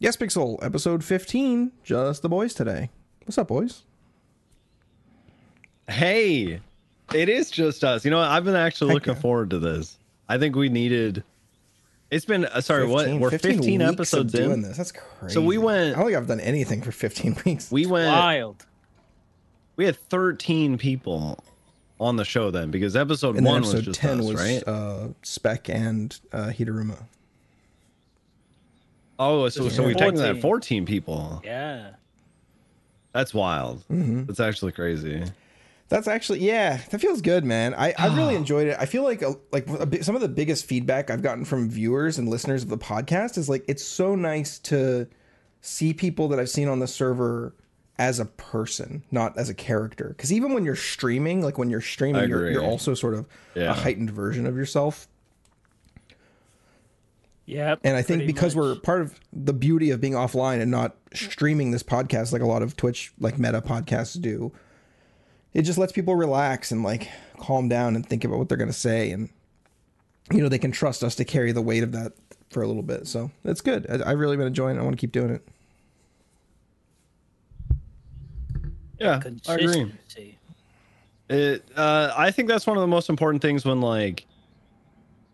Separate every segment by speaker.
Speaker 1: Yespixel, episode 15, just the boys today. What's up, boys?
Speaker 2: Hey, it is just us. You know what? I've been actually
Speaker 1: Heck
Speaker 2: looking
Speaker 1: yeah.
Speaker 2: forward to this. I think we needed. It's been uh, sorry. what we're 15,
Speaker 1: weeks of
Speaker 2: episodes
Speaker 1: doing
Speaker 2: in.
Speaker 1: this. That's crazy.
Speaker 2: So we went-
Speaker 1: I don't think I've done anything for 15 weeks.
Speaker 2: We went.
Speaker 3: Wild.
Speaker 2: We had 13 people on the show then because episode
Speaker 1: and then
Speaker 2: one was just
Speaker 1: 10
Speaker 2: us,
Speaker 1: was
Speaker 2: right?
Speaker 1: uh, Spec and uh, Hidaruma.
Speaker 2: Oh, so so we
Speaker 3: Yeah.
Speaker 2: technically had
Speaker 3: 14.
Speaker 2: 14 people.
Speaker 3: Yeah.
Speaker 2: That's wild.
Speaker 1: Mm-hmm.
Speaker 2: That's actually crazy.
Speaker 1: That's actually yeah, that feels good, man. I, I really enjoyed it. I feel like a, like a, some of the biggest feedback I've gotten from viewers and listeners of the podcast is like it's so nice to see people that I've seen on the server as a person, not as a character. Because even when you're streaming, like when you're streaming, you're, you're also sort of
Speaker 2: Yeah.
Speaker 1: a heightened version of yourself.
Speaker 3: Yep.
Speaker 1: And I think because
Speaker 3: much.
Speaker 1: we're part of the beauty of being offline and not streaming this podcast like a lot of Twitch like meta podcasts do, it just lets people relax and like calm down and think about what they're going to say and you know they can trust us to carry the weight of that for a little bit. So it's good. I, I've really been enjoying it. I want to keep doing it.
Speaker 2: Yeah, I agree. It. Uh, I think that's one of the most important things when like,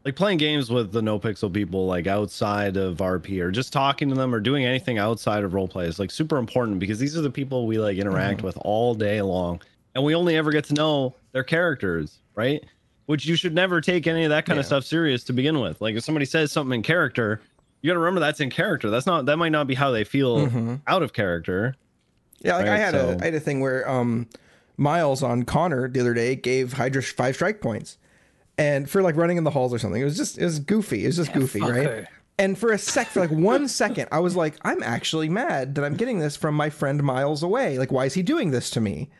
Speaker 2: like playing games with the no pixel people, like outside of RP, or just talking to them, or doing anything outside of roleplay is like super important because these are the people we like interact
Speaker 1: Mm-hmm.
Speaker 2: with all day long, and we only ever get to know their characters, right? Which you should never take any of that kind of stuff serious to begin with. Like if somebody says something in character, you got to remember that's in character. That's not. That might not be how they feel
Speaker 1: Mm-hmm.
Speaker 2: out of character.
Speaker 1: Yeah, like I had
Speaker 2: so-
Speaker 1: a I had a thing where um Miles on Connor the other day gave Hydra five strike points. And for like running in the halls or something. It was just it was goofy. It was just goofy, right?
Speaker 3: fucker.
Speaker 1: And for a sec for like one second, I was like, I'm actually mad that I'm getting this from my friend Miles away. Like, why is he doing this to me?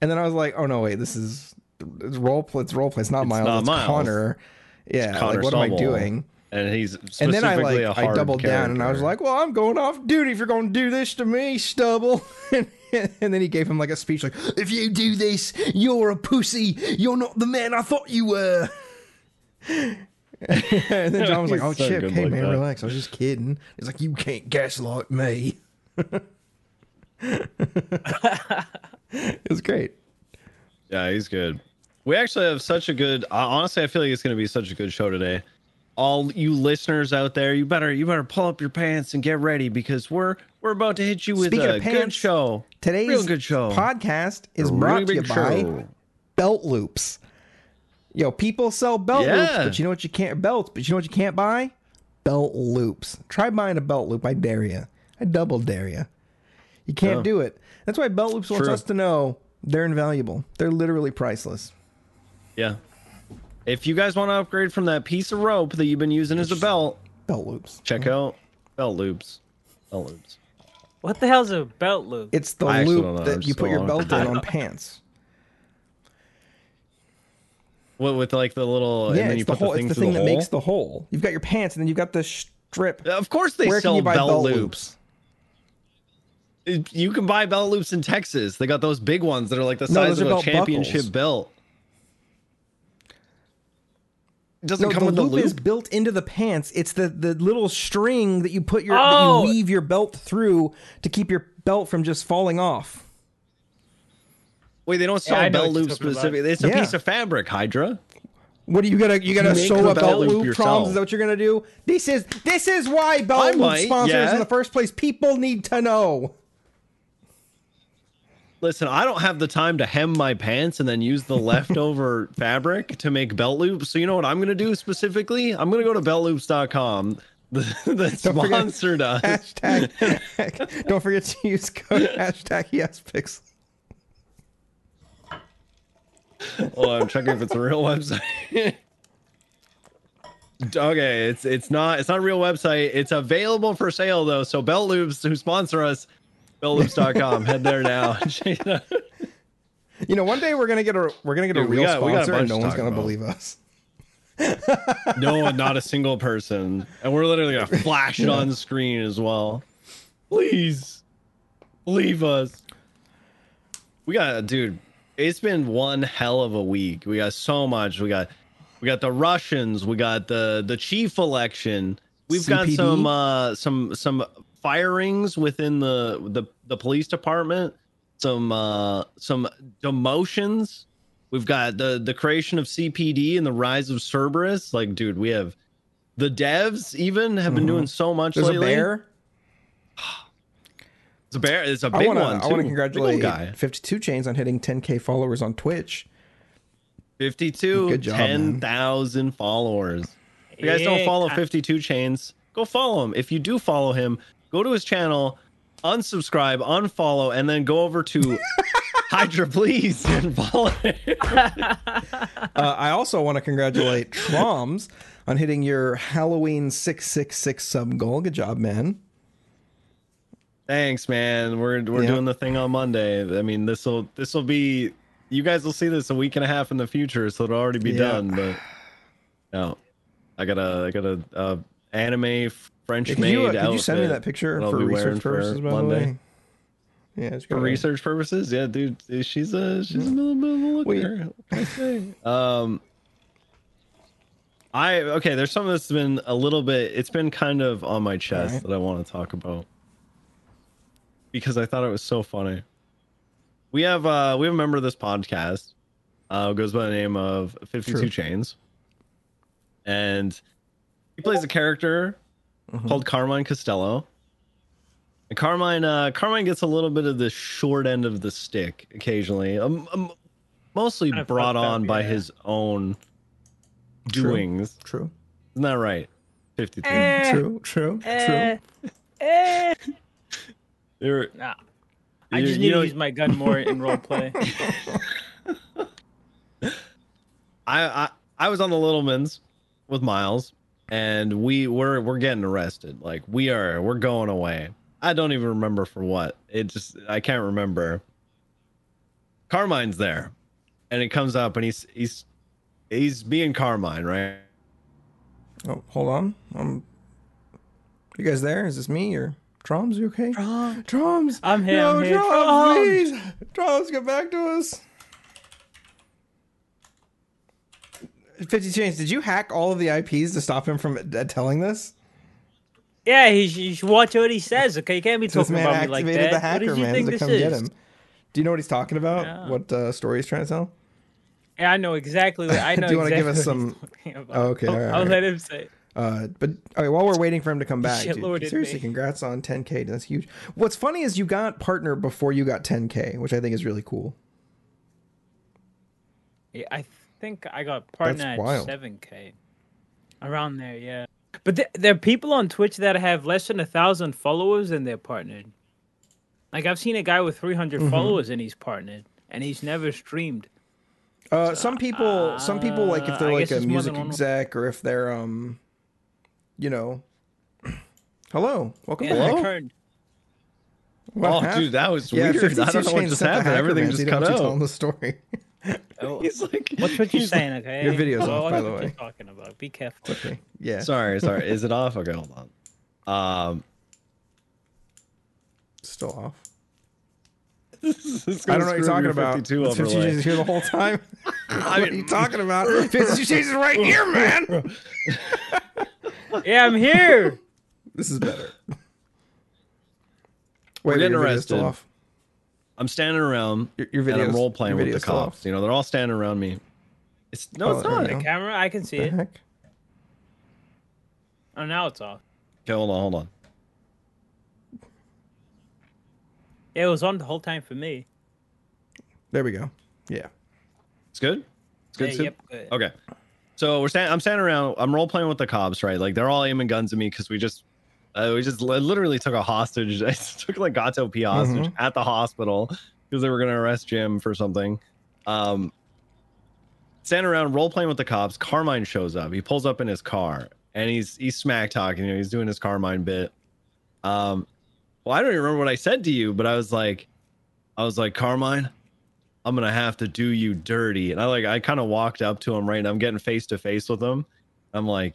Speaker 1: And then I was like, oh no, wait, this is it's role play it's role play. It's not Miles,
Speaker 2: not
Speaker 1: it's
Speaker 2: Miles.
Speaker 1: Connor. Yeah,
Speaker 2: Connor
Speaker 1: like what am I doing?
Speaker 2: And he's
Speaker 1: And then I like I
Speaker 2: hard
Speaker 1: doubled down and I was like, "Well, I'm going off duty if you're going to do this to me, stubble." and, then he gave him like a speech like, "If you do this, you're a pussy. You're not the man I thought you were." and then John was like, "Oh
Speaker 2: so
Speaker 1: shit,
Speaker 2: good
Speaker 1: hey
Speaker 2: like
Speaker 1: man,
Speaker 2: that.
Speaker 1: relax. I was just kidding." He's like, "You can't gaslight me." it was great.
Speaker 2: Yeah, he's good. We actually have such a good. Honestly, I feel like it's going to be such a good show today. All you listeners out there, you better you better pull up your pants and get ready because we're we're about to hit you with
Speaker 1: Speaking
Speaker 2: a
Speaker 1: of
Speaker 2: good show.
Speaker 1: Today's
Speaker 2: real good show.
Speaker 1: podcast is brought to you by
Speaker 2: show.
Speaker 1: belt loops. Yo, people sell belt loops, but you know what you can't belts, but you know what you can't buy? Belt loops. Try buying a belt loop. I dare you. I double dare you. You can't
Speaker 2: Yeah.
Speaker 1: do it. That's why belt loops wants
Speaker 2: True.
Speaker 1: us to know they're invaluable. They're literally priceless.
Speaker 2: Yeah. If you guys want to upgrade from that piece of rope that you've been using as a belt,
Speaker 1: Belt loops.
Speaker 2: check out belt loops. Belt loops.
Speaker 3: What the hell's a belt loop?
Speaker 1: It's the
Speaker 2: I actually don't know.
Speaker 1: loop
Speaker 2: I'm
Speaker 1: that you
Speaker 2: just
Speaker 1: put your
Speaker 2: going
Speaker 1: belt in
Speaker 2: the
Speaker 1: on pants.
Speaker 2: What with like the little
Speaker 1: yeah,
Speaker 2: and then
Speaker 1: it's
Speaker 2: you
Speaker 1: the
Speaker 2: put
Speaker 1: hole.
Speaker 2: the thing
Speaker 1: it's the
Speaker 2: through
Speaker 1: thing
Speaker 2: the
Speaker 1: that
Speaker 2: hole?
Speaker 1: makes the hole. You've got your pants, and then you've got the strip.
Speaker 2: Of course they
Speaker 1: Where can
Speaker 2: sell
Speaker 1: you buy
Speaker 2: belt,
Speaker 1: belt
Speaker 2: loops. You can buy belt loops in Texas. They got those big ones that are like the
Speaker 1: No,
Speaker 2: size
Speaker 1: those
Speaker 2: of
Speaker 1: are
Speaker 2: a
Speaker 1: belt
Speaker 2: championship
Speaker 1: buckles.
Speaker 2: belt. It doesn't
Speaker 1: No,
Speaker 2: come
Speaker 1: the
Speaker 2: with the
Speaker 1: loop,
Speaker 2: loop.
Speaker 1: is built into the pants. It's the the little string that you put your
Speaker 3: Oh!
Speaker 1: that you oh. weave your belt through to keep your belt from just falling off.
Speaker 2: Wait, they don't sell
Speaker 3: I know
Speaker 2: belt loops
Speaker 3: talking about.
Speaker 2: specifically. It's a
Speaker 1: Yeah.
Speaker 2: piece of fabric, Hydra.
Speaker 1: What are you gonna you gonna
Speaker 2: make
Speaker 1: sew a
Speaker 2: belt
Speaker 1: belt
Speaker 2: loop
Speaker 1: loop?
Speaker 2: yourself.
Speaker 1: Proms is that what you're gonna do? This is this is why
Speaker 2: I
Speaker 1: belt loop
Speaker 2: might,
Speaker 1: sponsors
Speaker 2: yeah.
Speaker 1: in the first place. People need to know.
Speaker 2: Listen, I don't have the time to hem my pants and then use the leftover fabric to make belt loops. So you know what I'm going to do specifically? I'm going to go to beltloops.com. The, the
Speaker 1: Don't forget-
Speaker 2: sponsored us.
Speaker 1: Hashtag. don't forget to use code hashtag yespix.
Speaker 2: Oh, I'm checking if it's a real website. okay, it's it's not it's not a real website. It's available for sale though. So Belt Loops, who sponsor us, beltloops.com. Head there now.
Speaker 1: You know, one day we're gonna get a we're gonna get a
Speaker 2: Dude, we
Speaker 1: real
Speaker 2: got- a
Speaker 1: sponsor, and no one's gonna
Speaker 2: about.
Speaker 1: believe us.
Speaker 2: no one, not a single person. And we're literally gonna flash it on screen as well. Please leave us. We got dude, it's been one hell of a week. We got so much. We got we got the Russians, we got the the chief election. We've got some uh some some firings within the the the police department, some uh some demotions. We've got the the creation of CPD and the rise of Cerberus. Like, dude, we have the devs even have been
Speaker 1: Mhm.
Speaker 2: doing so much
Speaker 1: There's a
Speaker 2: lately.
Speaker 1: bear.
Speaker 2: It's a bear. It's a
Speaker 1: I
Speaker 2: big
Speaker 1: want to.
Speaker 2: one.
Speaker 1: I want to congratulate
Speaker 2: guy.
Speaker 1: 52 Chains on hitting 10k followers on Twitch.
Speaker 2: 52,
Speaker 1: Good job,
Speaker 2: 10,000 followers. If you guys don't follow 52 Chains, go follow him. If you do follow him, go to his channel, unsubscribe, unfollow, and then go over to Hydra, please, and follow.
Speaker 1: Uh, I also want to congratulate Troms on hitting your Halloween 666 sub goal. Good job, man.
Speaker 2: Thanks, man. We're we're
Speaker 1: Yeah.
Speaker 2: doing the thing on Monday. I mean, this will this will be you guys will see this a week and a half in the future, so it'll already be
Speaker 1: Yeah.
Speaker 2: done. But no, I got a I got a uh, anime French
Speaker 1: could
Speaker 2: made
Speaker 1: you, uh, could you send me that picture for research purposes, by
Speaker 2: Monday.
Speaker 1: the way? Yeah, it's
Speaker 2: for research purposes. Yeah, dude, she's a she's a little bit of a looker. what I say? Um, I okay. There's something that's been a little bit. It's been kind of on my chest
Speaker 1: Alright.
Speaker 2: that I want to talk about because I thought it was so funny. We have uh we have a member of this podcast uh goes by the name of 52
Speaker 1: True.
Speaker 2: Chains, and he plays a character
Speaker 1: Mhm.
Speaker 2: called Carmine Costello. And Carmine, uh, Carmine gets a little bit of the short end of the stick occasionally, um, um, mostly
Speaker 3: Kinda
Speaker 2: brought
Speaker 3: fucked up,
Speaker 2: on by
Speaker 3: yeah.
Speaker 2: his own
Speaker 1: True.
Speaker 2: doings.
Speaker 1: True.
Speaker 2: Isn't that right? 53.
Speaker 3: Eh,
Speaker 1: True. True.
Speaker 3: eh,
Speaker 1: True.
Speaker 3: eh.
Speaker 2: You're-
Speaker 3: Nah, I
Speaker 2: you-
Speaker 3: just
Speaker 2: you
Speaker 3: need
Speaker 2: know-
Speaker 3: to use my gun more in roleplay.
Speaker 2: I, I I was on the Littlemans with Miles, and we we're we're getting arrested. Like we are we're going away. I don't even remember for what. It just I can't remember. Carmine's there, and it comes up, and he's he's he's being Carmine, right?
Speaker 1: Oh, hold on. Um, you guys there? Is this me or Troms? You okay? Troms.
Speaker 3: I'm here,
Speaker 1: No,
Speaker 3: I'm here.
Speaker 1: Troms,
Speaker 3: Troms.
Speaker 1: please. Troms, get back to us. 50 Chains, did you hack all of the IPs to stop him from uh, telling this?
Speaker 3: Yeah, he should, watch what he says. Okay, you can't be talking about me like that.
Speaker 1: the
Speaker 3: what
Speaker 1: hacker
Speaker 3: did you
Speaker 1: man
Speaker 3: think
Speaker 1: to come
Speaker 3: is?
Speaker 1: get him. Do you know what he's talking about? What uh, story he's trying to tell?
Speaker 3: Yeah, I know exactly. What, I know.
Speaker 1: Do you wanna give us some- Oh, okay,
Speaker 3: I'll, I'll let him say.
Speaker 1: Uh, but okay, while we're waiting for him to come back, dude, seriously,
Speaker 3: me.
Speaker 1: congrats on 10k. That's huge. What's funny is you got partner before you got 10k, which I think is really cool.
Speaker 3: Yeah, I think I got partner
Speaker 1: That's
Speaker 3: at
Speaker 1: wild.
Speaker 3: seven k, around there. Yeah, but th- there are people on Twitch that have less than a thousand followers and they're partnered. Like I've seen a guy with 300
Speaker 1: Mm-hmm.
Speaker 3: followers and he's partnered, and he's never streamed.
Speaker 1: Uh, some people, some people like if
Speaker 3: uh,
Speaker 1: they're
Speaker 3: I
Speaker 1: like a music exec or if they're um, you know. Hello, welcome
Speaker 3: Yeah,
Speaker 1: back.
Speaker 3: I heard.
Speaker 1: What
Speaker 2: oh,
Speaker 1: happened?
Speaker 2: dude, that was
Speaker 1: Yeah,
Speaker 2: weird. I don't know what
Speaker 1: Chains
Speaker 2: just happened. Everything just
Speaker 1: he
Speaker 2: cut
Speaker 1: didn't want you
Speaker 2: out.
Speaker 1: telling the story.
Speaker 3: Oh,
Speaker 2: He's like,
Speaker 3: What's what you're saying? Okay,
Speaker 1: Your video's
Speaker 3: Well,
Speaker 1: off, by
Speaker 3: what
Speaker 1: the
Speaker 3: you're
Speaker 1: way.
Speaker 3: Talking about. Be careful.
Speaker 1: okay, yeah.
Speaker 2: Sorry, sorry. Is it off? Okay, hold on. Um,
Speaker 1: Still off.
Speaker 2: this is
Speaker 1: I don't know what you're talking about.
Speaker 2: 52
Speaker 1: It's 52
Speaker 2: overlay.
Speaker 1: Here the whole time.
Speaker 2: I
Speaker 1: what are you talking about? 52 Chains is right here, man.
Speaker 3: Yeah, I'm here.
Speaker 1: This is better.
Speaker 2: We're
Speaker 1: Wait,
Speaker 2: getting
Speaker 1: your video's still
Speaker 2: arrested.
Speaker 1: off.
Speaker 2: I'm standing around
Speaker 1: Your, your
Speaker 2: and
Speaker 1: video's
Speaker 2: I'm role playing with the
Speaker 1: video's still
Speaker 2: cops. You know, they're all standing around me. It's no,
Speaker 1: Oh,
Speaker 2: it's not. The
Speaker 3: Camera, I can see it.
Speaker 1: Heck?
Speaker 3: Oh, now it's off.
Speaker 2: hold on, hold on.
Speaker 3: Yeah, it was on the whole time for me.
Speaker 1: There we go. Yeah.
Speaker 2: It's good. It's good.
Speaker 3: Yeah, yep, good.
Speaker 2: Okay. So we're standing. I'm standing around. I'm role playing with the cops, right? Like they're all aiming guns at me because we just, uh, we just li- literally took a hostage. I took like Gato P hostage
Speaker 1: Mm-hmm.
Speaker 2: at the hospital because they were gonna arrest Jim for something. Um, standing around role playing with the cops. Carmine shows up. He pulls up in his car and he's he's smack talking. You know, he's doing his Carmine bit. Um, well, I don't even remember what I said to you, but I was like, I was like, Carmine, I'm gonna have to do you dirty. And I like I kind of walked up to him right and I'm getting face to face with him. I'm like,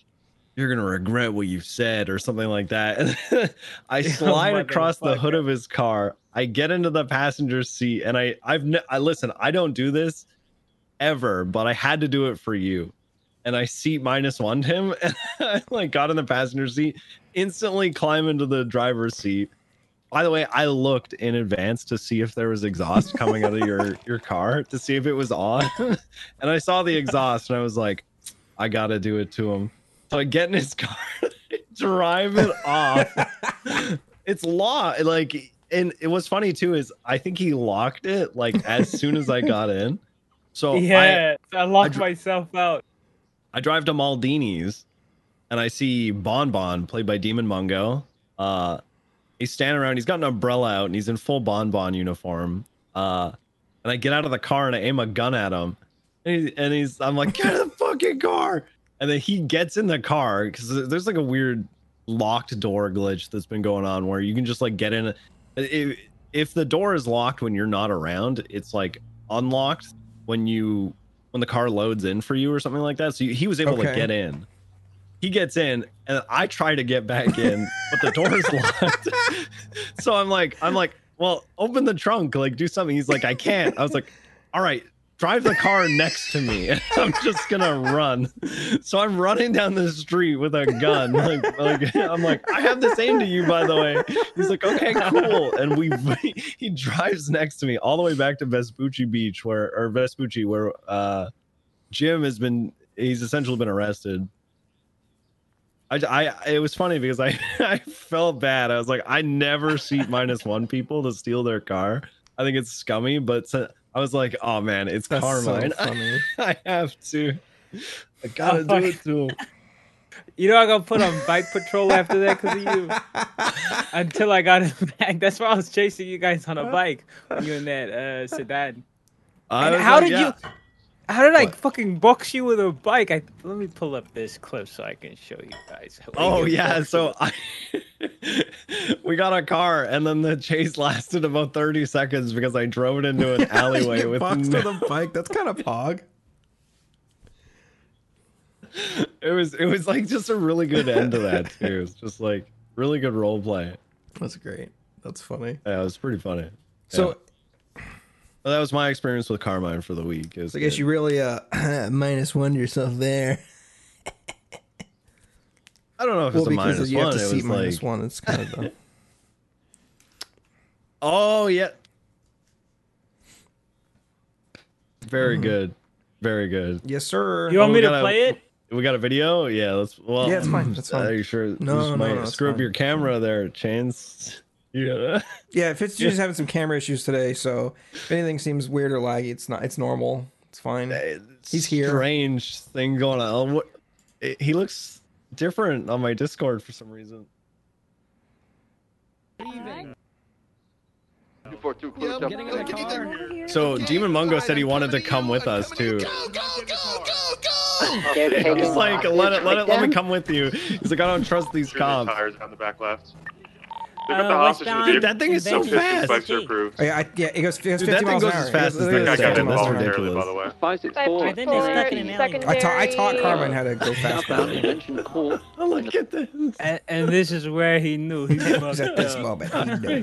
Speaker 2: you're gonna regret what you've said or something like that. And I
Speaker 3: You oh
Speaker 2: slide across the hood of his car. I get into the passenger seat and I I've ne- I listen, I don't do this ever, but I had to do it for you. And I seat minus one him and I like got in the passenger seat instantly climb into the driver's seat. By the way, I looked in advance to see if there was exhaust coming out of your your car to see if it was on, and I saw the exhaust, and I was like, I gotta do it to him. So I get in his car, drive it off. it's law, like, and it was funny too. Is I think he locked it like as soon as I got in. So
Speaker 3: yeah, I, locked
Speaker 2: dr-
Speaker 3: myself out.
Speaker 2: I drive to Maldini's and I see Bon Bon played by Demon Mungo. Uh, he's standing around. He's got an umbrella out and he's in full Bon Bon uniform. Uh, and I get out of the car and I aim a gun at him. And, he, and he's, I'm like, get in the fucking car. And then he gets in the car because there's like a weird locked door glitch that's been going on where you can just like get in. If, if the door is locked when you're not around, it's like unlocked when you when the car loads in for you or something like that. So he was able to get in. He gets in, and I try to get back in, but the door is locked. so I'm like, I'm like, well, open the trunk, like do something. He's like, I can't. I was like, all right, drive the car next to me, I'm just gonna run. So I'm running down the street with a gun. Like, like I'm like, I have the same to you, by the way. He's like, okay, cool. And we he drives next to me all the way back to Vespucci Beach, where or Vespucci, where uh Jim has been he's essentially been arrested. I, I it was funny because I I felt bad. I was like, I never seat minus one people to steal their car. I think it's scummy, but I was like, oh man, it's
Speaker 1: That's so
Speaker 2: Carmine.
Speaker 1: funny.
Speaker 2: I have to. I gotta
Speaker 3: Oh,
Speaker 2: do it to him.
Speaker 3: You know, I got put on bike patrol after that because of you. Until I got him back. That's why I was chasing you guys on a bike. You in that uh, sedan.
Speaker 2: I
Speaker 3: how
Speaker 2: like,
Speaker 3: did
Speaker 2: yeah.
Speaker 3: you? How did I fucking box you with a bike? I let me pull up this clip so I can show you guys.
Speaker 2: Oh
Speaker 3: get
Speaker 2: yeah, so I we got a car and then the chase lasted about 30 seconds because I drove it into an alleyway with
Speaker 1: boxed
Speaker 2: no,
Speaker 1: with a bike. That's kind of pog.
Speaker 2: it was it was like just a really good end to that too. It was just like really good role play.
Speaker 1: That's great. That's funny.
Speaker 2: Yeah, it was pretty funny.
Speaker 1: So,
Speaker 2: Well, that was my experience with Carmine for the week. Is
Speaker 1: so I guess
Speaker 2: that-
Speaker 1: you really uh minus one yourself there.
Speaker 2: I don't know if
Speaker 1: Well,
Speaker 2: it's a
Speaker 1: because
Speaker 2: minus
Speaker 1: you
Speaker 2: one.
Speaker 1: have to
Speaker 2: it was
Speaker 1: minus
Speaker 2: like,
Speaker 1: one. It's kind of the.
Speaker 2: oh yeah, very
Speaker 1: Mm-hmm.
Speaker 2: good, very good.
Speaker 1: yes, sir.
Speaker 3: you want
Speaker 2: Oh,
Speaker 3: me to
Speaker 2: gotta-
Speaker 3: play it?
Speaker 2: We got a video. Yeah, let's. Well,
Speaker 1: Yeah, it's fine, it's fine.
Speaker 2: Are you sure?
Speaker 1: No,
Speaker 2: Just
Speaker 1: no,
Speaker 2: might
Speaker 1: no, it's
Speaker 2: screw up
Speaker 1: fine.
Speaker 2: your camera there, Chains. Yeah.
Speaker 1: Yeah, Fitzgerald's having some camera issues today, so if anything seems weird or laggy, it's not. It's normal. It's fine. He's here.
Speaker 2: Strange thing going on. What? it- He looks different on my Discord for some reason.
Speaker 4: Yeah, I'm getting in the car.
Speaker 2: So Demon Mungo said he wanted to come with us too. He's like, let it, let it, let me come with you. He's like, I don't trust these
Speaker 5: Through
Speaker 2: cops.
Speaker 5: tires on the back left. They
Speaker 3: Uh,
Speaker 5: got the hostage in the.
Speaker 2: That thing is so fast.
Speaker 5: Spikes are approved.
Speaker 1: Oh, yeah, I, yeah, it goes, it goes 50
Speaker 2: Dude, that thing
Speaker 1: miles
Speaker 2: goes
Speaker 1: an hour.
Speaker 2: as fast
Speaker 1: It
Speaker 2: as
Speaker 1: goes-
Speaker 2: that
Speaker 1: it
Speaker 5: That guy got
Speaker 1: 50
Speaker 2: Yeah,
Speaker 5: in
Speaker 1: miles
Speaker 2: that's
Speaker 1: an hour.
Speaker 5: voluntarily,
Speaker 2: ridiculous.
Speaker 5: by the way.
Speaker 4: Five six
Speaker 6: I
Speaker 4: four.
Speaker 6: think they're stuck in an alley.
Speaker 1: I taught I taught Carmine how to go fast.
Speaker 4: Southbound Invention Court.
Speaker 2: Oh, look at this.
Speaker 3: And, and this is where he knew he
Speaker 1: He's
Speaker 3: fucked
Speaker 1: at this moment.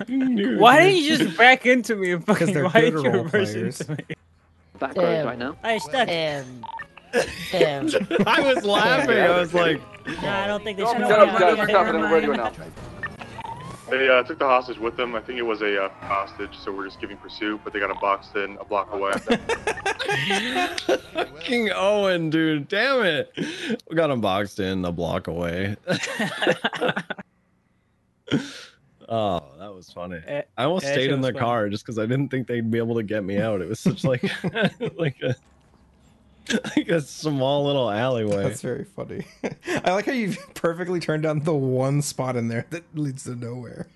Speaker 1: he knew.
Speaker 3: Why didn't you just back into me and fucking
Speaker 1: they're
Speaker 3: why
Speaker 1: good
Speaker 3: did you reverse into me?
Speaker 4: Back roads right now.
Speaker 6: I stuck. Damn. Damn.
Speaker 2: I was laughing. I was like,
Speaker 6: No, I don't think they should.
Speaker 7: Shut up, guys. We're stopping on the radio now.
Speaker 5: They uh, took the hostage with them. I think it was a uh, hostage, so we're just giving pursuit, but they got him boxed in a block away.
Speaker 2: King Owen, dude. Damn it. We got him boxed in a block away. oh, that was funny.
Speaker 3: Eh,
Speaker 2: I almost
Speaker 3: that
Speaker 2: stayed in the
Speaker 3: funny.
Speaker 2: car just because I didn't think they'd be able to get me out. It was such like like a like a small little alleyway.
Speaker 1: That's very funny. I like how you perfectly turned down the one spot in there that leads to nowhere.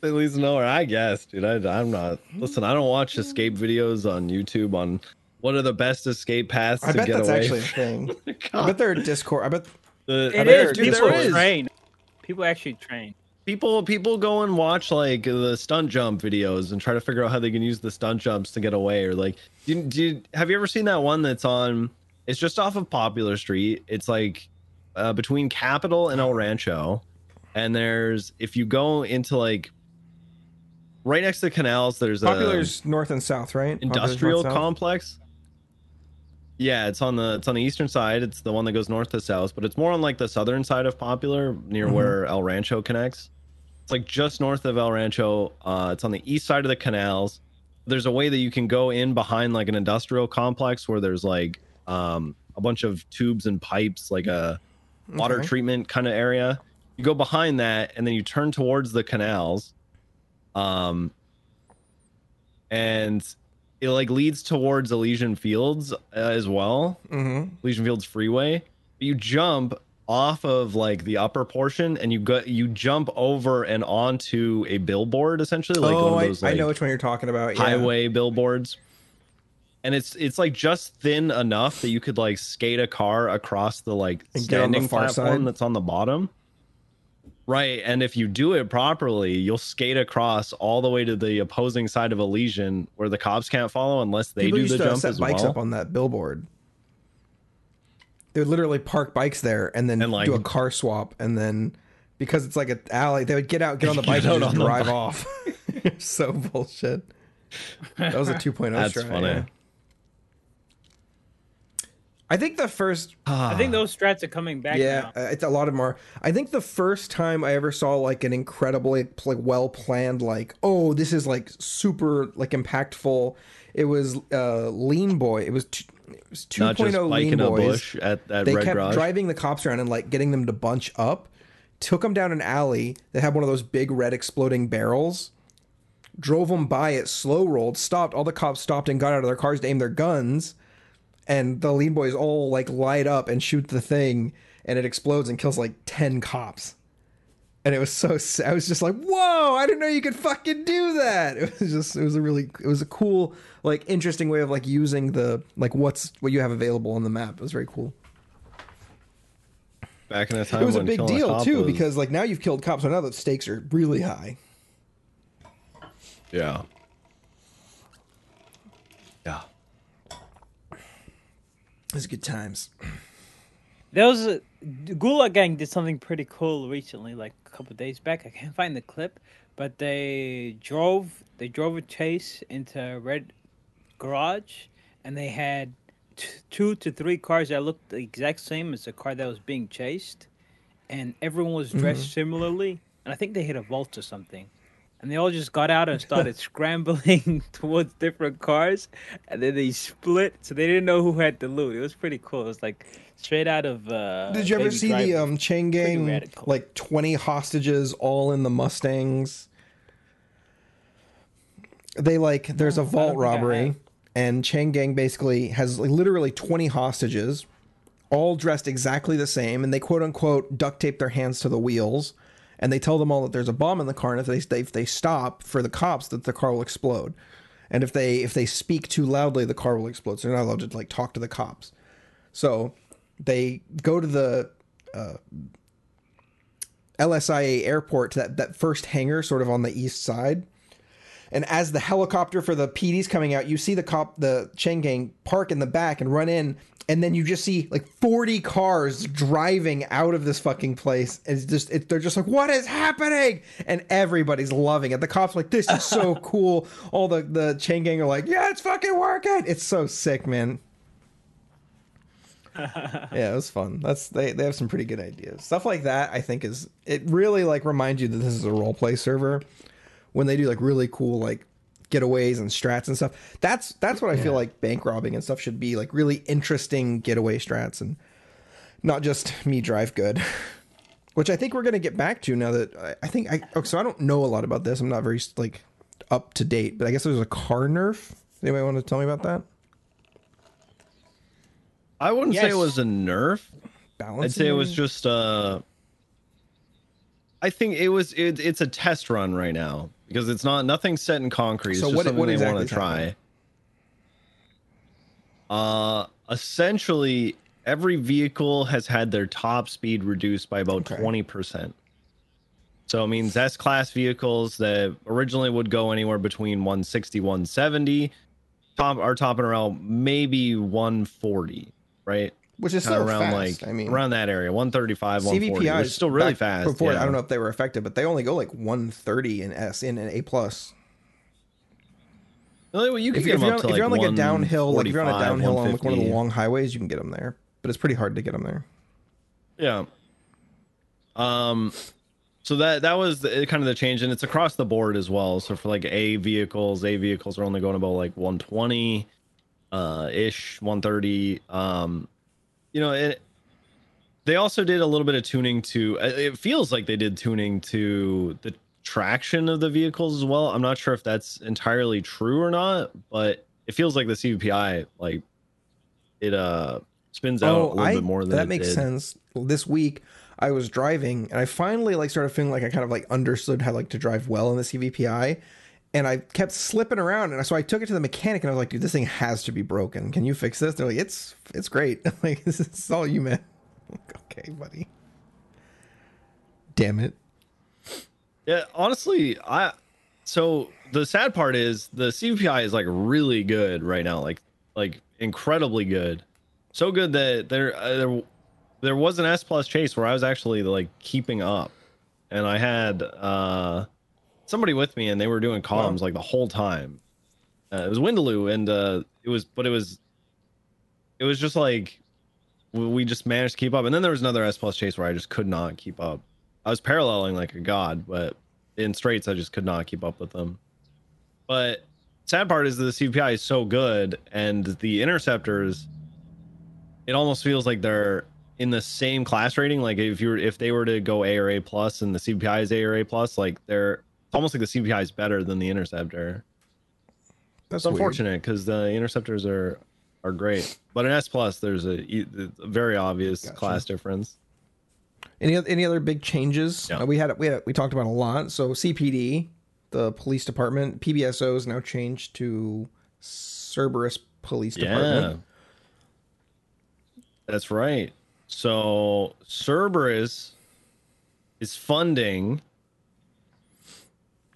Speaker 2: It leads nowhere, I guess, dude. I, I'm not. Listen, I don't watch escape videos on YouTube on what are the best escape paths
Speaker 1: I
Speaker 2: to
Speaker 1: bet
Speaker 2: get
Speaker 1: that's
Speaker 2: away.
Speaker 1: actually a thing. I bet there are Discord. I bet
Speaker 2: The-
Speaker 3: It
Speaker 1: bet
Speaker 3: is.
Speaker 1: there-
Speaker 3: People train. People actually train.
Speaker 2: People people go and watch like the stunt jump videos and try to figure out how they can use the stunt jumps to get away or like do you, do you, have you ever seen that one that's on it's just off of popular street it's like uh, between capital and el rancho and there's if you go into like right next to the canals there's a
Speaker 1: Popular's north and south, right?
Speaker 2: Industrial complex Yeah, it's on the it's on the eastern side. It's the one that goes north to south, but it's more on like the southern side of Popular, near
Speaker 1: Mm-hmm.
Speaker 2: where El Rancho connects. It's like just north of El Rancho. Uh, it's on the east side of the canals. There's a way that you can go in behind like an industrial complex where there's like um, a bunch of tubes and pipes, like a water
Speaker 1: Okay.
Speaker 2: treatment kind of area. You go behind that, and then you turn towards the canals. Um, and it like leads towards Elysian Fields uh, as well.
Speaker 1: Mm-hmm.
Speaker 2: Elysian Fields Freeway. You jump off of like the upper portion, and you go you jump over and onto a billboard, essentially like
Speaker 1: oh,
Speaker 2: one
Speaker 1: I,
Speaker 2: of those
Speaker 1: I
Speaker 2: like
Speaker 1: know which one you're talking about. Yeah.
Speaker 2: highway billboards. And it's it's like just thin enough that you could like skate a car across the like
Speaker 1: And the
Speaker 2: standing
Speaker 1: far
Speaker 2: platform
Speaker 1: side.
Speaker 2: that's on the bottom. Right, and if you do it properly, you'll skate across all the way to the opposing side of a Elysian, where the cops can't follow unless they
Speaker 1: People
Speaker 2: do
Speaker 1: used
Speaker 2: the
Speaker 1: to
Speaker 2: jump
Speaker 1: set
Speaker 2: as
Speaker 1: bikes
Speaker 2: well.
Speaker 1: up on that billboard. They would literally park bikes there and then
Speaker 2: And, like-
Speaker 1: do a car swap, and then because it's like an alley, they would get out, get on the
Speaker 2: Get
Speaker 1: bike, and just
Speaker 2: on the
Speaker 1: drive
Speaker 2: bike.
Speaker 1: off. so bullshit. That was a 2.0
Speaker 2: That's
Speaker 1: strat,
Speaker 2: funny.
Speaker 1: yeah. I think the first
Speaker 3: I think those strats are coming back
Speaker 1: yeah,
Speaker 3: now.
Speaker 1: uh, it's a lot of more. I think the first time I ever saw like an incredibly like well planned like oh this is like super like impactful. It was uh Lean Boy. It was t- it was 2.0
Speaker 2: Not just oh Lean
Speaker 1: Boys.
Speaker 2: bush at, at
Speaker 1: they
Speaker 2: Red
Speaker 1: kept
Speaker 2: Garage.
Speaker 1: driving the cops around and like getting them to bunch up. Took them down an alley that had one of those big red exploding barrels. Drove them by it, slow rolled, stopped. All the cops stopped and got out of their cars to aim their guns and the lean boys all like light up and shoot the thing and it explodes and kills like 10 cops and it was so i was just like whoa i didn't know you could fucking do that. It was just it was a really it was a cool like interesting way of like using the like what's what you have available on the map. It was very cool.
Speaker 2: Back in the time
Speaker 1: it was a big deal
Speaker 2: cop
Speaker 1: too
Speaker 2: was-
Speaker 1: because like now you've killed cops so now the stakes are really high.
Speaker 2: Yeah, yeah.
Speaker 1: it was good times.
Speaker 3: There was a, the Gulag Gang did something pretty cool recently, like a couple days back. I can't find the clip, but they drove they drove a chase into a red garage, and they had t- two to three cars that looked the exact same as the car that was being chased, and everyone was mm-hmm. dressed similarly. And I think they hit a vault or something. And they all just got out and started scrambling towards different cars, and then they split, so they didn't know who had the loot. It was pretty cool. It was like straight out of. Uh,
Speaker 1: did you ever see the um chain gang like 20 hostages all in the mustangs they like there's a vault
Speaker 3: don't think I
Speaker 1: robbery and chain gang basically has like, literally 20 hostages all dressed exactly the same and they quote unquote duct tape their hands to the wheels and they tell them all that there's a bomb in the car and if they, if they stop for the cops that the car will explode. And if they if they speak too loudly the car will explode. So they're not allowed to like talk to the cops. So they go to the uh, LSIA airport to that, that first hangar sort of on the east side. And as the helicopter for the PD's coming out, you see the cop, the chain gang park in the back and run in. And then you just see like 40 cars driving out of this fucking place. It's just, it, they're just like, what is happening? And everybody's loving it. The cops like, this is so cool. All the, the chain gang are like, yeah, it's fucking working. It's so sick, man yeah, it was fun. That's they they have some pretty good ideas. Stuff like that I think is it really like reminds you that this is a role play server when they do like really cool like getaways and strats and stuff. That's that's what I feel like bank robbing and stuff should be like really interesting getaway strats and not just me drive good. Which I think we're gonna get back to now that I, I think I oh, so I don't know a lot about this. I'm not very like up to date, but I guess there's a car nerf. Anybody want to tell me about that?
Speaker 2: I wouldn't say it was a nerf.
Speaker 1: Balance.
Speaker 2: I'd say it was just uh I think it was it, it's a test run right now because it's not nothing set in concrete. It's
Speaker 1: So
Speaker 2: just
Speaker 1: what-
Speaker 2: something
Speaker 1: what
Speaker 2: they want to try. Uh essentially every vehicle has had their top speed reduced by about
Speaker 1: Okay.
Speaker 2: 20%. So it means S class vehicles that originally would go anywhere between 160 170 top are topping around maybe 140, right?
Speaker 1: Which is still
Speaker 2: around
Speaker 1: fast.
Speaker 2: like
Speaker 1: I mean,
Speaker 2: around that area 135 140
Speaker 1: CVPI
Speaker 2: which is still really fast
Speaker 1: Before
Speaker 2: yeah.
Speaker 1: I don't know if they were affected, but they only go like 130 in S in an A plus.
Speaker 2: Well, you can
Speaker 1: If,
Speaker 2: get
Speaker 1: if
Speaker 2: them
Speaker 1: you're
Speaker 2: up
Speaker 1: on,
Speaker 2: to
Speaker 1: if you're on like a downhill, like if you're on a downhill on like one of the long highways, you can get them there. But it's pretty hard to get them there.
Speaker 2: Yeah. Um, so that that was the, kind of the change, and it's across the board as well. So for like A vehicles, A vehicles are only going about like 120, uh, ish, 130. Um, you know, it. They also did a little bit of tuning to. It feels like they did tuning to the traction of the vehicles as well. I'm not sure if that's entirely true or not, but it feels like the CVPI like it uh spins out a little
Speaker 1: Oh, I,
Speaker 2: bit more than
Speaker 1: that
Speaker 2: it
Speaker 1: makes
Speaker 2: did.
Speaker 1: sense. This week I was driving and I finally like started feeling like I kind of like understood how like to drive well in the CVPI. And I kept slipping around, and so I took it to the mechanic, and I was like, "Dude, this thing has to be broken. Can you fix this?" They're like, "It's it's great. like this is all you, man." Like, okay, buddy. Damn it.
Speaker 2: Yeah, honestly, I so the sad part is the CVPI is like really good right now, like like incredibly good, so good that there uh, there there was an S plus chase where I was actually like keeping up, and I had uh somebody with me and they were doing comms like the whole time. Uh, it was Windaloo and uh it was but it was it was just like we just managed to keep up, and then there was another S plus chase where I just could not keep up. I was paralleling like a god, but in straights I just could not keep up with them. But sad part is that the CPI is so good, and the interceptors, it almost feels like they're in the same class rating. Like if you were if they were to go A or A plus, and the CPI is A or A plus, like they're almost like the CPI is better than the interceptor.
Speaker 1: That's
Speaker 2: It's unfortunate because the interceptors are are great, but an S plus there's a, a very obvious
Speaker 1: Gotcha.
Speaker 2: class difference.
Speaker 1: Any any other big changes?
Speaker 2: Yeah.
Speaker 1: Uh, we had we had we talked about a lot. So CPD, the police department, PBSO is now changed to Cerberus Police Department.
Speaker 2: That's right. So Cerberus is funding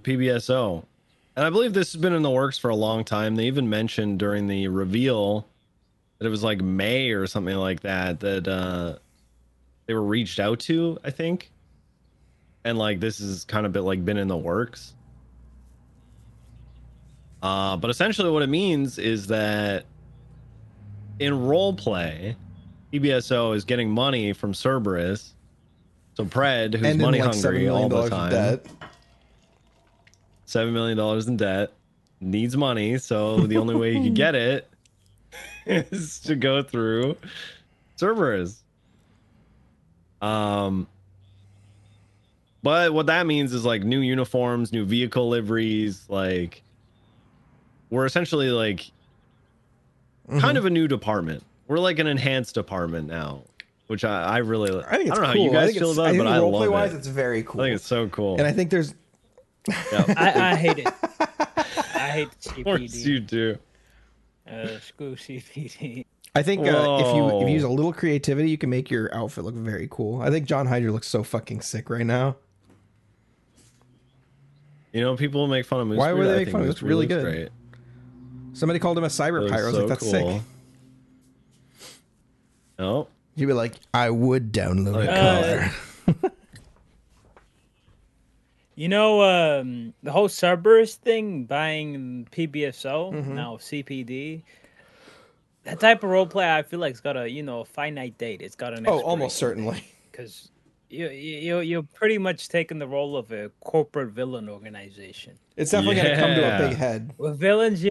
Speaker 2: PBSO. And I believe this has been in the works for a long time. They even mentioned during the reveal that it was like May or something like that that uh they were reached out to, I think. And like this is kind of bit like been in the works. Uh but essentially what it means is that in role play, PBSO is getting money from Cerberus. So Pred, who's money
Speaker 1: like
Speaker 2: hungry all the time. Seven million dollars in debt, needs money. So the only way he can get it is to go through Cerberus. Um, but what that means is like new uniforms, new vehicle liveries. Like we're essentially like
Speaker 1: Mm-hmm.
Speaker 2: kind of a new department. We're like an enhanced department now, which I, I really
Speaker 1: I think it's
Speaker 2: don't know
Speaker 1: cool.
Speaker 2: how you guys feel about it, but I love
Speaker 1: wise,
Speaker 2: it.
Speaker 1: it's very cool.
Speaker 2: I think it's so cool.
Speaker 1: and I think there's
Speaker 2: yeah.
Speaker 3: I, I hate it. I hate
Speaker 2: Of course
Speaker 3: CPD.
Speaker 2: you do.
Speaker 3: Uh, screw CPD.
Speaker 1: I think uh, if you if you use a little creativity, you can make your outfit look very cool. I think John Hydra looks so fucking sick right now.
Speaker 2: You know, people make fun of Moose
Speaker 1: Why
Speaker 2: Breed.
Speaker 1: would they
Speaker 2: I
Speaker 1: make fun of it?
Speaker 2: Moose
Speaker 1: It's really good.
Speaker 2: Great.
Speaker 1: Somebody called him a cyber
Speaker 2: Looks
Speaker 1: pirate. I was
Speaker 2: so
Speaker 1: like, that's
Speaker 2: cool.
Speaker 1: sick.
Speaker 2: No,
Speaker 1: He'd be like, I would download a
Speaker 3: Uh,
Speaker 1: car.
Speaker 3: You know, um, the whole Cerberus thing, buying PBSO,
Speaker 1: Mm-hmm.
Speaker 3: now CPD. That type of role play, I feel like it's got a you know a finite date. It's got an
Speaker 1: oh, almost certainly.
Speaker 3: because you you you're pretty much taking the role of a corporate villain organization.
Speaker 1: It's definitely gonna come to a big head.
Speaker 3: With villains, yeah,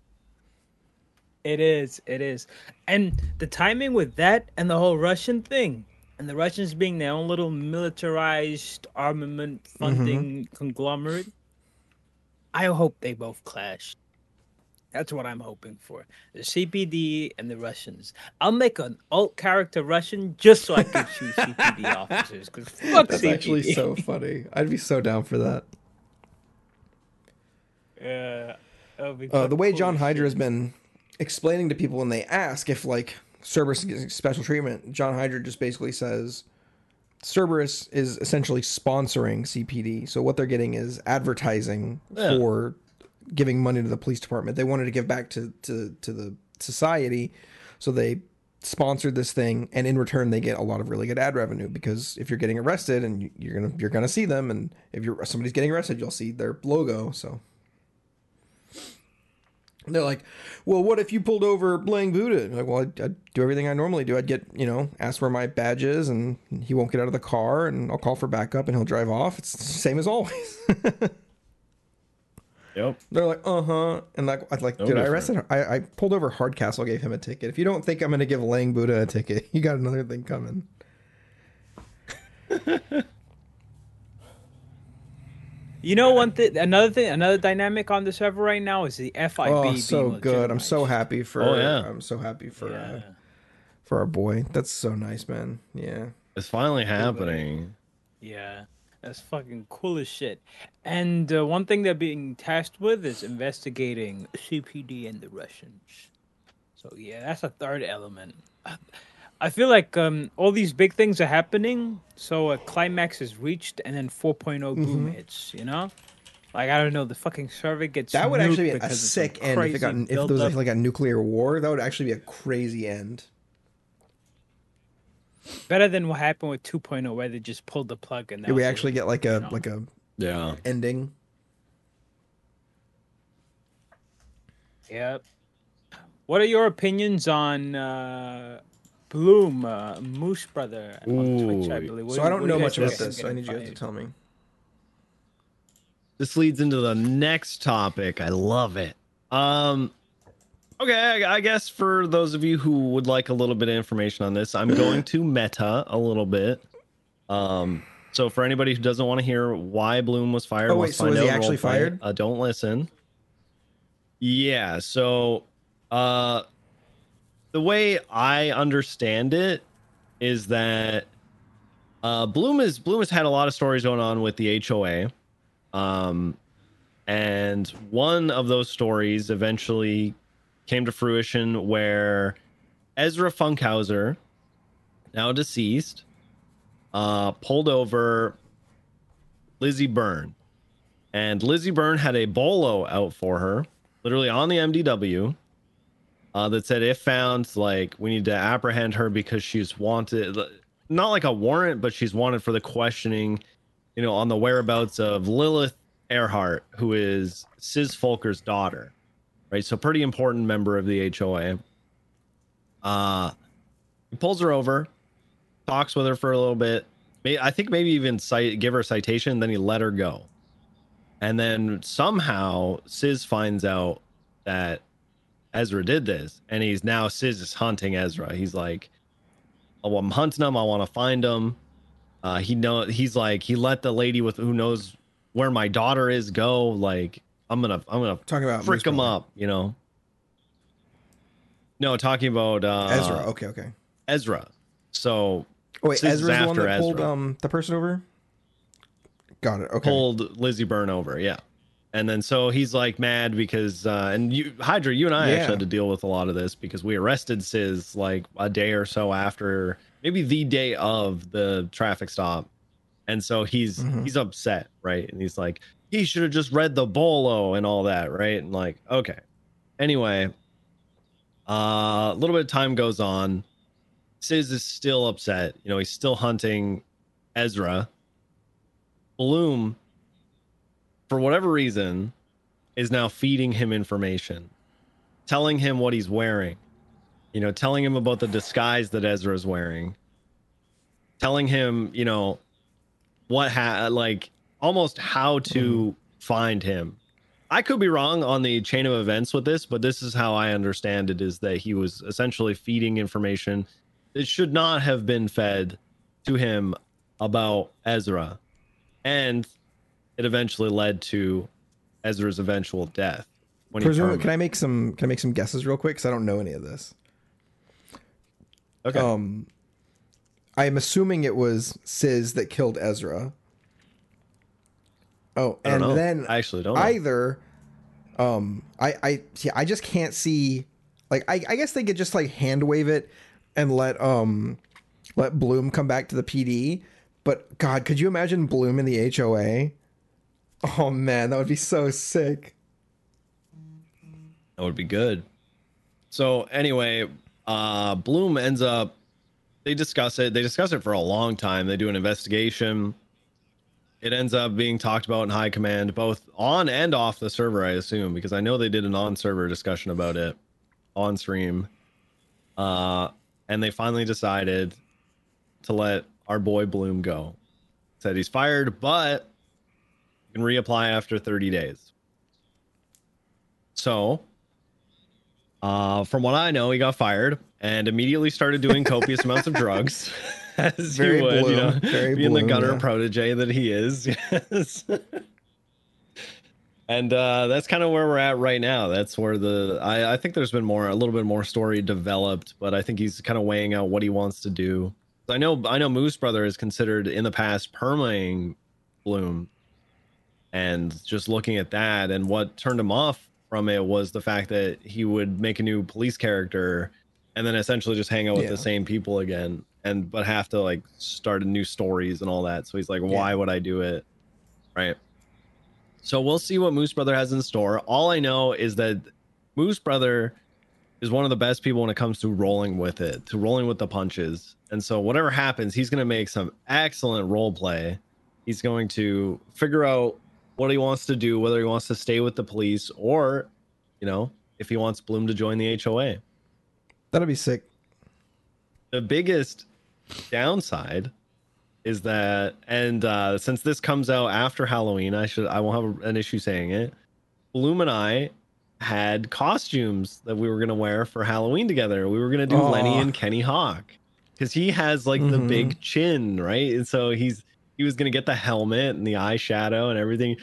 Speaker 3: it is, it is, and the timing with that and the whole Russian thing, and the Russians being their own little militarized armament funding conglomerate. I hope they both clash. That's what I'm hoping for. The CPD and the Russians. I'll make an alt character Russian just so I can shoot CPD officers. Because fuck
Speaker 1: That's
Speaker 3: CPD.
Speaker 1: actually so funny. I'd be so down for that.
Speaker 3: Yeah, be
Speaker 1: Uh, the way John Hydra has been explaining to people when they ask if like Cerberus gets special treatment, John Hydra just basically says Cerberus is essentially sponsoring CPD. So what they're getting is advertising
Speaker 2: Yeah.
Speaker 1: for giving money to the police department. They wanted to give back to to to the society, so they sponsored this thing and in return they get a lot of really good ad revenue because if you're getting arrested and you- you're going to you're to see them and if you're somebody's getting arrested you'll see their logo so They're like, well, what if you pulled over Lang Buddha? I'm like, well, I'd, I'd do everything I normally do. I'd get, you know, ask where my badge is, and he won't get out of the car, and I'll call for backup, and he'll drive off. It's the same as always.
Speaker 2: Yep.
Speaker 1: They're like, uh huh, and like, I like,
Speaker 2: No
Speaker 1: dude, I
Speaker 2: different.
Speaker 1: arrested. I, I pulled over Hardcastle, gave him a ticket. If you don't think I'm gonna give Lang Buddha a ticket, you got another thing coming.
Speaker 3: You know, one thing, another thing, another dynamic on the server right now is the FIB.
Speaker 1: Oh, so good. I'm so happy for.
Speaker 2: Oh, yeah.
Speaker 1: I'm so happy for uh, for our boy. That's so nice, man. Yeah.
Speaker 2: It's finally happening.
Speaker 3: Yeah, that's fucking cool as shit. And uh, one thing they're being tasked with is investigating CPD and the Russians. So yeah, that's a third element. I feel like um, all these big things are happening, so a climax is reached, and then 4.0 boom hits. You know, like I don't know, the fucking server gets
Speaker 1: That would actually be a
Speaker 3: because of some
Speaker 1: sick end if it got if there was
Speaker 3: buildup.
Speaker 1: like a nuclear war. That would actually be a crazy end.
Speaker 3: better than what happened with 2.0, where they just pulled the plug and that
Speaker 1: we actually get like a like a
Speaker 2: Yeah.
Speaker 1: ending?
Speaker 3: Yep. What are your opinions on uh, Bloom, uh, Moose Brother on Twitch? I
Speaker 2: Ooh.
Speaker 3: believe. What
Speaker 1: So
Speaker 3: do-
Speaker 1: I don't
Speaker 3: what do
Speaker 1: know much about this. So I need you guys to tell me.
Speaker 2: This leads into the next topic. I love it. Um, okay, I, I guess for those of you who would like a little bit of information on this, I'm going to meta a little bit. Um, so for anybody who doesn't want to hear why Bloom was fired,
Speaker 1: Oh, wait, so was he actually fired?
Speaker 2: Uh, don't listen. Yeah. So, uh, the way I understand it is that uh, Bloom is Bloom has had a lot of stories going on with the HOA. Um, and one of those stories eventually came to fruition where Ezra Funkhauser, now deceased, uh, pulled over Lizzie Byrne. And Lizzie Byrne had a bolo out for her, literally on the MDW, uh, that said, if found, like, we need to apprehend her because she's wanted, not like a warrant, but she's wanted for the questioning you know, on the whereabouts of Lilith Earhart, who is Siz Fulker's daughter, right? So pretty important member of the HOA. Uh, he pulls her over, talks with her for a little bit. I think maybe even cite, give her a citation, then he let her go. And then somehow Siz finds out that Ezra did this, and he's now Siz is hunting Ezra. He's like, "Oh, I'm hunting him. I want to find him." Uh, he know he's like he let the lady with who knows where my daughter is go. Like I'm gonna I'm gonna
Speaker 1: talk about
Speaker 2: frick
Speaker 1: Moose
Speaker 2: him up, you know. No, talking about uh,
Speaker 1: Ezra. Okay, okay.
Speaker 2: Ezra. So
Speaker 1: Oh, wait,
Speaker 2: Siz
Speaker 1: Ezra's the one that pulled um the person over. Got it. Okay.
Speaker 2: pulled Lizzie Byrne over, yeah. And then so he's like mad because uh and you Hydra, you and I
Speaker 1: Yeah.
Speaker 2: actually had to deal with a lot of this because we arrested Siz like a day or so after maybe the day of the traffic stop. And so he's
Speaker 1: Mhm.
Speaker 2: he's upset, right? And he's like, he should have just read the bolo and all that, right? And like, okay. Anyway, uh a little bit of time goes on. Siz is still upset. You know, he's still hunting Ezra. Bloom, for whatever reason, is now feeding him information, telling him what he's wearing, you know, telling him about the disguise that Ezra is wearing, telling him, you know, what ha like almost how to find him. I could be wrong on the chain of events with this, but this is how I understand it is that he was essentially feeding information that should not have been fed to him about Ezra. And it eventually led to Ezra's eventual death.
Speaker 1: Can I make some can I make some guesses real quick? Because I don't know any of this.
Speaker 2: okay.
Speaker 1: Um, I'm assuming it was Siz that killed Ezra. Oh, and
Speaker 2: know.
Speaker 1: then
Speaker 2: I actually don't know.
Speaker 1: either, um, I I see. I just can't see. Like, I I guess they could just like hand wave it and let um let Bloom come back to the PD. But God, could you imagine Bloom in the HOA? Oh man, that would be so sick.
Speaker 2: That would be good. So anyway, uh Bloom ends up they discuss it. They discuss it for a long time. They do an investigation. it ends up being talked about in high command, both on and off the server, I assume, because I know they did an on server discussion about it on stream. Uh, and they finally decided to let our boy Bloom go. Said he's fired, but can reapply after 30 days. So, uh, from what I know, he got fired and immediately started doing copious amounts of drugs, as
Speaker 1: Very
Speaker 2: you would, you know,
Speaker 1: very
Speaker 2: being the
Speaker 1: Bloom,
Speaker 2: gutter
Speaker 1: yeah.
Speaker 2: protege that he is. Yes. and uh, that's kind of where we're at right now. That's where the I, I think there's been more, a little bit more story developed, but I think he's kind of weighing out what he wants to do. I know, I know, Moose Brother is considered in the past permaing Bloom, and just looking at that and what turned him off from it was the fact that he would make a new police character and then essentially just hang out with
Speaker 1: Yeah.
Speaker 2: the same people again and but have to like start a new stories and all that. So he's like why
Speaker 1: Yeah.
Speaker 2: would i do it? Right. So we'll see what moose brother has in store. All i know is that moose brother is one of the best people when it comes to rolling with it to rolling with the punches. And so whatever happens he's going to make some excellent role play he's going to figure out what he wants to do whether he wants to stay with the police or you know if he wants bloom to join the hoa
Speaker 1: That'll be sick.
Speaker 2: the biggest downside is that and uh since this comes out after halloween i should i won't have an issue saying it. Bloom and i had costumes that we were going to wear for halloween together. We were going to do lenny and kenny hawk because he has like the
Speaker 1: Mhm.
Speaker 2: big chin right? And so he's he was going to get the helmet and the eyeshadow and everything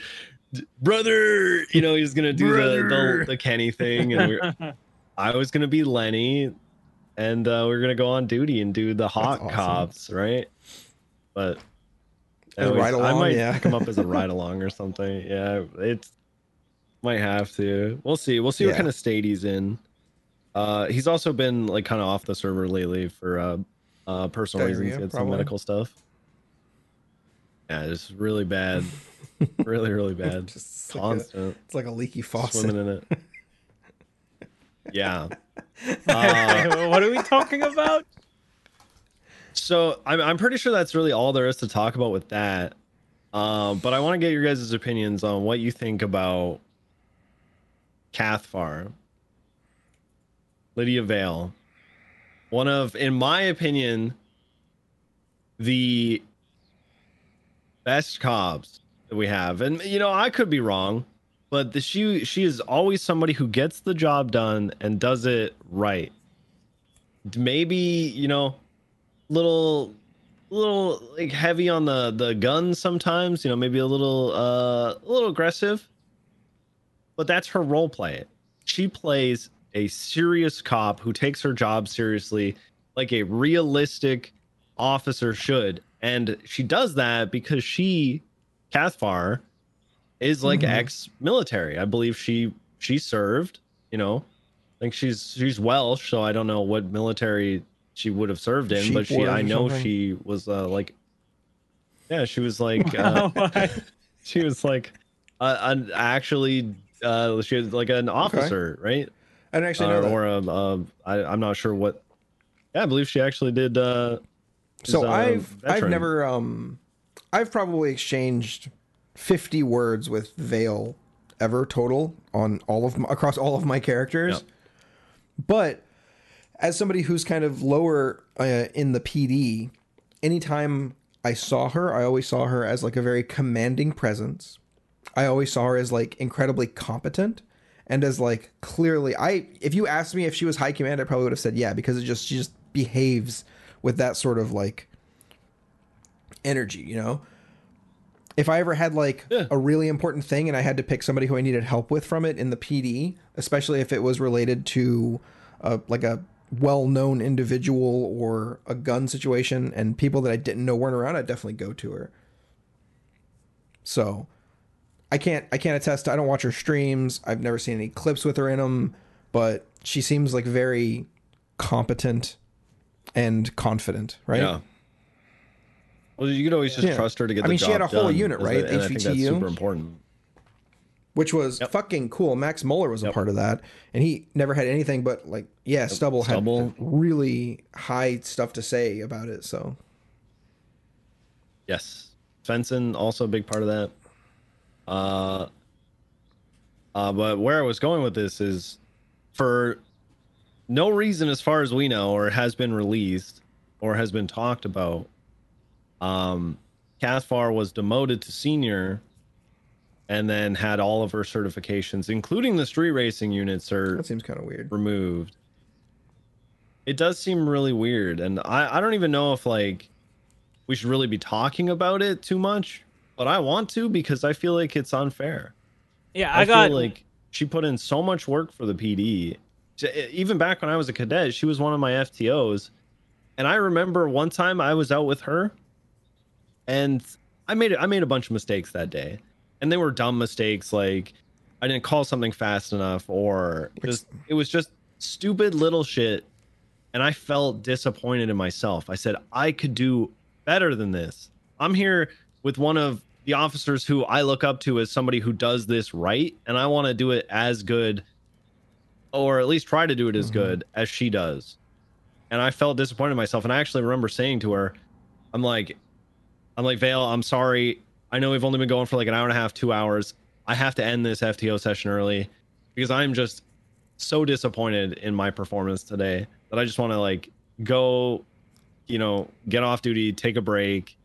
Speaker 2: brother you know he's going to do the, the the kenny thing and we're I was gonna be Lenny, and uh, we are gonna go on duty and do the hot
Speaker 1: awesome.
Speaker 2: cops, right? But
Speaker 1: As a
Speaker 2: anyways, I
Speaker 1: ride-along,
Speaker 2: might
Speaker 1: yeah.
Speaker 2: pick him up as a ride along or something. Yeah, it's might have to. We'll see. We'll see what kind of state he's in. Uh, he's also been like kind of off the server lately for uh, uh personal reasons.
Speaker 1: Diarrhea,
Speaker 2: He had some medical stuff. Yeah, it's really bad. really, really bad.
Speaker 1: Just like a-
Speaker 2: Constant
Speaker 1: It's like a leaky faucet.
Speaker 2: swimming in it. Yeah. Uh,
Speaker 3: what are we talking about?
Speaker 2: so I'm I'm pretty sure that's really all there is to talk about with that. Um, but I want to get your guys' opinions on what you think about Cathfar, Lydia Vale, one of, in my opinion, the best cops that we have. And you know, I could be wrong, but the, she she is always somebody who gets the job done and does it right. Maybe you know, little little like heavy on the the gun sometimes. You know, maybe a little uh a little aggressive. But that's her role play. She plays a serious cop who takes her job seriously, like a realistic officer should. And she does that because she, Cathfar, is like
Speaker 1: Mhm.
Speaker 2: ex-military. I believe she she served. You know, I think she's she's Welsh, so I don't know what military she would have served in, but she I know
Speaker 1: something?
Speaker 2: she was uh, like, yeah, she was like, uh, she was like, uh, an actually, uh, she was like an officer, right?
Speaker 1: I didn't actually know
Speaker 2: or,
Speaker 1: that.
Speaker 2: or a, uh, I, I'm not sure what. Yeah, I believe she actually did. Uh,
Speaker 1: so I've I've never um I've probably exchanged 50 words with Vale ever total on all of my, across all of my characters.
Speaker 2: Yep.
Speaker 1: But as somebody who's kind of lower uh, in the PD, anytime I saw her, I always saw her as like a very commanding presence. I always saw her as like incredibly competent and as like clearly I if you asked me if she was high command, I probably would have said yeah because it just she just behaves with that sort of like energy, you know? If I ever had like
Speaker 2: Yeah.
Speaker 1: a really important thing and I had to pick somebody who I needed help with from it in the PD, especially if it was related to uh, like a well-known individual or a gun situation and people that I didn't know weren't around, I'd definitely go to her. So, I can't I can't attest. to- I don't watch her streams. I've never seen any clips with her in them, but she seems like very competent and confident, right?
Speaker 2: Yeah. Well, you could always just
Speaker 1: Yeah.
Speaker 2: trust her to get.
Speaker 1: I
Speaker 2: the
Speaker 1: mean, she had a whole
Speaker 2: done,
Speaker 1: unit, right?
Speaker 2: it- think that's super important.
Speaker 1: Which was
Speaker 2: Yep.
Speaker 1: fucking cool. Max Muller was a
Speaker 2: Yep.
Speaker 1: part of that, and he never had anything but like, yeah, Stubble,
Speaker 2: Stubble.
Speaker 1: had really high stuff to say about it. So
Speaker 2: Yes, Svensson also a big part of that. Uh, uh, but where I was going with this is for no reason, as far as we know, or has been released or has been talked about. Um, Cathfar was demoted to senior, and then had all of her certifications, including the street racing units, are
Speaker 1: That seems kind of weird.
Speaker 2: removed. It does seem really weird, and I, I don't even know if like we should really be talking about it too much, but I want to because I feel like it's unfair.
Speaker 3: Yeah,
Speaker 2: I,
Speaker 3: I, got
Speaker 2: feel like she put in so much work for the PD. Even back when I was a cadet, she was one of my FTOs, and I remember one time I was out with her, and I made I made a bunch of mistakes that day, and they were dumb mistakes like I didn't call something fast enough, or it was just stupid little shit, and I felt disappointed in myself. I said I could do better than this. I'm here with one of the officers who I look up to as somebody who does this right, and I want to do it as good, or at least try to do it as mm-hmm. good as she does. And I felt disappointed in myself, and I actually remember saying to her, "I'm like, I'm like Vale, I'm sorry. I know we've only been going for like an hour and a half, two hours. I have to end this FTO session early because I'm just so disappointed in my performance today that I just want to like go, you know, get off duty, take a break,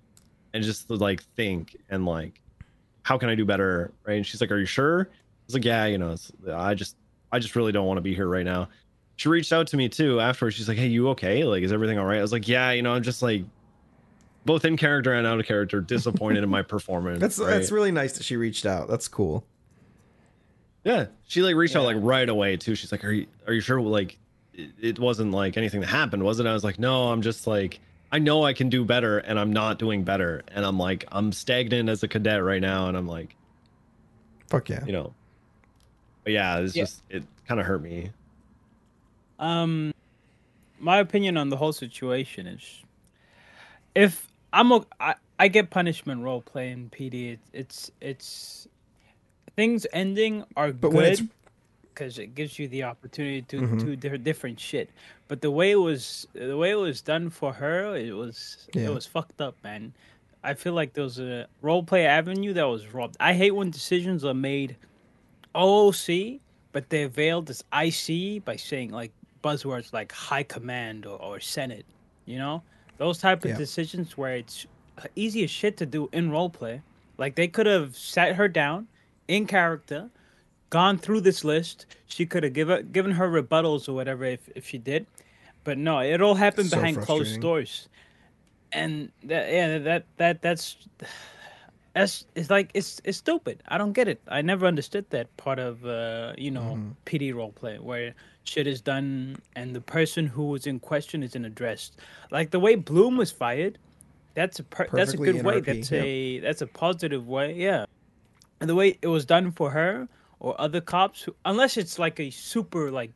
Speaker 2: and just like think and like, how can I do better? Right? And she's like, "Are you sure?" I was like, "Yeah, you know, it's, I just, I just really don't want to be here right now." She reached out to me too afterwards. She's like, "Hey, you okay? Like, is everything all right?" I was like, "Yeah, you know, I'm just like." Both in character and out of character, disappointed in my performance.
Speaker 1: That's
Speaker 2: right?
Speaker 1: that's really nice that she reached out. That's cool.
Speaker 2: Yeah, she like reached out like right away too. She's like, "Are you are you sure like it, it wasn't like anything that happened, was it?" I was like, "No, I'm just like I know I can do better and I'm not doing better and I'm like I'm stagnant as a cadet right now and I'm like,
Speaker 1: Fuck yeah.
Speaker 2: you know. But yeah, it's
Speaker 3: Yeah.
Speaker 2: just it kind of hurt me.
Speaker 3: Um, my opinion on the whole situation is, if I'm o- I, I get punishment role playing PD. It's it's it's things ending are
Speaker 1: But
Speaker 3: good because it gives you the opportunity to
Speaker 1: Mhm.
Speaker 3: do di- different shit. But the way it was the way it was done for her, it was
Speaker 1: Yeah.
Speaker 3: it was fucked up, man. I feel like there was a role play avenue that was robbed. I hate when decisions are made OOC, but they're veiled as IC by saying like buzzwords like high command or, or senate. You know, those type of
Speaker 1: Yeah.
Speaker 3: decisions where it's easy as shit to do in role play. Like they could have sat her down in character, gone through this list. She could have given given her rebuttals or whatever if, if she did. But no, it all happened
Speaker 1: So
Speaker 3: behind closed doors. And that yeah, that that that's that's it's like it's it's stupid. I don't get it. I never understood that part of uh, you know
Speaker 1: Mm-hmm.
Speaker 3: PD roleplay where shit is done and the person who was in question isn't addressed. Like the way Bloom was fired, that's a per- that's a good way. That's
Speaker 1: yep.
Speaker 3: a that's a positive way. Yeah, and the way it was done for her or other cops, who, unless it's like a super like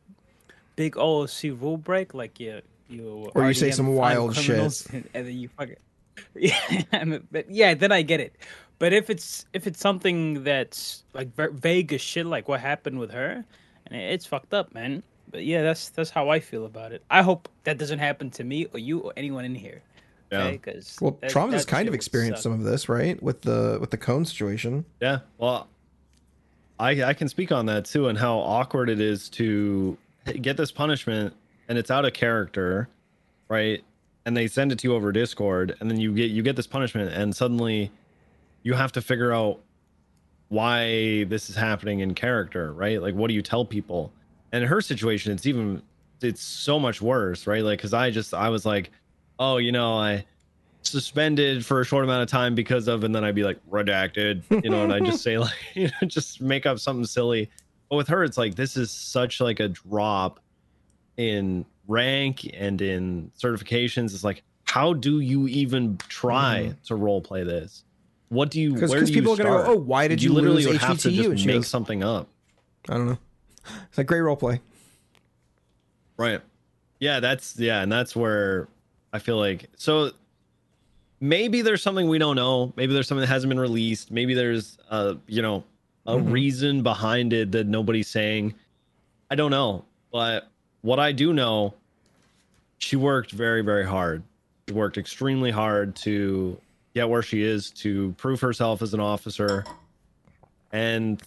Speaker 3: big OOC rule break, like you you
Speaker 1: Or you say some wild shit.
Speaker 3: and, and then you fuck it. Yeah, but yeah, then I get it. But if it's if it's something that's like ve- vague as shit, like what happened with her, and it's fucked up, man. But yeah, that's that's how I feel about it. I hope that doesn't happen to me or you or anyone in here.
Speaker 2: Yeah.
Speaker 3: Okay, because
Speaker 1: Well, Travis has kind of experienced some of this, right? With the with the cone situation.
Speaker 2: Yeah. Well, I I can speak on that too, and how awkward it is to get this punishment, and it's out of character, right? And they send it to you over Discord, and then you get you get this punishment, and suddenly you have to figure out why this is happening in character, right? Like, what do you tell people? And in her situation, it's even it's so much worse, right? Like, because I just I was like, oh, you know, I suspended for a short amount of time because of, and then I'd be like redacted, you know, and I just say like, you know, just make up something silly. But with her, it's like this is such like a drop in rank and in certifications. It's like, how do you even try mm-hmm. to role play this? What do you?
Speaker 1: Because
Speaker 2: Where do you
Speaker 1: people are gonna
Speaker 2: start?
Speaker 1: go, oh, why did you,
Speaker 2: literally
Speaker 1: lose
Speaker 2: would have to just make
Speaker 1: goes,
Speaker 2: something up?
Speaker 1: I don't know. It's like great role play.
Speaker 2: Right. Yeah, that's yeah, and that's where I feel like so maybe there's something we don't know. Maybe there's something that hasn't been released. Maybe there's uh, you know, a
Speaker 1: Mhm.
Speaker 2: reason behind it that nobody's saying. I don't know. But what I do know, she worked very, very hard. She worked extremely hard to get where she is to prove herself as an officer, and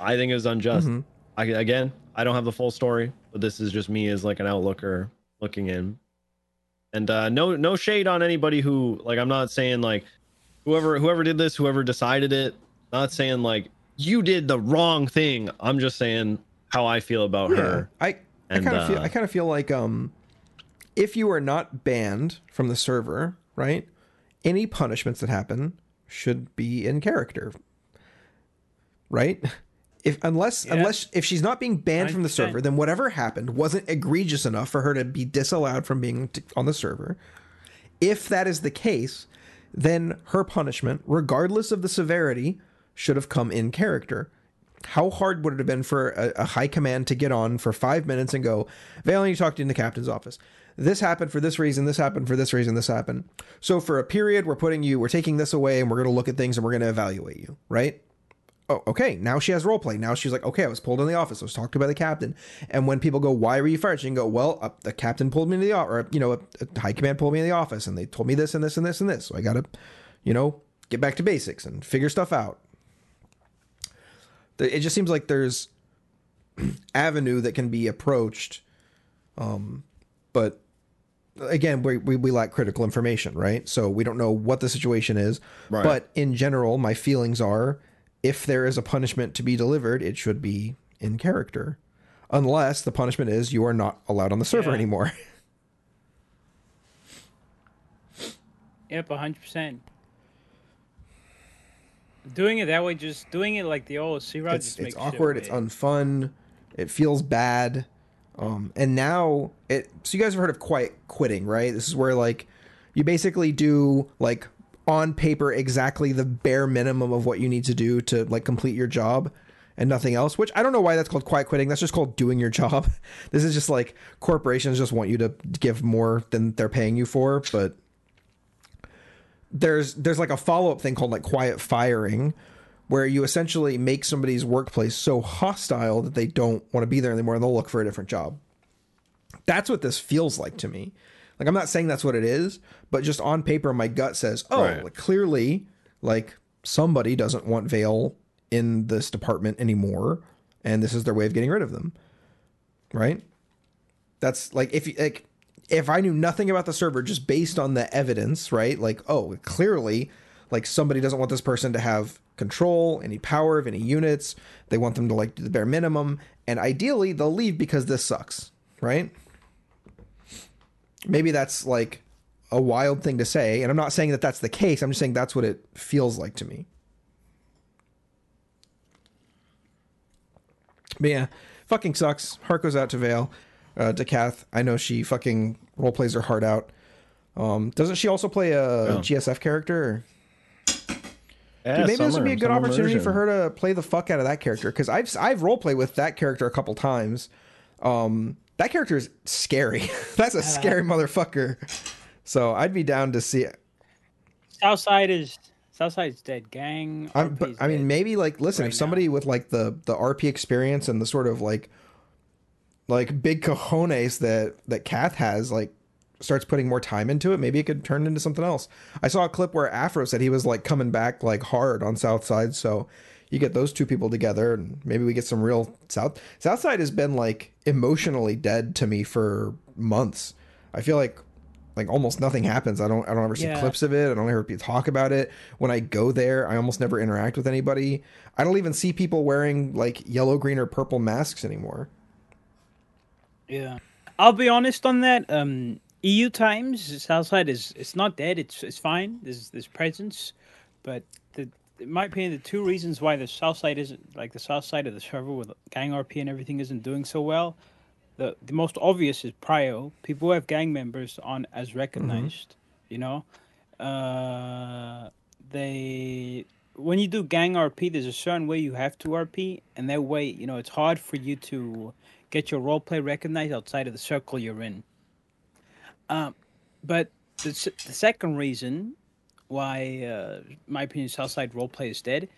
Speaker 2: I think it was unjust.
Speaker 1: Mm-hmm.
Speaker 2: I, again, I don't have the full story, but this is just me as like an outlooker looking in. And uh, no, no shade on anybody who like. I'm not saying like whoever whoever did this, whoever decided it. Not saying like you did the wrong thing. I'm just saying how I feel about her.
Speaker 1: I I kind of feel
Speaker 2: uh,
Speaker 1: I kind of feel like um if you are not banned from the server, right? Any punishments that happen should be in character. Right? If unless
Speaker 3: Yeah.
Speaker 1: unless if she's not being banned from the server, then whatever happened wasn't egregious enough for her to be disallowed from being t- on the server. If that is the case, then her punishment, regardless of the severity, should have come in character. How hard would it have been for a, a high command to get on for five minutes and go, Valen, you talked in the captain's office. This happened for this reason, this happened for this reason, this happened. So for a period, we're putting you, we're taking this away and we're going to look at things and we're going to evaluate you, right? oh, okay, now she has role play. Now she's like, okay, I was pulled in the office. I was talked to by the captain. And when people go, why were you fired? She can go, well, uh, the captain pulled me into the office, or, you know, a, a high command pulled me in the office and they told me this and this and this and this. So I got to, you know, get back to basics and figure stuff out. The- It just seems like there's avenue that can be approached. Um, but again, we, we, we lack critical information, right? So we don't know what the situation is.
Speaker 2: Right.
Speaker 1: But in general, my feelings are if there is a punishment to be delivered, it should be in character. Unless the punishment is you are not allowed on the server
Speaker 3: Yeah.
Speaker 1: anymore.
Speaker 3: Yep, hundred percent. Doing it that way, just doing it like the old C rod,
Speaker 1: it's
Speaker 3: just
Speaker 1: it's
Speaker 3: makes
Speaker 1: awkward, it's unfun, it feels bad. Um, and now it so you guys have heard of quiet quitting, right? This is where like you basically do like on paper exactly the bare minimum of what you need to do to like complete your job and nothing else, which I don't know why that's called quiet quitting. That's just called doing your job. This is just like corporations just want you to give more than they're paying you for, but there's there's like a follow-up thing called like quiet firing where you essentially make somebody's workplace so hostile that they don't want to be there anymore and they'll look for a different job. That's what this feels like to me. Like I'm not saying that's what it is, but just on paper my gut says, "Oh,
Speaker 2: Right.
Speaker 1: like, clearly like somebody doesn't want Vale in this department anymore and this is their way of getting rid of them." Right? That's like if you like if I knew nothing about the server just based on the evidence, right? Like, oh, clearly, like somebody doesn't want this person to have control, any power of any units. They want them to like do the bare minimum, and ideally they'll leave because this sucks, right? Maybe that's like a wild thing to say, and I'm not saying that that's the case. I'm just saying that's what it feels like to me. But yeah, fucking sucks. Heart goes out to Vale, uh, to Kath. I know she fucking role plays her heart out. Um, doesn't she also play a
Speaker 2: Yeah.
Speaker 1: GSF character?
Speaker 2: Yeah,
Speaker 1: Dude, maybe this would be a good
Speaker 2: summer
Speaker 1: opportunity for her to play the fuck out of that character because I've I've role played with that character a couple times. Um, that character is scary. That's a scary motherfucker. So I'd be down to see it.
Speaker 3: Southside is Southside's dead. Gang.
Speaker 1: I'm, but I mean,
Speaker 3: dead.
Speaker 1: maybe like listen,
Speaker 3: right
Speaker 1: if somebody with like the the RP experience and the sort of like like big cojones that that Kath has, like starts putting more time into it, maybe it could turn into something else. I saw a clip where Afro said he was like coming back like hard on Southside, so you get those two people together and maybe we get some real South Southside has been like emotionally dead to me for months. I feel like like almost nothing happens. I don't I don't ever see
Speaker 3: Yeah.
Speaker 1: clips of it. I don't hear people talk about it. When I go there, I almost never interact with anybody. I don't even see people wearing like yellow, green, or purple masks anymore.
Speaker 3: Yeah, I'll be honest on that. Um, EU times Southside is it's not dead. It's it's fine. There's there's presence, but the in my opinion, the two reasons why the South Side isn't like the South Side of the server with gang RP and everything isn't doing so well. The the most obvious is prio. People who have gang members on as recognized. You know, uh, they when you do gang RP, there's a certain way you have to RP, and that way, you know, it's hard for you to get your role play recognized outside of the circle you're in. Um, but the, the second reason why, uh, in my opinion, Southside roleplay is dead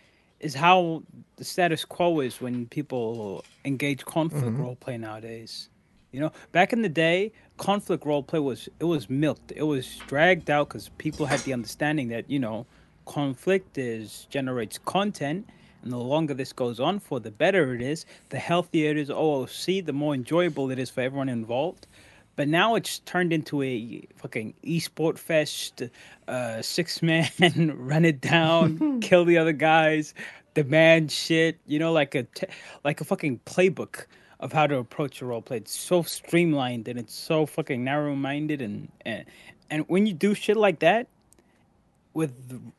Speaker 3: is how the status quo is when people engage conflict roleplay nowadays. You know, back in the day, conflict roleplay was it was milked. It was dragged out because people had the understanding that you know, conflict is generates content, and the longer this goes on for, the better it is. The healthier it is OOC, the more enjoyable it is for everyone involved. But now it's turned into a fucking esport fest, uh, six man run it down, kill the other guys, demand shit. You know, like a te- like a fucking playbook of how to approach a role play. It's so streamlined and it's so fucking narrow minded and, and and when you do shit like that with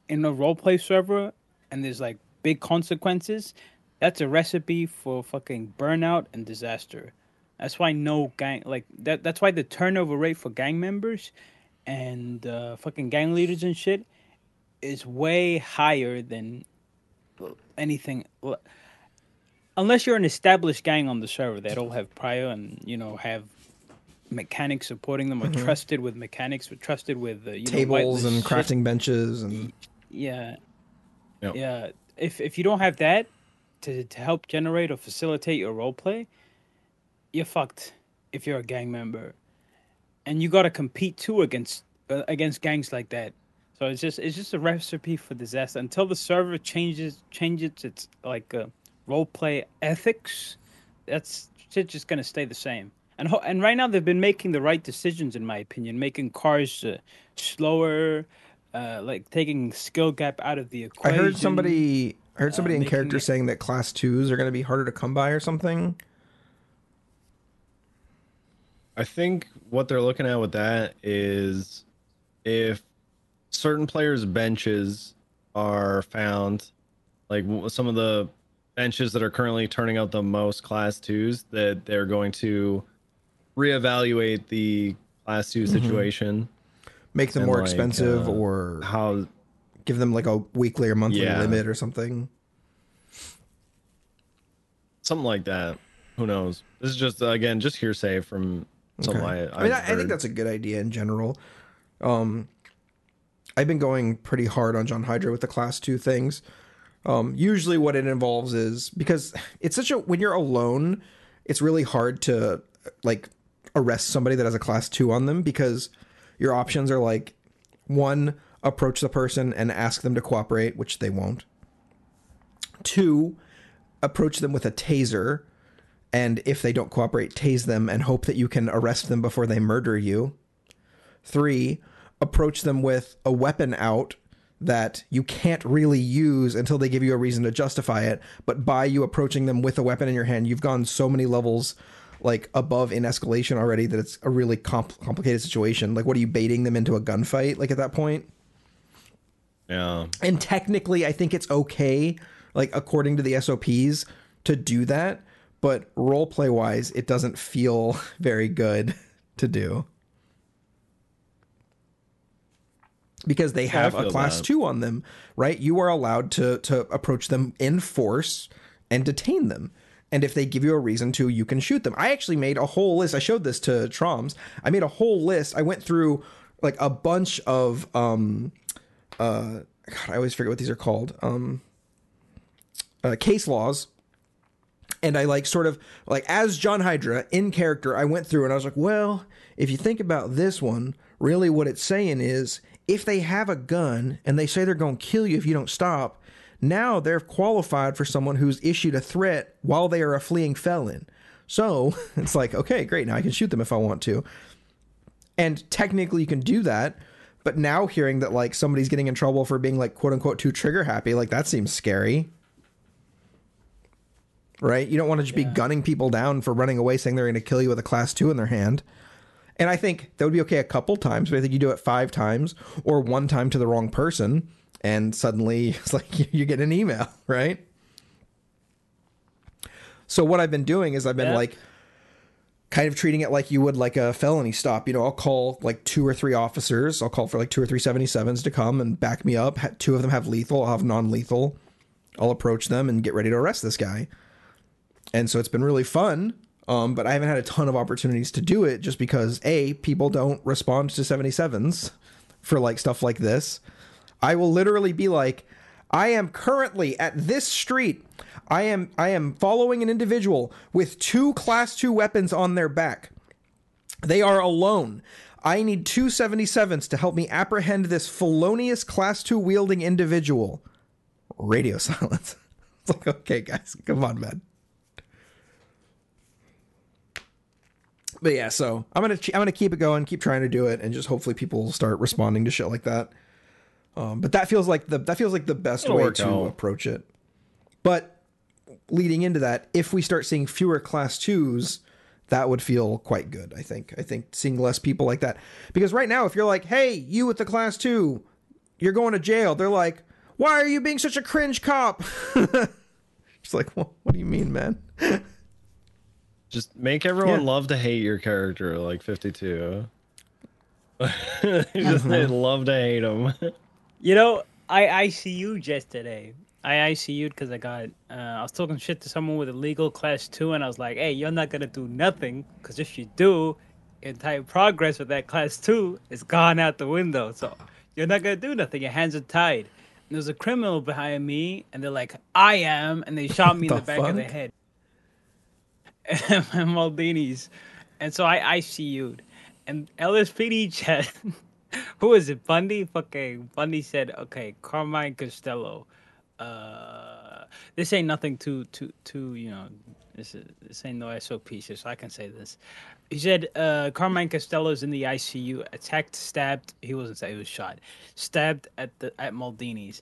Speaker 3: in a role play server and there's like big consequences, that's a recipe for fucking burnout and disaster. That's why no gang like that. That's why the turnover rate for gang members and uh, fucking gang leaders and shit is way higher than anything. Unless you're an established gang on the server that all have prior and you know have mechanics supporting them, or
Speaker 1: Mhm.
Speaker 3: trusted with mechanics, or trusted with uh, you know,
Speaker 1: Tables
Speaker 3: whitelist
Speaker 1: and
Speaker 3: shit.
Speaker 1: crafting benches and
Speaker 3: Yeah.
Speaker 2: Yep.
Speaker 3: Yeah. If if you don't have that to, to help generate or facilitate your role play, you're fucked if you're a gang member. And you got to compete too against uh, against gangs like that. So it's just it's just a recipe for disaster until the server changes changes its like uh, role play ethics. That's shit just to stay the same. And ho- and right now they've been making the right decisions in my opinion, making cars uh, slower, uh, like taking skill gap out of the equation.
Speaker 1: I heard somebody I heard somebody in character
Speaker 3: it-
Speaker 1: saying that class twos are going to be harder to come by or something.
Speaker 2: I think what they're looking at with that is if certain players' benches are found, like some of the benches that are currently turning out the most class twos, that they're going to reevaluate the class 2
Speaker 1: Mhm.
Speaker 2: situation.
Speaker 1: Make them
Speaker 2: and,
Speaker 1: more
Speaker 2: like,
Speaker 1: expensive
Speaker 2: uh,
Speaker 1: or
Speaker 2: how
Speaker 1: give them like a weekly or monthly
Speaker 2: Yeah.
Speaker 1: limit or something.
Speaker 2: something like that. Who knows? This is just again just hearsay from something
Speaker 1: Okay.
Speaker 2: I,
Speaker 1: I mean, I, think that's a good idea in general. Um, I've been going pretty hard on John Hydra with the class two things. Um, usually, what it involves is because it's such a when you're alone, it's really hard to like arrest somebody that has a class two on them because your options are like one, approach the person and ask them to cooperate, which they won't. Two, approach them with a taser and if they don't cooperate, tase them and hope that you can arrest them before they murder you. Three, approach them with a weapon out that you can't really use until they give you a reason to justify it. But by you approaching them with a weapon in your hand, you've gone so many levels like above in escalation already that it's a really comp- complicated situation. Like, what are you baiting them into a gunfight? Like at that point,
Speaker 2: yeah.
Speaker 1: and technically, I think it's okay, like according to the SOPs, to do that. But roleplay wise, it doesn't feel very good to do because they
Speaker 2: Yeah,
Speaker 1: have a class
Speaker 2: that.
Speaker 1: two on them, right? You are allowed to to approach them in force and detain them. And if they give you a reason to, you can shoot them. I actually made a whole list. I showed this to Traumz. I made a whole list. I went through like a bunch of um uh God, I always forget what these are called. Um uh, case laws. And I like sort of like as John Hydra in character, I went through and I was like, well, if you think about this one, really what it's saying is if they have a gun and they say they're going to kill you if you don't stop, now they're qualified for someone who's issued a threat while they are a fleeing felon. So it's like, okay, great. Now I can shoot them if I want to. And technically you can do that. But now hearing that like somebody's getting in trouble for being like quote unquote too trigger happy, like that seems scary. Right? You don't want to just be gunning people down for running away saying they're going to kill you with a class 2 in their hand. And I think that would be okay a couple times, but I think you do it 5 times or one time to the wrong person and suddenly it's like you get an email, right? So what I've been doing is I've been
Speaker 3: Yeah.
Speaker 1: like kind of treating it like you would like a felony stop. You know, I'll call like two or three officers. I'll call for like two or three 77s to come and back me up. Two of them have lethal. I'll have non-lethal. I'll approach them and get ready to arrest this guy. And so it's been really fun. Um, but I haven't had a ton of opportunities to do it just because a people don't respond to 77s for like stuff like this. I will literally be like, I am currently at this street. I am I am following an individual with two class 2 weapons on their back. They are alone. I need two 77s to help me apprehend this felonious class 2 wielding individual. Radio silence. It's like, okay, guys, come on, man. But yeah, so I'm gonna I'm gonna keep it going, keep trying to do it, and just hopefully people will start responding to shit like that. Um, but that feels like the that feels like the best
Speaker 2: It'll
Speaker 1: way to
Speaker 2: out.
Speaker 1: approach it. But leading into that, if we start seeing fewer class twos, that would feel quite good. I think. I think seeing less people like that because right now, if you're like, "Hey, you with the class two, you're going to jail," they're like, "Why are you being such a cringe cop?" It's like, what, what do you mean, man?
Speaker 2: Just make everyone
Speaker 1: Yeah.
Speaker 2: love to hate your character, like 52. just
Speaker 1: Mm-hmm.
Speaker 2: they love to hate him.
Speaker 3: You know, I ICU'd yesterday. I ICU'd because I got, uh, I was talking shit to someone with a legal class two, and I was like, hey, you're not going to do nothing, because if you do, entire progress with that class two is gone out the window. So you're not going to do nothing. Your hands are tied. And there's a criminal behind me, and they're like, I am, and they shot me in
Speaker 1: The
Speaker 3: the back of the
Speaker 1: fuck?
Speaker 3: head. Maldini's. And so I ICU'd. And LSPD chat, who is it? Bundy? Fucking Bundy said, okay, Carmine Costello. Uh, this ain't nothing too, too, too, you know, this, is, this ain't no SOP shit, so I can say this. He said, uh, Carmine Costello's in the ICU, attacked, stabbed, he wasn't say he was shot, stabbed at the at Maldini's.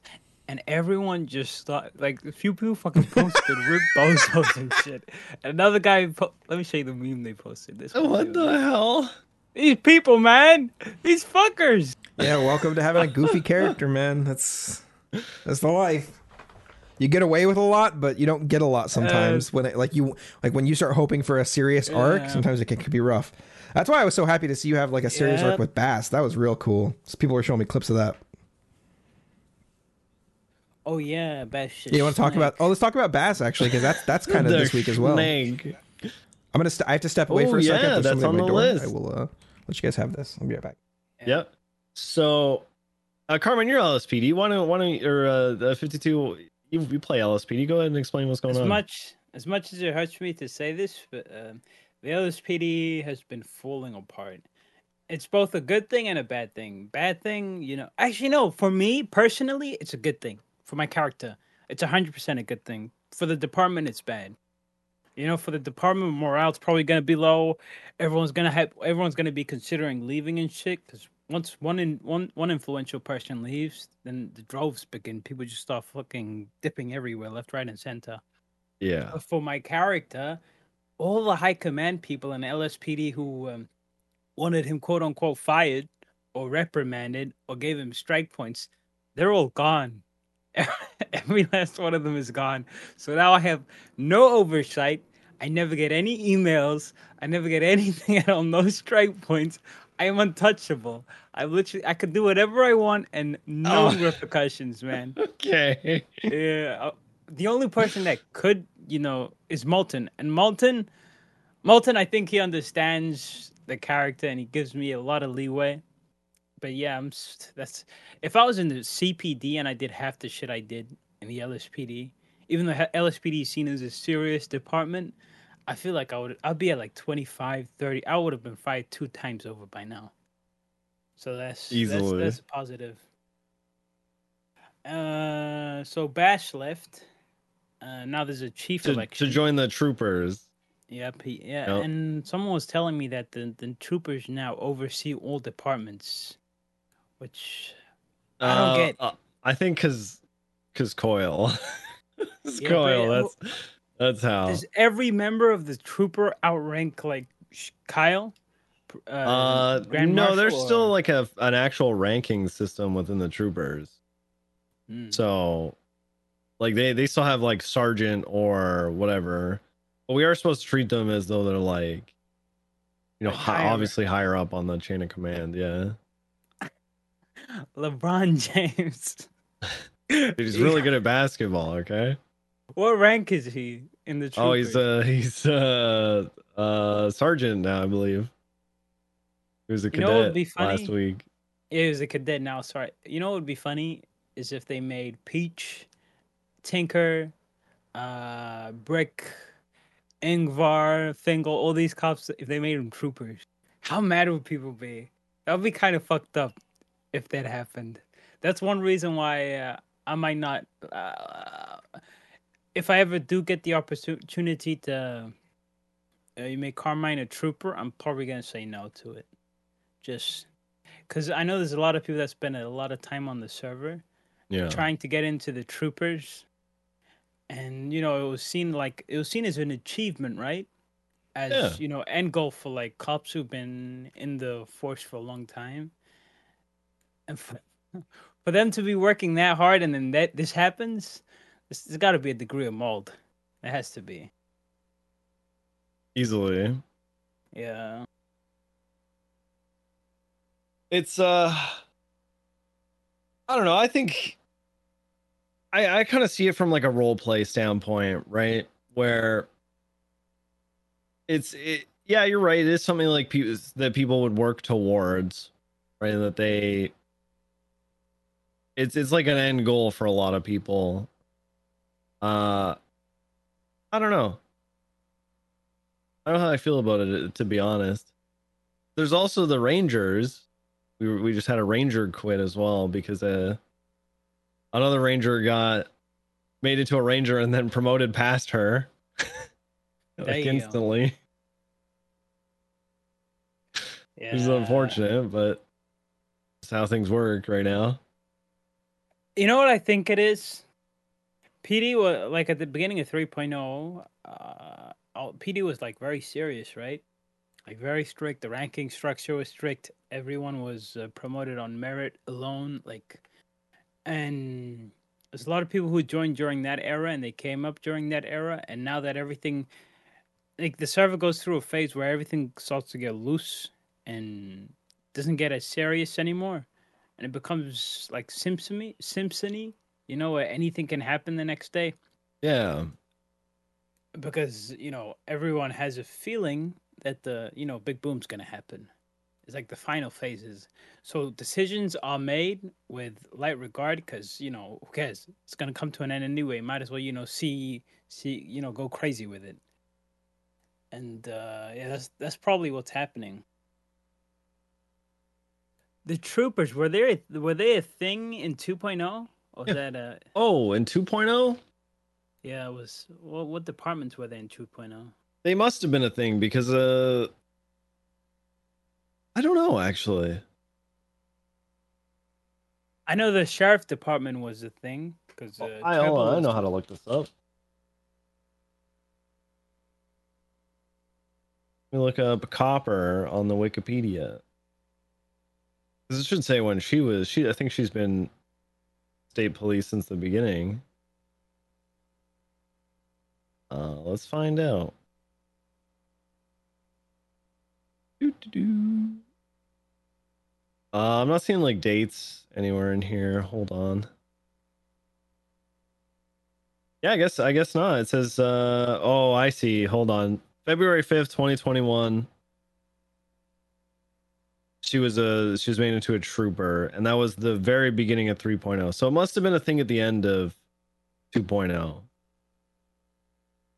Speaker 3: And everyone just thought, like, a few people fucking posted Rip Bozos and shit. Another guy, po- let me show you the meme they posted. This
Speaker 2: what the hell?
Speaker 3: These people, man. These fuckers.
Speaker 1: Yeah, welcome to having a goofy character, man. That's that's the life. You get away with a lot, but you don't get a lot sometimes. when it, like you like when you start hoping for a serious arc,
Speaker 3: Yeah.
Speaker 1: sometimes it can, can be rough. That's why I was so happy to see you have like a serious
Speaker 3: Yep.
Speaker 1: arc with Bass. That was real cool. People were showing me clips of that.
Speaker 3: Oh, yeah. Bass.
Speaker 1: Yeah, you want to talk about? Oh, let's talk about Bass actually, because that's that's kind of this week as well.
Speaker 2: snake.
Speaker 1: I'm gonna. St- I have to step away
Speaker 2: Oh,
Speaker 1: for a second.
Speaker 2: yeah,
Speaker 1: There's
Speaker 2: that's on
Speaker 1: my
Speaker 2: the
Speaker 1: door.
Speaker 2: list.
Speaker 1: I will uh, let you guys have this. I'll be right back.
Speaker 2: Yep. So, uh, Carmen, you're LSPD. Why don't, why don't, or uh, the 52, you, you play LSPD. Go ahead and explain what's going
Speaker 3: as
Speaker 2: on.
Speaker 3: much as much as it hurts me to say this, but um, the LSPD has been falling apart. It's both a good thing and a bad thing. Bad thing, you know. Actually, no. For me personally, it's a good thing. For my character, it's hundred percent a good thing. For the department, it's bad. You know, for the department, morale, it's probably gonna be low. Everyone's gonna have. Everyone's gonna be considering leaving and shit. Because once one in one one influential person leaves, then the droves begin. People just start fucking dipping everywhere, left, right, and center
Speaker 2: Yeah.
Speaker 3: uh, for my character, all the high command people in LSPD who um, wanted him quote unquote fired or reprimanded or gave him strike points, they're all gone. Every last one of them is gone. So now I have no oversight. I never get any emails. I never get anything at all. No strike points. I am untouchable. I literally I could do whatever I want and no
Speaker 2: Oh.
Speaker 3: repercussions, man
Speaker 2: Okay.
Speaker 3: yeah, uh, the only person that could, you know, is Molten. And Molten, Molten, I think he understands the character and he gives me a lot of leeway. But yeah, I'm. That's if I was in the CPD and I did half the shit I did in the LSPD, even though LSPD is seen as a serious department, I feel like I would. I'd be at like 25, 30. I would have been fired two times over by now. So that's
Speaker 2: Easily.
Speaker 3: That's, that's positive. Uh, so Bass left. Uh, now there's a chief
Speaker 2: To,
Speaker 3: election.
Speaker 2: to join the troopers.
Speaker 3: Yep, he, yeah,
Speaker 2: Yep.
Speaker 3: and someone was telling me that the, the troopers now oversee all departments, which I don't
Speaker 2: Uh,
Speaker 3: get.
Speaker 2: uh, I think because because Coil. It's
Speaker 3: Yeah,
Speaker 2: Coil.
Speaker 3: but-
Speaker 2: That's that's how.
Speaker 3: Does every member of the trooper outrank like Kyle? Uh,
Speaker 2: Uh,
Speaker 3: Grand
Speaker 2: no, there's
Speaker 3: Marshal,
Speaker 2: still like a an actual ranking system within the troopers.
Speaker 3: Mm.
Speaker 2: So, like they they still have like sergeant or whatever, but we are supposed to treat them as though they're like, you know,
Speaker 3: Like
Speaker 2: hi-
Speaker 3: higher-
Speaker 2: obviously higher up on the chain of command. Yeah,
Speaker 3: LeBron James.
Speaker 2: Dude, he's really good at basketball. Okay.
Speaker 3: What rank is he in the troopers?
Speaker 2: Oh, he's uh he's uh uh sergeant now, I believe. He was a
Speaker 3: You know what would
Speaker 2: cadet
Speaker 3: be
Speaker 2: last week.
Speaker 3: Yeah, he was a cadet now. Sorry. You know what would be funny is if they made Peach, Tinker, uh, Brick, Ingvar, Fingal, all these cops. If they made them troopers, How mad would people be? That would be kind of fucked up if that happened. That's one reason why uh, I might not. Uh, if I ever do get the opportunity to uh, you make Carmine a trooper, I'm probably gonna say no to it. Just because I know there's a lot of people that spend a lot of time on the server
Speaker 2: Yeah.
Speaker 3: trying to get into the troopers, and you know it was seen like it was seen as an achievement, right? As
Speaker 2: Yeah.
Speaker 3: you know, end goal for like cops who've been in the force for a long time, and for, for them to be working that hard and then that this happens, this, there's got to be a degree of mold. It has to be.
Speaker 2: Easily.
Speaker 3: Yeah.
Speaker 2: It's uh I don't know. I think I I kind of see it from like a role play standpoint, right? Where it's it yeah, you're right. It is something like people that people would work towards, right? That they it's it's like an end goal for a lot of people. Uh I don't know. I don't know how I feel about it to be honest. There's also the Rangers. We were, we just had a Ranger quit as well because uh another Ranger got made into a Ranger and then promoted past her. like instantly.
Speaker 3: Yeah.
Speaker 2: Which is unfortunate, but it's how things work right now.
Speaker 3: You know what I think it is? PD was like at the beginning of 3.0, uh, PD was like very serious, right? Like very strict. The ranking structure was strict. Everyone was uh, promoted on merit alone. Like, and there's a lot of people who joined during that era and they came up during that era. And now that everything, like the server goes through a phase where everything starts to get loose and doesn't get as serious anymore and it becomes like Simpsony, Simpsony, you know, where anything can happen the next day
Speaker 2: Yeah.
Speaker 3: because you know everyone has a feeling that the you know big boom's gonna happen. It's like the final phases, so decisions are made with light regard because you know who cares? It's gonna come to an end anyway. Might as well you know see see you know go crazy with it. And uh, yeah, that's that's probably what's happening. The troopers were there were they a thing in 2.0 or
Speaker 2: Yeah.
Speaker 3: that uh
Speaker 2: Oh, in 2.0?
Speaker 3: yeah it was what what departments were they in oh? 2.0?
Speaker 2: They must have been a thing because uh I don't know actually.
Speaker 3: I know the sheriff department was a thing because uh,
Speaker 2: I,
Speaker 3: Treble
Speaker 2: hold I know how to look this up. Let me look up copper on the Wikipedia. It should say when she was she I think she's been state police since the beginning. Uh let's find out. Uh, I'm not seeing like dates anywhere in here. Hold on. Yeah, I guess I guess not. It says uh oh, I see. Hold on. February 5th, 2021. She was a she was made into a trooper and that was the very beginning of 3.0. So it must have been a thing at the end of oh. 2.0.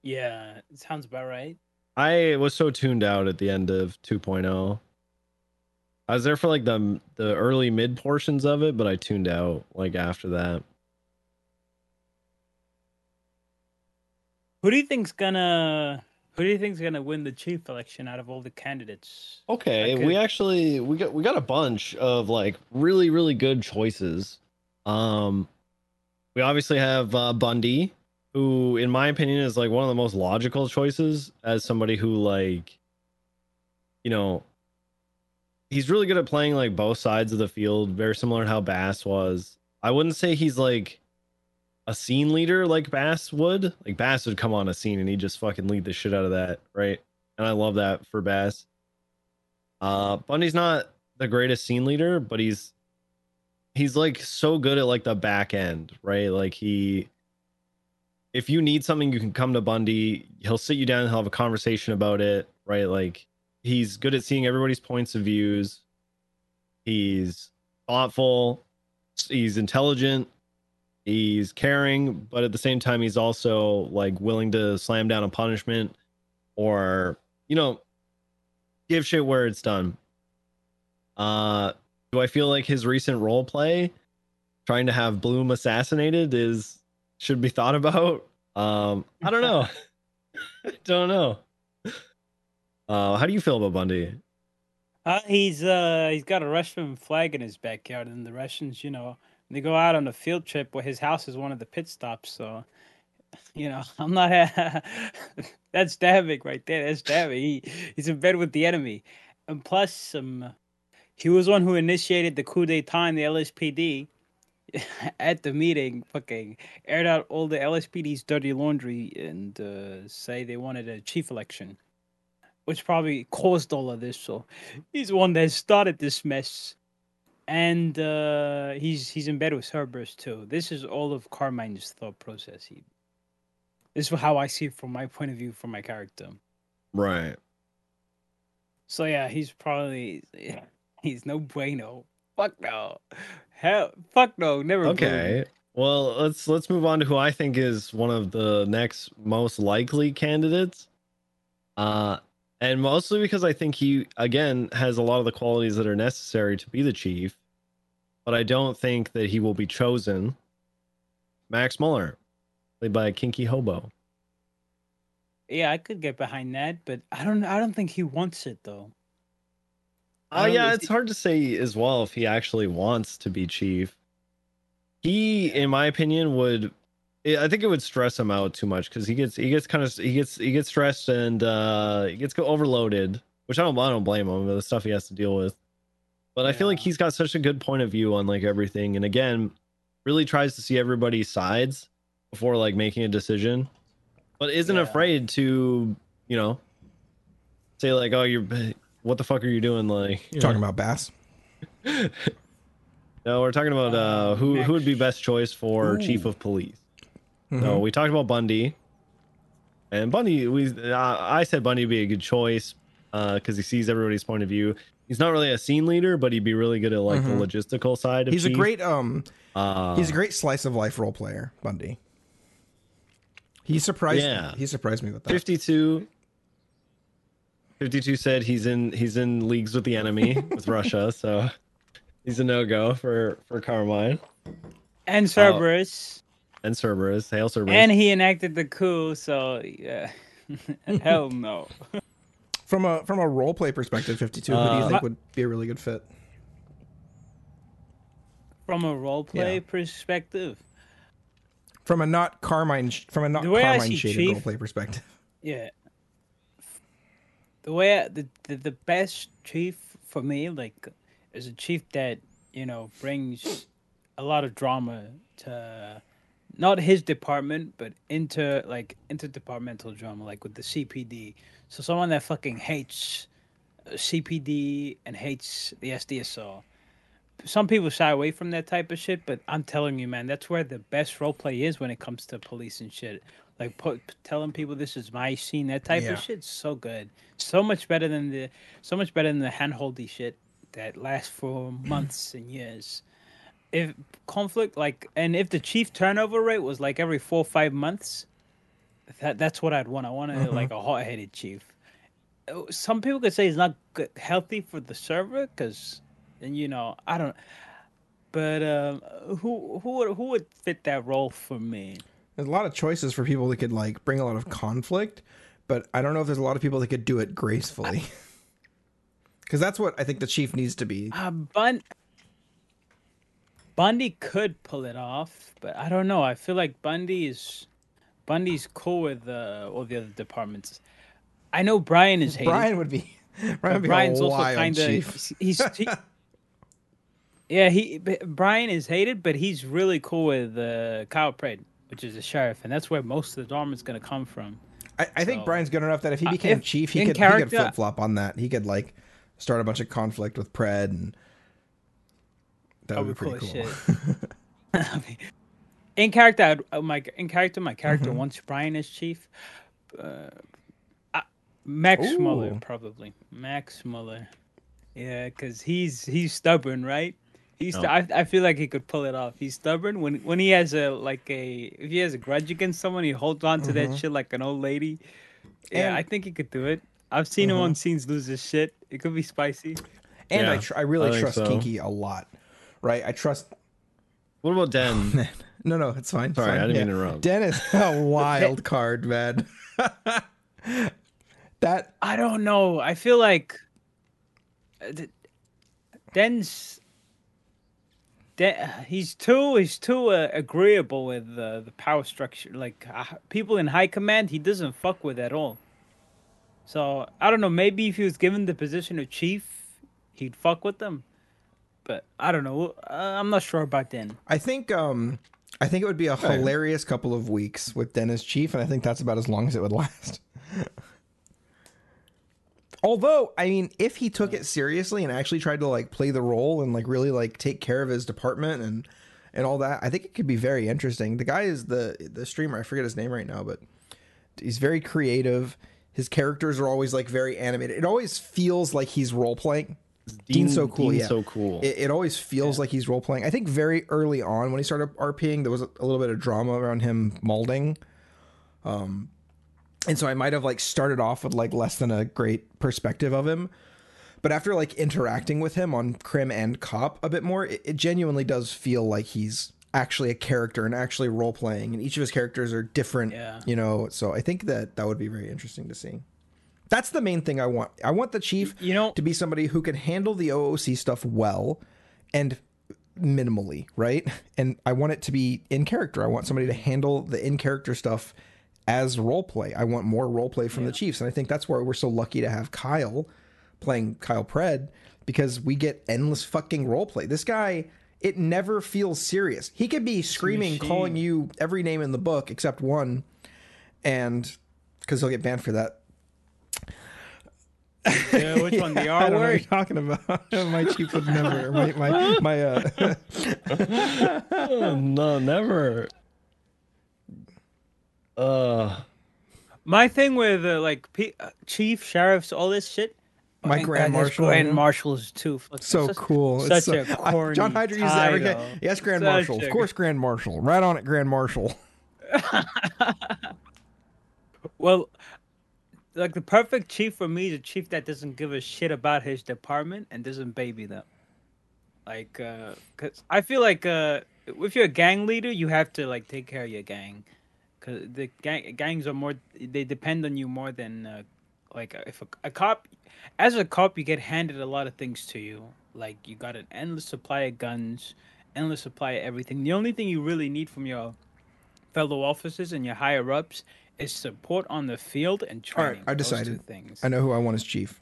Speaker 3: Yeah, it sounds about right.
Speaker 2: I was so tuned out at the end of 2.0. I was there for like the the early mid portions of it, but I tuned out like after that.
Speaker 3: Who do you think's gonna who do you think is gonna win the chief election out of all the candidates?
Speaker 2: Okay,
Speaker 3: could-
Speaker 2: we actually we got we got a bunch of like really really good choices. Um we obviously have uh, Bundy, who in my opinion is like one of the most logical choices as somebody who like you know he's really good at playing like both sides of the field, very similar to how Bass was. I wouldn't say he's like a scene leader like Bass would. Like Bass would come on a scene and he'd just fucking lead the shit out of that, right? And I love that for Bass. Uh Bundy's not the greatest scene leader, but he's he's like so good at like the back end, right? Like he if you need something, you can come to Bundy. He'll sit you down he'll have a conversation about it, right? Like he's good at seeing everybody's points of views. He's thoughtful, he's intelligent, he's caring, but at the same time he's also like willing to slam down a punishment or you know give shit where it's done. Uh, do I feel like his recent role play, trying to have Bloom assassinated, is should be thought about? Um, I don't know. I don't know. Uh, how do you feel about Bundy?
Speaker 3: Uh, he's uh he's got a Russian flag in his backyard, and the Russians, you know, they go out on a field trip where his house is one of the pit stops. So, you know, I'm not. that's damning right there. That's damning. He he's in bed with the enemy, and plus, um, he was one who initiated the coup d'état in the LSPD. At the meeting, fucking aired out all the LSPD's dirty laundry and uh, say they wanted a chief election which probably caused all of this. So he's the one that started this mess, and uh, he's he's in bed with Cerberus too. This is all of Carmine's thought process. He, this is how I see it from my point of view, from my character.
Speaker 2: Right.
Speaker 3: So yeah, he's probably he's no bueno. Fuck no, hell, fuck no, never.
Speaker 2: Okay. Well, let's let's move on to who I think is one of the next most likely candidates. Uh, and mostly because I think he again has a lot of the qualities that are necessary to be the chief, but I don't think that he will be chosen. Max Muller, played by Kinky Hobo.
Speaker 3: Yeah, I could get behind that, but I don't. I don't think he wants it though.
Speaker 2: Oh yeah, it's
Speaker 3: he-
Speaker 2: hard to say as well if he actually wants to be chief. He, in my opinion, would. I I think it would stress him out too much because he gets he gets kind of he gets he gets stressed and uh he gets overloaded, which I don't I don't blame him. For the stuff he has to deal with, but I feel like he's got such a good point of view on like everything, and again, really tries to see everybody's sides before like making a decision, but isn't
Speaker 3: Yeah.
Speaker 2: afraid to you know say like oh you're what the fuck are you doing like you know?
Speaker 1: Talking about Bass.
Speaker 2: No, we're talking about uh, who who would be best choice for chief of police.
Speaker 1: Mhm.
Speaker 2: So we talked about Bundy, and Bundy. We uh, I said Bundy would be a good choice because he sees everybody's point of view. He's not really a scene leader, but he'd be really good at like
Speaker 1: Mhm.
Speaker 2: the logistical side. Of
Speaker 1: He's a great um
Speaker 2: Uh,
Speaker 1: he's a great slice of life role player, Bundy. He surprised
Speaker 2: Yeah.
Speaker 1: me. He surprised me with that.
Speaker 2: 52 52 said he's in he's in leagues with the enemy with Russia, so he's a no go for for Carmine
Speaker 3: and Cerberus,
Speaker 2: and Cerberus. Hail Cerberus.
Speaker 3: and he enacted the coup. So yeah, hell no.
Speaker 1: From a from a role play perspective, 52, who do
Speaker 2: Uh,
Speaker 1: you think would be a really good fit?
Speaker 3: From a role play
Speaker 1: Yeah.
Speaker 3: perspective,
Speaker 1: From a not Carmine sh- from a not
Speaker 3: The way
Speaker 1: Carmine shaded
Speaker 3: Chief-
Speaker 1: role play perspective.
Speaker 3: yeah. The way I, the, the the best chief for me, like, is a chief that you know brings a lot of drama to not his department, but into like interdepartmental drama, like with the CPD. So someone that fucking hates uh, CPD and hates the SDSO. Some people shy away from that type of shit, but I'm telling you, man, that's where the best role play is when it comes to police and shit. Like put, telling people this is my scene, that type
Speaker 1: Yeah.
Speaker 3: of shit's so good, so much better than the, so much better than the handholdy shit that lasts for months and years. If conflict like, and if the chief turnover rate was like every four or five months, that that's what I'd want. I want to like a hot-headed chief. Uh, Some people could say it's not good, healthy for the server because, and you know, I don't. But um, who who would who would fit that role for me?
Speaker 1: There's a lot of choices for people that could like bring a lot of conflict, but I don't know if there's a lot of people that could do it gracefully. Because that's what I think the chief needs to be.
Speaker 3: Uh, Bun- Bundy could pull it off, but I don't know. I feel like Bundy is Bundy's cool with uh, all the other departments. I know Brian is hated.
Speaker 1: Brian would be. Brian would be
Speaker 3: Brian's
Speaker 1: a
Speaker 3: also kind of he's he, yeah he Brian is hated, but he's really cool with uh, Kyle Pred, which is the sheriff, and that's where most of the drama is going to come from.
Speaker 1: I, I think Brian's good enough that if he
Speaker 3: Uh,
Speaker 1: became
Speaker 3: if-
Speaker 1: chief, he could, he could flip flop on that. He could like start a bunch of conflict with Pred, and that would be pretty
Speaker 3: cool
Speaker 1: cool.
Speaker 3: as in character, I'd, uh, my in character, my character
Speaker 1: Mm-hmm.
Speaker 3: wants Brian as chief. Uh, uh, Max Muller, probably Max Muller. Yeah, because he's he's stubborn, right? He's.
Speaker 2: Oh.
Speaker 3: I, I feel like he could pull it off. He's stubborn when when he has a like a if he has a grudge against someone, he holds on to that shit like an old lady. Yeah,
Speaker 1: And-
Speaker 3: I think he could do it. I've seen him
Speaker 1: Uh-huh.
Speaker 3: on scenes lose his shit. It could be spicy.
Speaker 1: And I, tr- I really
Speaker 2: I
Speaker 1: trust
Speaker 2: so.
Speaker 1: Kinky a lot, right? I trust.
Speaker 2: What about Den?
Speaker 1: No, no, it's fine. it's
Speaker 2: Sorry,
Speaker 1: fine.
Speaker 2: I didn't
Speaker 1: Yeah.
Speaker 2: mean to interrupt.
Speaker 1: Dennis, a wild card, man. that
Speaker 3: I don't know. I feel like uh, Den's Den, he's too he's too uh, agreeable with uh, the power structure. Like uh, people in high command, he doesn't fuck with at all. So I don't know. Maybe if he was given the position of chief, he'd fuck with them. But I don't know. Uh, I'm not sure about then.
Speaker 1: I think um I think it would be a hilarious couple of weeks with Dennis Chief, and I think that's about as long as it would last. Although, I mean, if he took it seriously and actually tried to like play the role and like really like take care of his department and and all that, I think it could be very interesting. The guy is the the streamer. I forget his name right now, but he's very creative. His characters are always like very animated. It always feels like he's role playing. Dean's so cool.
Speaker 2: Dean's
Speaker 1: yeah,
Speaker 2: so cool.
Speaker 1: It, it always feels like he's role playing. I think very early on when he started RPing, there was a, a little bit of drama around him molding. Um, and so I might have like started off with like less than a great perspective of him. But after like interacting with him on Crim and Cop a bit more, it, it genuinely does feel like he's actually a character and actually role playing. And each of his characters are different,
Speaker 3: Yeah.
Speaker 1: you know. So I think that that would be very interesting to see. That's the main thing I want. I want the chief,
Speaker 3: You know-
Speaker 1: to be somebody who can handle the OOC stuff well and minimally, right? And I want it to be in character. I want somebody to handle the in character stuff as role play. I want more role play from the Chiefs, and I think that's why we're so lucky to have Kyle playing Kyle Pred because we get endless fucking role play. This guy, it never feels serious. He could be screaming, calling you every name in the book except one, and because he'll get banned for that.
Speaker 3: Yeah, which one? The
Speaker 1: I
Speaker 3: R
Speaker 1: don't know what you're
Speaker 3: word?
Speaker 1: talking about. my chief would never. My my my. Uh,
Speaker 2: Oh, no, never. Uh,
Speaker 3: My thing with uh, like P- uh, chief, sheriffs, all this shit.
Speaker 1: My
Speaker 3: my
Speaker 1: Grand
Speaker 3: God,
Speaker 1: Marshal,
Speaker 3: Grand
Speaker 1: yeah.
Speaker 3: Marshal is too fucking
Speaker 1: so
Speaker 3: such-
Speaker 1: cool. It's
Speaker 3: Such
Speaker 1: so-
Speaker 3: a
Speaker 1: I-
Speaker 3: corny.
Speaker 1: John Hydra uses every
Speaker 3: title.
Speaker 1: Yes, Grand
Speaker 3: Such
Speaker 1: Marshal.
Speaker 3: a-
Speaker 1: Of course, Grand Marshal. Right on it, Grand Marshal.
Speaker 3: Well, like the perfect chief for me is a chief that doesn't give a shit about his department and doesn't baby them. Like, uh, cause I feel like uh, if you're a gang leader, you have to like take care of your gang, cause the gang gangs are more they depend on you more than uh, like if a, a cop. As a cop, you get handed a lot of things to you. Like you got an endless supply of guns, endless supply of everything. The only thing you really need from your fellow officers and your higher ups is support on the field and
Speaker 1: All right,
Speaker 3: training.
Speaker 1: I decided.
Speaker 3: things.
Speaker 1: I know who I want as chief.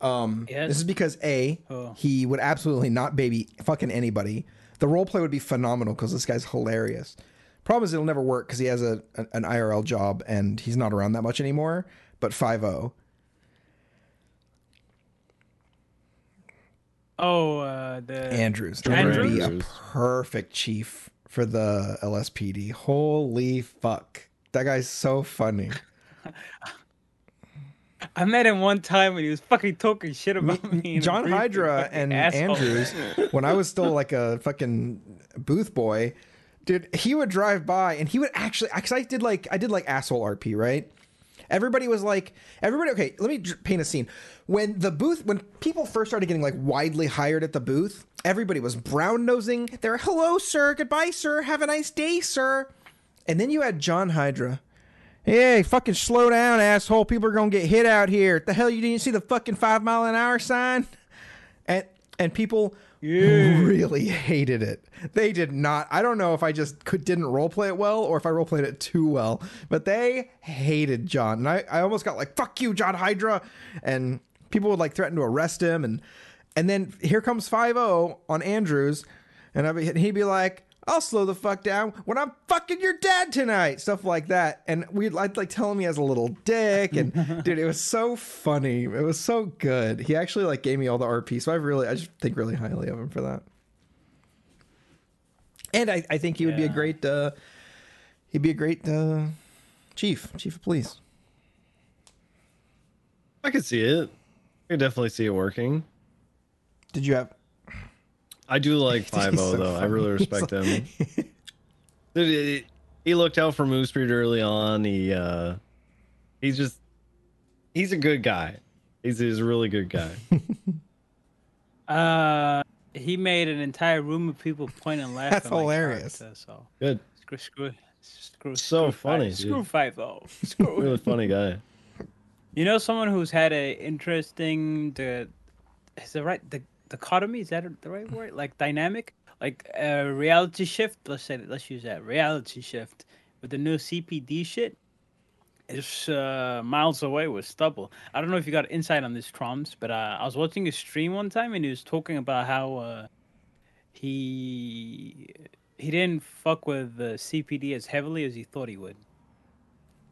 Speaker 1: Um,
Speaker 3: Yes?
Speaker 1: This is because a
Speaker 3: Oh.
Speaker 1: he would absolutely not baby fucking anybody. The role play would be phenomenal because this guy's hilarious. Problem is, it'll never work because he has a an, IRL job and he's not around that much anymore. But five zero.
Speaker 3: Oh, uh, the
Speaker 1: Andrews.
Speaker 3: Andrews?
Speaker 1: Andrews. be a perfect chief for the LSPD. Holy fuck. That guy's so funny.
Speaker 3: I met him one time when he was fucking talking shit about me. a
Speaker 1: John Hydra and
Speaker 3: asshole.
Speaker 1: Andrews, when I was still like a fucking booth boy, dude, he would drive by and he would actually, because I did like, I did like asshole RP, right? Everybody was like, everybody, okay, let me paint a scene. When the booth, when people first started getting like widely hired at the booth, everybody was brown nosing. They're, hello, sir, goodbye, sir, have a nice day, sir. And then you had John Hydra. Hey, fucking slow down, asshole. People are gonna get hit out here. The hell you didn't see the fucking five mile an hour sign? And and people really hated it. They did not. I don't know if I just could didn't role play it well or if I role played it too well, but they hated John. And I, I almost got like, fuck you, John Hydra. And people would like threaten to arrest him and and then here comes 5-0 on Andrews, and I'd be, he'd be like, I'll slow the fuck down when I'm fucking your dad tonight. Stuff like that. And we'd I'd like tell him he has a little dick. And dude, it was so funny. It was so good. He actually like gave me all the RP. So I really, I just think really highly of him for that. And I, I think he would be a great, uh, he'd be a great, uh, chief, chief of police.
Speaker 2: I could see it. I could definitely see it working.
Speaker 1: Did you have,
Speaker 2: I do like
Speaker 1: He's
Speaker 2: Five O
Speaker 1: so
Speaker 2: though. I really respect him. Dude, he- he looked out for Moosebeard early on. He uh, he's just he's a good guy. He's, he's a really good guy.
Speaker 3: Uh, he made an entire room of people point and laugh.
Speaker 1: That's
Speaker 3: at my
Speaker 1: hilarious.
Speaker 3: character, so
Speaker 2: Good.
Speaker 3: screw, screw, screw.
Speaker 2: So
Speaker 3: screw
Speaker 2: funny,
Speaker 3: Five. Screw
Speaker 2: dude.
Speaker 3: five though. Screw.
Speaker 2: Really funny guy.
Speaker 3: You know, someone who's had an interesting the is the right the dichotomy is that the right word? Like dynamic, like a reality shift. Let's say let's use that reality shift with the new CPD shit. It's uh, miles away with Stubble. I don't know if you got insight on this, Traumz, but uh, I was watching a stream one time and he was talking about how uh, he he didn't fuck with the CPD as heavily as he thought he would.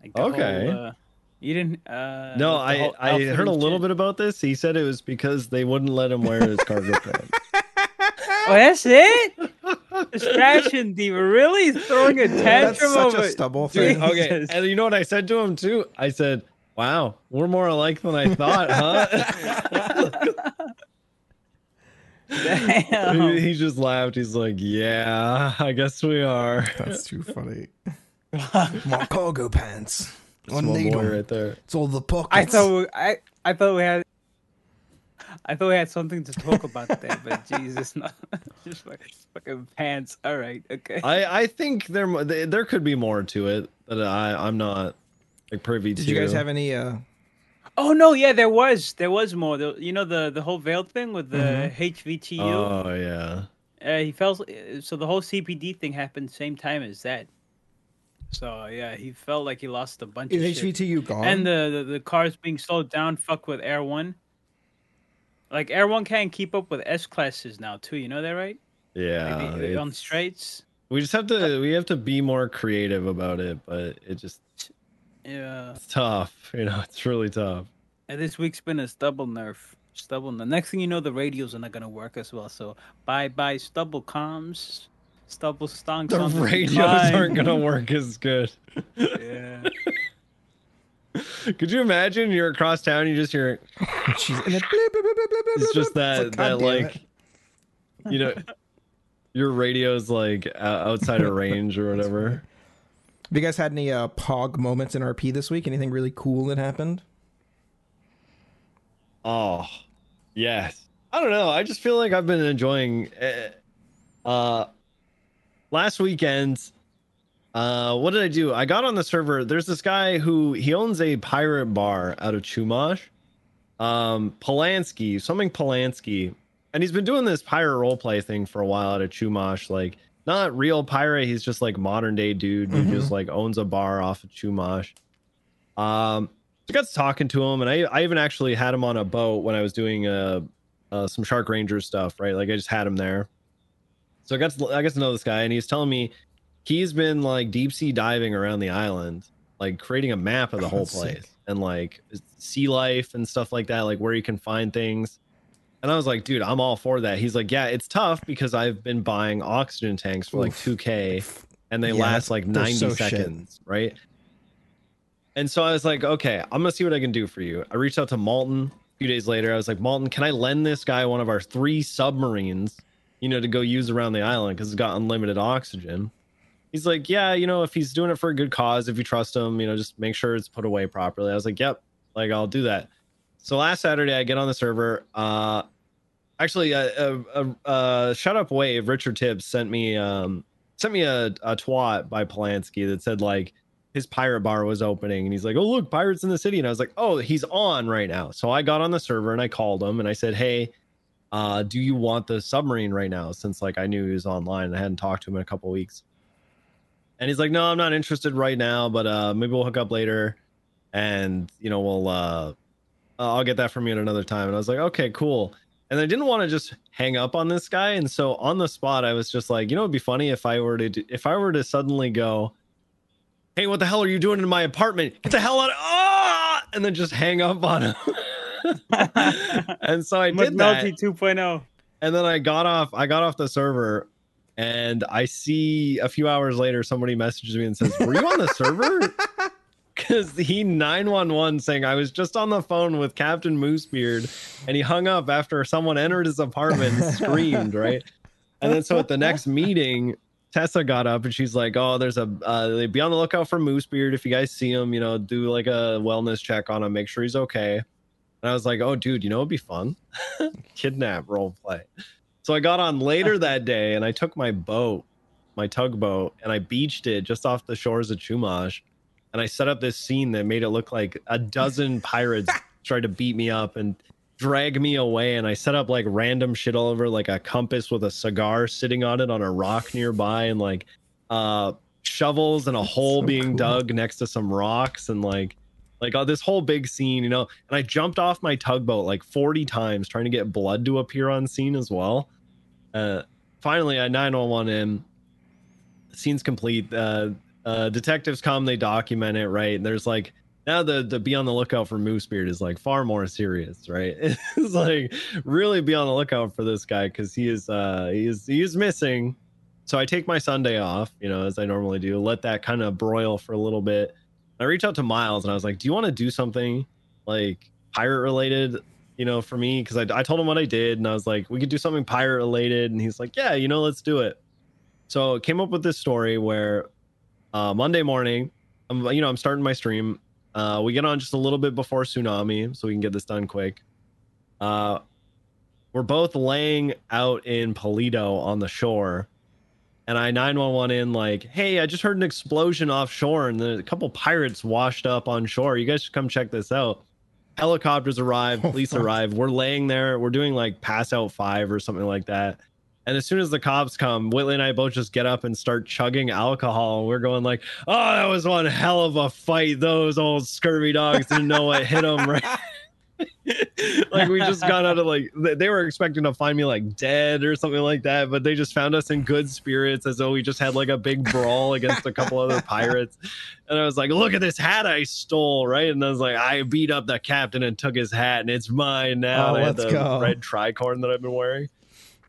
Speaker 3: Like
Speaker 2: Okay.
Speaker 3: Whole, uh, you didn't. Uh,
Speaker 2: No, I
Speaker 3: whole
Speaker 2: I heard a little
Speaker 3: shit.
Speaker 2: bit about this. He said it was because they wouldn't let him wear his cargo pants.
Speaker 3: Oh, that's it. Fashion diva really throwing a tantrum
Speaker 1: That's
Speaker 3: tantrum
Speaker 1: such
Speaker 3: over
Speaker 1: a stubble
Speaker 2: Dude,
Speaker 1: thing.
Speaker 2: okay, and you know what I said to him too? I said, "Wow, we're more alike than I thought, huh?"
Speaker 3: Damn.
Speaker 2: he, he just laughed. He's like, "Yeah, I guess we are."
Speaker 1: That's too funny. My cargo pants. I
Speaker 2: Small
Speaker 1: need
Speaker 2: boy
Speaker 1: 'em.
Speaker 2: right there.
Speaker 1: It's all the pockets.
Speaker 3: I thought we, I I thought we had I thought we had something to talk about there, but Jesus, no, just like fucking pants. All right, okay.
Speaker 2: I I think there mo- there there could be more to it that I I'm not like privy to.
Speaker 1: Did you guys have any? uh
Speaker 3: Oh no, yeah, there was there was more. There, you know the the whole veiled thing with the HVTU.
Speaker 2: Oh yeah.
Speaker 3: Uh, he felt so the whole CPD thing happened same time as that. So yeah, he felt like he lost a bunch of
Speaker 1: Is
Speaker 3: shit.
Speaker 1: HVTU gone?
Speaker 3: and the, the the cars being slowed down fuck with Air One. Like Air One can't keep up with S classes now too. You know that, right?
Speaker 2: Yeah.
Speaker 3: Like, the- on
Speaker 2: it's-
Speaker 3: straights.
Speaker 2: we just have to we have to be more creative about it, but it just
Speaker 3: Yeah.
Speaker 2: it's tough. You know, it's really tough.
Speaker 3: And this week's been a stubble nerf. Stubble. The next thing you know, the radios are not gonna work as well. So bye bye stubble comms. Stubble stonks.
Speaker 2: The
Speaker 3: on the
Speaker 2: radios
Speaker 3: decline.
Speaker 2: aren't gonna work as good.
Speaker 3: Yeah.
Speaker 2: Could you imagine you're across town, you just hear
Speaker 1: bleep,
Speaker 2: it's just that
Speaker 1: It's
Speaker 2: that like
Speaker 1: it."
Speaker 2: you know your radio's like o- outside of range or whatever.
Speaker 1: Have you guys had any uh, pog moments in RP this week? Anything really cool that happened?
Speaker 2: Oh, yes. I don't know. I just feel like I've been enjoying. Uh, uh last weekend, uh, what did I do? I got on the server. There's this guy who he owns a pirate bar out of Chumash, um, Polanski, something Polanski, and he's been doing this pirate roleplay thing for a while out of Chumash. Like, not real pirate. He's just like modern day dude who
Speaker 1: Mhm.
Speaker 2: just like owns a bar off of Chumash. Um, I got to talking to him, and I I even actually had him on a boat when I was doing uh, uh some Shark Ranger stuff, right? Like I just had him there. So I got to I got to know this guy, and he's telling me he's been like deep sea diving around the island, like creating a map of the
Speaker 1: Oh,
Speaker 2: whole place
Speaker 1: sick.
Speaker 2: and like sea life and stuff like that, like where you can find things. And I was like, dude, I'm all for that. He's like, yeah, it's tough because I've been buying oxygen tanks for like
Speaker 1: Oof.
Speaker 2: 2K and they
Speaker 1: Yeah,
Speaker 2: last like 90
Speaker 1: so shit.
Speaker 2: seconds, right? And so I was like, okay, I'm gonna see what I can do for you. I reached out to Malton a few days later. I was like, Malton, can I lend this guy one of our three submarines, you know, to go use around the island because it's got unlimited oxygen? He's like, yeah, you know, if he's doing it for a good cause, if you trust him, you know, just make sure it's put away properly. I was like, yep, like I'll do that. So last Saturday, I get on the server. Uh, actually, uh, uh, uh, uh shut up, wave. Richard Tibbs sent me um sent me a, a twat by Polanski that said like his pirate bar was opening and he's like, Oh, look, pirates in the city. And I was like, Oh, he's on right now. So I got on the server and I called him and I said, Hey, uh, do you want the submarine right now? Since like I knew he was online and I hadn't talked to him in a couple weeks. And he's like, No, I'm not interested right now, but uh maybe we'll hook up later and you know, we'll uh I'll get that from you at another time. And I was like, okay, cool. And I didn't want to just hang up on this guy. And so on the spot, I was just like, you know, it'd be funny if I were to do, if I were to suddenly go, hey, what the hell are you doing in my apartment? Get the hell out! Of, ah! And then just hang up on him. and so I did that.
Speaker 3: McNulty 2.0.
Speaker 2: And then I got off. I got off the server, and I see a few hours later somebody messages me and says, "Were you on the server?" Because he nine one one saying I was just on the phone with Captain Moosebeard, and he hung up after someone entered his apartment and screamed, right? And then so at the next meeting, Tessa got up and she's like, "Oh, there's a uh, be on the lookout for Moosebeard. If you guys see him, you know, do like a wellness check on him, make sure he's okay." And I was like, "Oh, dude, you know, it'd be fun, kidnap role play." So I got on later that day and I took my boat, my tugboat, and I beached it just off the shores of Chumash, and I set up this scene that made it look like a dozen pirates tried to beat me up and drag me away and I set up like random shit all over like a compass with a cigar sitting on it on a rock nearby and like uh shovels and a hole
Speaker 1: so
Speaker 2: being
Speaker 1: cool.
Speaker 2: dug next to some rocks and like like uh, this whole big scene, you know. And I jumped off my tugboat like 40 times trying to get blood to appear on scene as well. Uh finally I 911 in. Scene's complete. Uh uh detectives come, they document it, right? And there's like now the the be on the lookout for Moosebeard is like far more serious, right? It's like really be on the lookout for this guy because he is uh he is he is missing. So I take my Sunday off, you know, as I normally do, let that kind of broil for a little bit. I reached out to Miles and I was like, "Do you want to do something like pirate related?" You know, for me, because I, I told him what I did, and I was like, "We could do something pirate related," and he's like, "Yeah, you know, let's do it." So I came up with this story where uh, Monday morning, I'm you know I'm starting my stream. Uh, we get on just a little bit before tsunami, so we can get this done quick. Uh, we're both laying out in Paleto on the shore, and I 911 in like, hey, I just heard an explosion offshore, and then a couple pirates washed up on shore. You guys should come check this out. Helicopters arrive,
Speaker 1: Oh,
Speaker 2: police arrive. We're laying there. We're doing like pass out five or something like that. And as soon as the cops come, Whitley and I both just get up and start chugging alcohol. And We're going like, "Oh, that was one hell of a fight. Those old scurvy dogs didn't know what hit them." Right? like we just got out of like they- were expecting to find me like dead or something like that, but they just found us in good spirits as though we just had like a big brawl against a couple other pirates. And I was like, "Look at this hat I stole!" Right? And I was like, "I beat up the captain and took his hat, and it's mine now."
Speaker 1: Oh, let's
Speaker 2: the
Speaker 1: go.
Speaker 2: red tricorn that I've been wearing.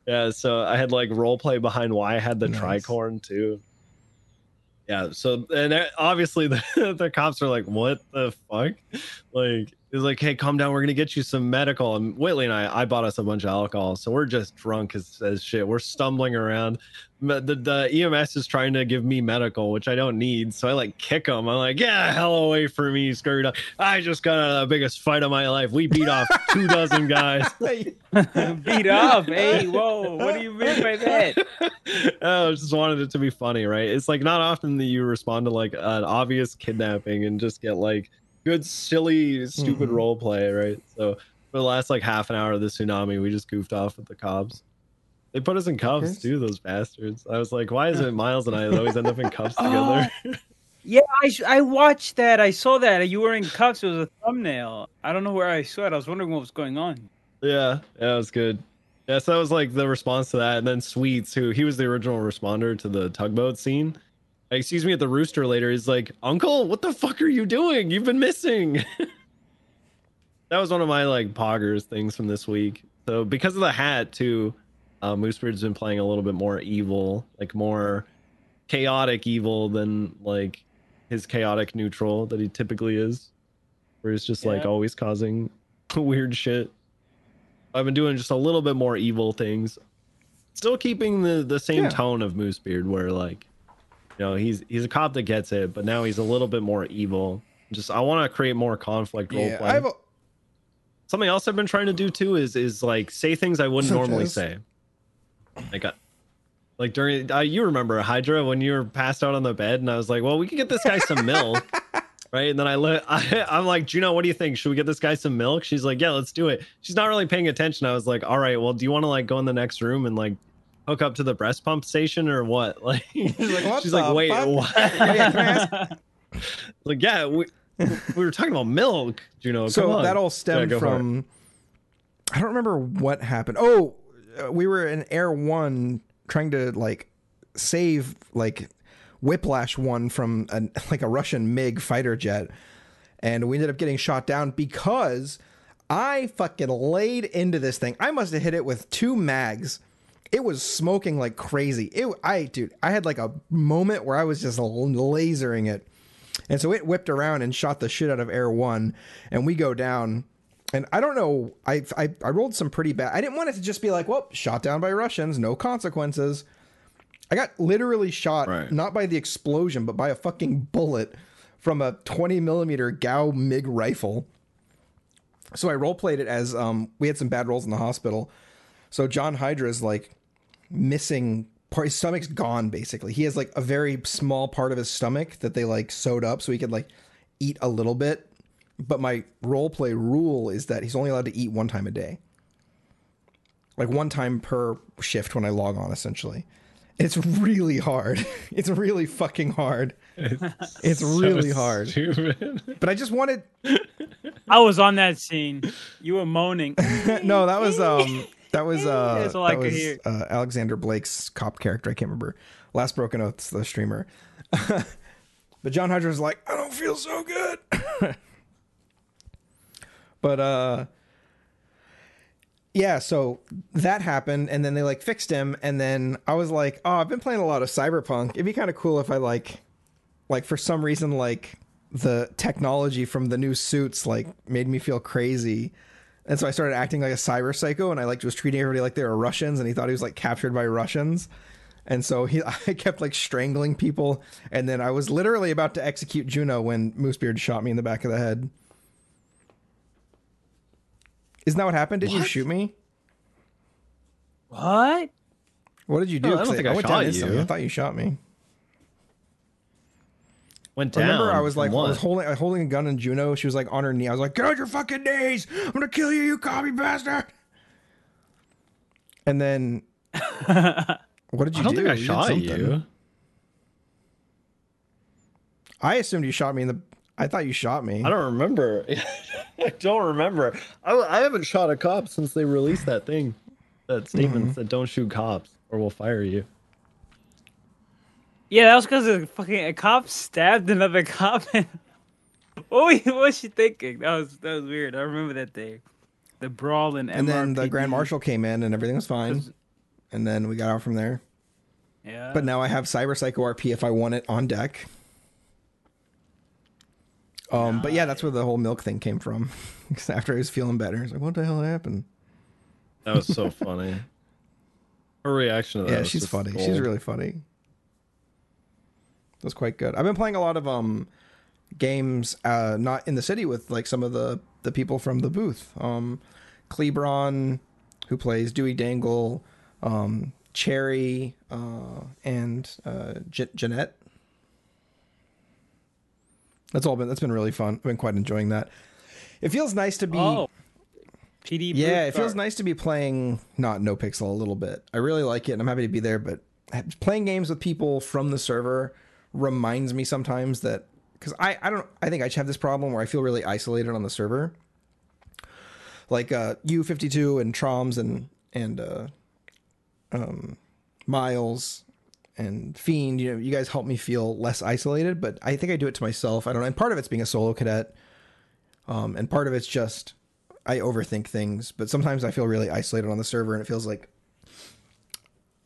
Speaker 2: Yeah, so I had like role play behind why I had the
Speaker 1: Nice.
Speaker 2: tricorn too. Yeah, so and uh, obviously the, the cops are like, "What the fuck?" Like it's like, "Hey, calm down. We're gonna get you some medical." And Whitley and I, I bought us a bunch of alcohol, so we're just drunk as, as shit. We're stumbling around. The, the the EMS is trying to give me medical, which I don't need. So I like kick them. I'm like, yeah, hell away from me, scurry dog! I just got out of the biggest fight of my life. We beat off two dozen guys."
Speaker 3: Beat up. Hey, whoa. What do you mean by that?
Speaker 2: Oh, I just wanted it to be funny, right? It's like not often that you respond to like an obvious kidnapping and just get like good, silly, stupid
Speaker 1: Mhm.
Speaker 2: role play, right? So for the last like half an hour of the tsunami, we just goofed off with the cops. They put us in cuffs too, those bastards. I was like, why is it Miles and I always end up in cuffs together?
Speaker 3: Yeah, I, I watched that. I saw that. You were in cuffs. It was a thumbnail. I don't know where I saw it. I was wondering what was going on.
Speaker 2: Yeah, yeah, it was good. Yeah, so that was like the response to that. And then Sweets, who he was the original responder to the tugboat scene. Excuse me at the rooster later. He's like, Uncle, what the fuck are you doing? You've been missing. that was one of my like poggers things from this week. So because of the hat too, uh, Moosebeard's been playing a little bit more evil, like more chaotic evil than like his chaotic neutral that he typically is. Where he's just like always causing weird shit. I've been doing just a little bit more evil things. Still keeping the the same
Speaker 1: Yeah.
Speaker 2: tone of Moosebeard where like you know, he's he's a cop that gets it, but now he's a little bit more evil. Just I want to create more conflict role
Speaker 1: Yeah. I've
Speaker 2: Something else I've been trying to do too is is like say things I wouldn't
Speaker 1: Such
Speaker 2: normally
Speaker 1: as?
Speaker 2: say. Like uh, like during uh, you remember Hydra when you were passed out on the bed and I was like, well, we could get this guy some milk. Right. And then I let I, I'm like, Juno, what do you think? Should we get this guy some milk? She's like, Yeah, let's do it. She's not really paying attention. I was like, All right, well, do you want to like go in the next room and like hook up to the breast pump station or what? Like
Speaker 1: She's like, "What
Speaker 2: she's like, wait,
Speaker 1: fuck?"
Speaker 2: what?
Speaker 1: yeah, can I ask-
Speaker 2: like, yeah, we we were talking about milk, Juno.
Speaker 1: so that all stemmed
Speaker 2: it.
Speaker 1: from i don't remember what happened oh uh, we were in air one trying to like save like whiplash one from an, like a russian mig fighter jet and we ended up getting shot down because i fucking laid into this thing i must have hit it with two mags it was smoking like crazy it i dude i had like a moment where i was just lasering it and so it whipped around and shot the shit out of Air One, and we go down. And I don't know, I, I I rolled some pretty bad. I didn't want it to just be like, well, shot down by Russians, no consequences. I got literally shot
Speaker 2: Right.
Speaker 1: not by the explosion, but by a fucking bullet from a 20 millimeter Gao MiG rifle. So I role played it as um, we had some bad rolls in the hospital. So John Hydra's like missing part. His stomach's gone basically. He has like a very small part of his stomach that they like sewed up so he could like eat a little bit. But my role play rule is that he's only allowed to eat one time a day like one time per shift when I log on, essentially. It's really hard. It's really fucking hard. It's really hard.
Speaker 2: Stupid.
Speaker 1: But I just wanted
Speaker 3: I was on that scene. You were moaning.
Speaker 1: no, that was um that was uh
Speaker 3: That's all I
Speaker 1: that was, uh Alexander Blake's cop character. I can't remember. Last Broken Oath's the streamer. but John Hydra was like, I don't feel so good. but uh yeah, so that happened, and then they like fixed him, and then I was like, oh, I've been playing a lot of Cyberpunk. It'd be kind of cool if I like, like for some reason, like the technology from the new suits like made me feel crazy, and so I started acting like a cyber psycho, and I like was treating everybody like they were Russians, and he thought he was like captured by Russians. And so he, I kept like strangling people, and then I was literally about to execute Juno when Moosebeard shot me in the back of the head. Isn't that what happened? Did you shoot me?
Speaker 3: what?
Speaker 1: What did you do?
Speaker 2: No, I don't think I
Speaker 1: went
Speaker 2: shot
Speaker 1: instantly.
Speaker 2: you.
Speaker 1: I thought you shot me.
Speaker 2: Went down.
Speaker 1: Remember, I was like, I was holding, I was holding a gun, and Juno, she was like on her knee. I was like, "Get on your fucking knees! I'm gonna kill you, you commie bastard!" And then, what did you
Speaker 2: I don't
Speaker 1: do?
Speaker 2: think I
Speaker 1: did
Speaker 2: shot you.
Speaker 1: I assumed you shot me in the. I thought you shot me.
Speaker 2: I don't remember. I don't remember. I, I haven't shot a cop since they released that thing, that statement
Speaker 1: Mm-hmm.
Speaker 2: that don't shoot cops or we'll fire you.
Speaker 3: Yeah, that was because a fucking a cop stabbed another cop. what, what was she thinking? That was that was weird. I remember that day. The brawl in
Speaker 1: and then the grand marshal came in, and everything was fine. And then we got out from there.
Speaker 3: Yeah.
Speaker 1: But now I have Cyber Psycho RP if I want it on deck. Um, but yeah, that's where the whole milk thing came from. 'Cause after I was feeling better, I was like, "What the hell happened?"
Speaker 2: That was so funny. Her reaction to that.
Speaker 1: yeah,
Speaker 2: was
Speaker 1: she's
Speaker 2: just
Speaker 1: funny. She's really funny. That's quite good. I've been playing a lot of um games uh not in the city with like some of the the people from the booth. Um Clebron who plays Dewey Dangle, um Cherry uh and uh J- Jeanette. That's all been that's been really fun. I've been quite enjoying that. It feels nice to be
Speaker 3: oh, PD.
Speaker 1: yeah, it feels
Speaker 3: or-
Speaker 1: nice to be playing not NoPixel a little bit. I really like it, and I'm happy to be there. But playing games with people from the server reminds me sometimes that because I I don't I think I have this problem where I feel really isolated on the server. Like uh, U52 and Traumz and and uh, um, Miles and Fiend, you know, you guys help me feel less isolated. But I think I do it to myself. I don't know. And part of it's being a solo cadet, um, and part of it's just I overthink things, but sometimes I feel really isolated on the server and it feels like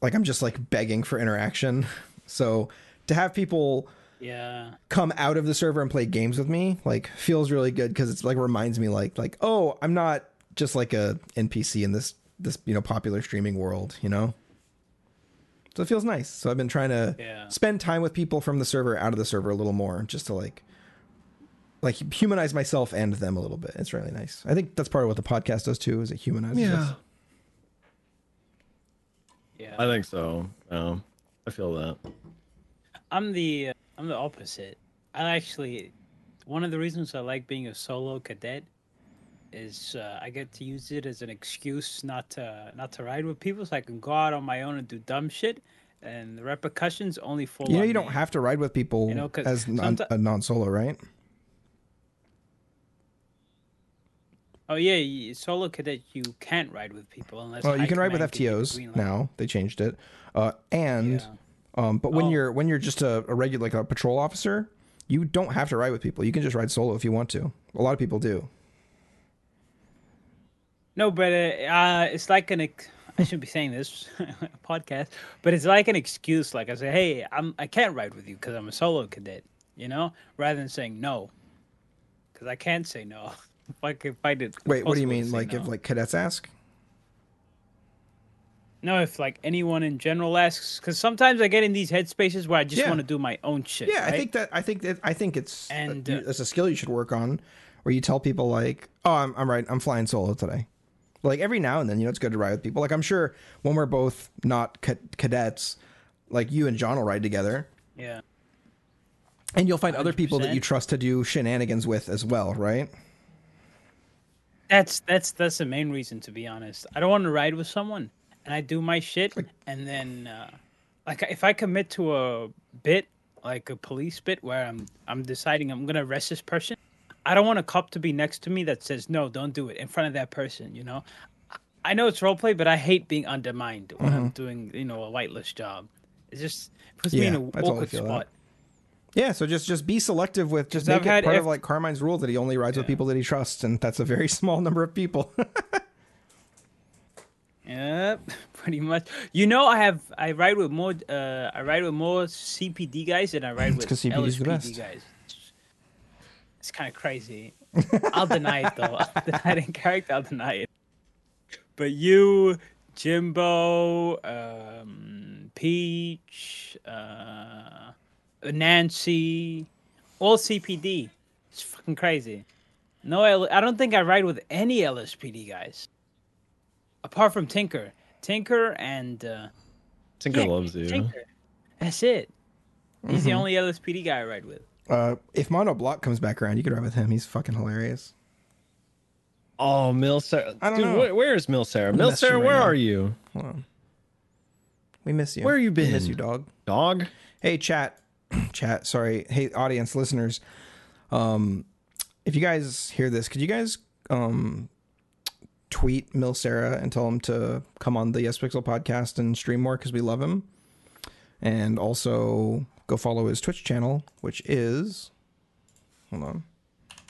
Speaker 1: like I'm just like begging for interaction. So to have people
Speaker 3: Yeah.
Speaker 1: come out of the server and play games with me like feels really good because it's like reminds me like like oh I'm not just like a NPC in this this you know popular streaming world, you know. So it feels nice. So I've been trying to
Speaker 3: Yeah.
Speaker 1: spend time with people from the server out of the server a little more just to like like humanize myself and them a little bit. It's really nice. I think that's part of what the podcast does too, is it humanizes
Speaker 2: Yeah.
Speaker 1: us.
Speaker 3: Yeah.
Speaker 2: I think so. Yeah, I feel that.
Speaker 3: I'm the I'm the opposite. I actually one of the reasons I like being a solo cadet is uh, I get to use it as an excuse not to not to ride with people, so I can go out on my own and do dumb shit, and the repercussions only fall.
Speaker 1: You know you don't have to ride with people
Speaker 3: You know, 'cause
Speaker 1: as non, a non-solo, right?
Speaker 3: Oh yeah, solo cadet you can't ride with people unless.
Speaker 1: Well, you can ride with
Speaker 3: command gives you the
Speaker 1: FTOs now. They changed it. Uh, and
Speaker 3: Yeah.
Speaker 1: Um, but when
Speaker 3: Oh.
Speaker 1: you're when you're just a, a regular like a patrol officer, you don't have to ride with people. You can just ride solo if you want to. A lot of people do.
Speaker 3: No, but uh, uh, it's like an. Ex- I shouldn't be saying this podcast, but it's like an excuse. Like I say, hey, I'm I can't ride with you because I'm a solo cadet. You know, rather than saying no, because I can't say no. if I can find it.
Speaker 1: Wait, what do you mean? Like
Speaker 3: no.
Speaker 1: if like cadets ask?
Speaker 3: Know if like anyone in general asks, because sometimes I get in these headspaces where I just
Speaker 1: Yeah.
Speaker 3: want to do my own shit.
Speaker 1: Yeah, I think that I think that I think it's
Speaker 3: And,
Speaker 1: uh,
Speaker 3: uh,
Speaker 1: it's a skill you should work on, where you tell people like, "Oh, I'm I'm right. I'm flying solo today." Like every now and then, you know, it's good to ride with people. Like I'm sure when we're both not ca- cadets, like you and John will ride together,
Speaker 3: Yeah.
Speaker 1: and you'll find other people that you trust to do shenanigans with as well, right?
Speaker 3: That's that's that's the main reason to be honest. I don't want to ride with someone and I do my shit and then uh like if I commit to a bit like a police bit where I'm I'm deciding I'm gonna arrest this person, I don't want a cop to be next to me that says no, don't do it in front of that person. You know, I know it's role play, but I hate being undermined when I'm doing you know a whitelist job. It just puts me in
Speaker 1: Mm-hmm. Yeah, totally
Speaker 3: awkward
Speaker 1: feel that.
Speaker 3: spot.
Speaker 1: Yeah, so just just be selective with just make
Speaker 3: I've
Speaker 1: it part
Speaker 3: F-
Speaker 1: of like Carmine's rule that he only rides with people that he trusts, and that's a very small number of people.
Speaker 3: Yep, pretty much. You know, I have I ride with more uh I ride with more CPD guys than I ride with
Speaker 1: CPD is the
Speaker 3: LSPD
Speaker 1: best.
Speaker 3: guys. It's kind of crazy. I'll deny it though. I'll deny it in character. I'll deny it. But you, Jimbo, um, Peach, uh, Nancy, all CPD. It's fucking crazy. No, L- I don't think I ride with any LSPD guys apart from Tinker. Tinker and uh,
Speaker 2: Tinker
Speaker 3: yeah,
Speaker 2: loves you.
Speaker 3: Tinker. That's it. He's
Speaker 1: Mm-hmm.
Speaker 3: the only LSPD guy I ride with.
Speaker 1: uh, if Mono Block comes back around, you could ride with him. He's fucking hilarious.
Speaker 2: Oh, Milsera.
Speaker 1: I don't
Speaker 2: Dude,
Speaker 1: know.
Speaker 2: where, where is Milsera? Mil
Speaker 1: message
Speaker 2: Sarah,
Speaker 1: him right
Speaker 2: where
Speaker 1: now.
Speaker 2: are you?
Speaker 1: Hold on. We miss you.
Speaker 2: Where have you
Speaker 1: We miss you, dog.
Speaker 2: Dog?
Speaker 1: Hey, chat, chat. Sorry. Hey, audience, listeners. Um, if you guys hear this, could you guys um tweet Milsera and tell him to come on the Yespixel podcast and stream more because we love him, and also go follow his Twitch channel, which is hold on,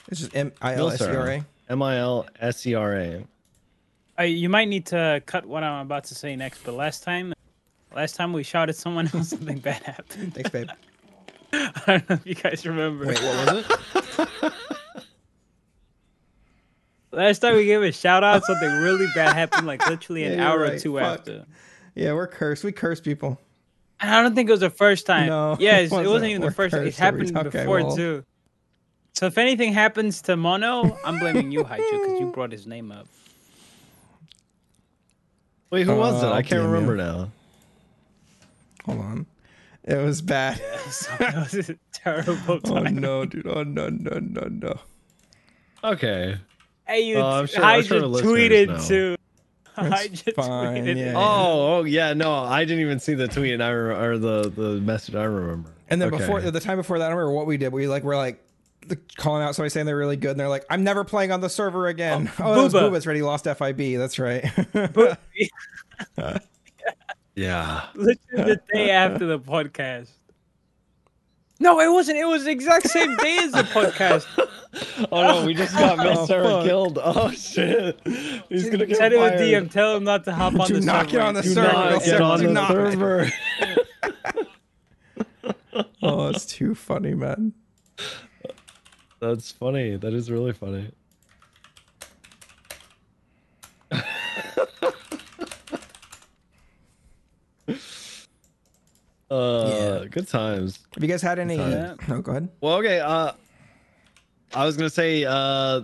Speaker 1: it's just M I L
Speaker 2: Mil
Speaker 1: S E R A.
Speaker 2: Sarah. M I L S E R A.
Speaker 3: Uh, you might need to cut what I'm about to say next, but last time, last time we shot at someone else, something bad happened.
Speaker 1: Thanks, babe.
Speaker 3: I don't know if you guys remember.
Speaker 1: Wait, what was it?
Speaker 3: Last time we gave a shout out, something really bad happened, like literally an
Speaker 1: Yeah, you're
Speaker 3: hour or two
Speaker 1: Fuck.
Speaker 3: after.
Speaker 1: Yeah, we're cursed. We curse people.
Speaker 3: And I don't think it was the first time.
Speaker 1: No,
Speaker 3: yeah,
Speaker 1: it
Speaker 3: it's- it
Speaker 1: wasn't.
Speaker 3: wasn't even the first time. It happened.
Speaker 1: Okay,
Speaker 3: before
Speaker 1: well.
Speaker 3: too. So if anything happens to Mono, I'm blaming you, Haichu, because you brought his name up.
Speaker 2: Wait, who was it?
Speaker 1: Uh,
Speaker 2: I can't
Speaker 1: DM you.
Speaker 2: remember now.
Speaker 1: Hold on. It was bad.
Speaker 3: So it was a terrible
Speaker 1: Oh no, dude. Oh no, no, no, no.
Speaker 2: Okay.
Speaker 3: Hey, you,
Speaker 2: Oh, I'm sure- I'm
Speaker 3: Hydra
Speaker 2: sure the
Speaker 3: tweeted
Speaker 2: know.
Speaker 3: too.
Speaker 1: That's
Speaker 3: Hydra
Speaker 1: fine,
Speaker 3: tweeted.
Speaker 1: yeah.
Speaker 2: Oh, oh yeah, no, I didn't even see the tweet and I re- or the the message I remember.
Speaker 1: And then
Speaker 2: Okay.
Speaker 1: before the time before that, I remember what we did. We like we're like calling out somebody saying they're really good, and they're like, "I'm never playing on the server again." Oh, oh that was
Speaker 3: Booba.
Speaker 1: Booba's ready. Lost FIB. That's right.
Speaker 2: Yeah.
Speaker 3: Literally the day after the podcast. No, it wasn't. It was the exact same day as the podcast.
Speaker 2: Oh no, we just got Mil
Speaker 1: Oh,
Speaker 2: Sarah
Speaker 1: fuck.
Speaker 2: killed. Oh shit. He's gonna get
Speaker 3: Said it with
Speaker 2: fired.
Speaker 3: DM. Tell him not to hop on
Speaker 1: Do
Speaker 3: the
Speaker 1: not
Speaker 3: server.
Speaker 1: get on the
Speaker 2: Do
Speaker 1: server.
Speaker 2: not get
Speaker 1: Sarah,
Speaker 2: on
Speaker 1: do
Speaker 2: the
Speaker 1: not.
Speaker 2: server.
Speaker 1: oh, it's too funny, man.
Speaker 2: That's funny. That is really funny. Uh, good times.
Speaker 1: Have you guys had any?
Speaker 3: Yeah.
Speaker 1: No, go ahead.
Speaker 2: Well, okay. Uh, I was gonna say, uh,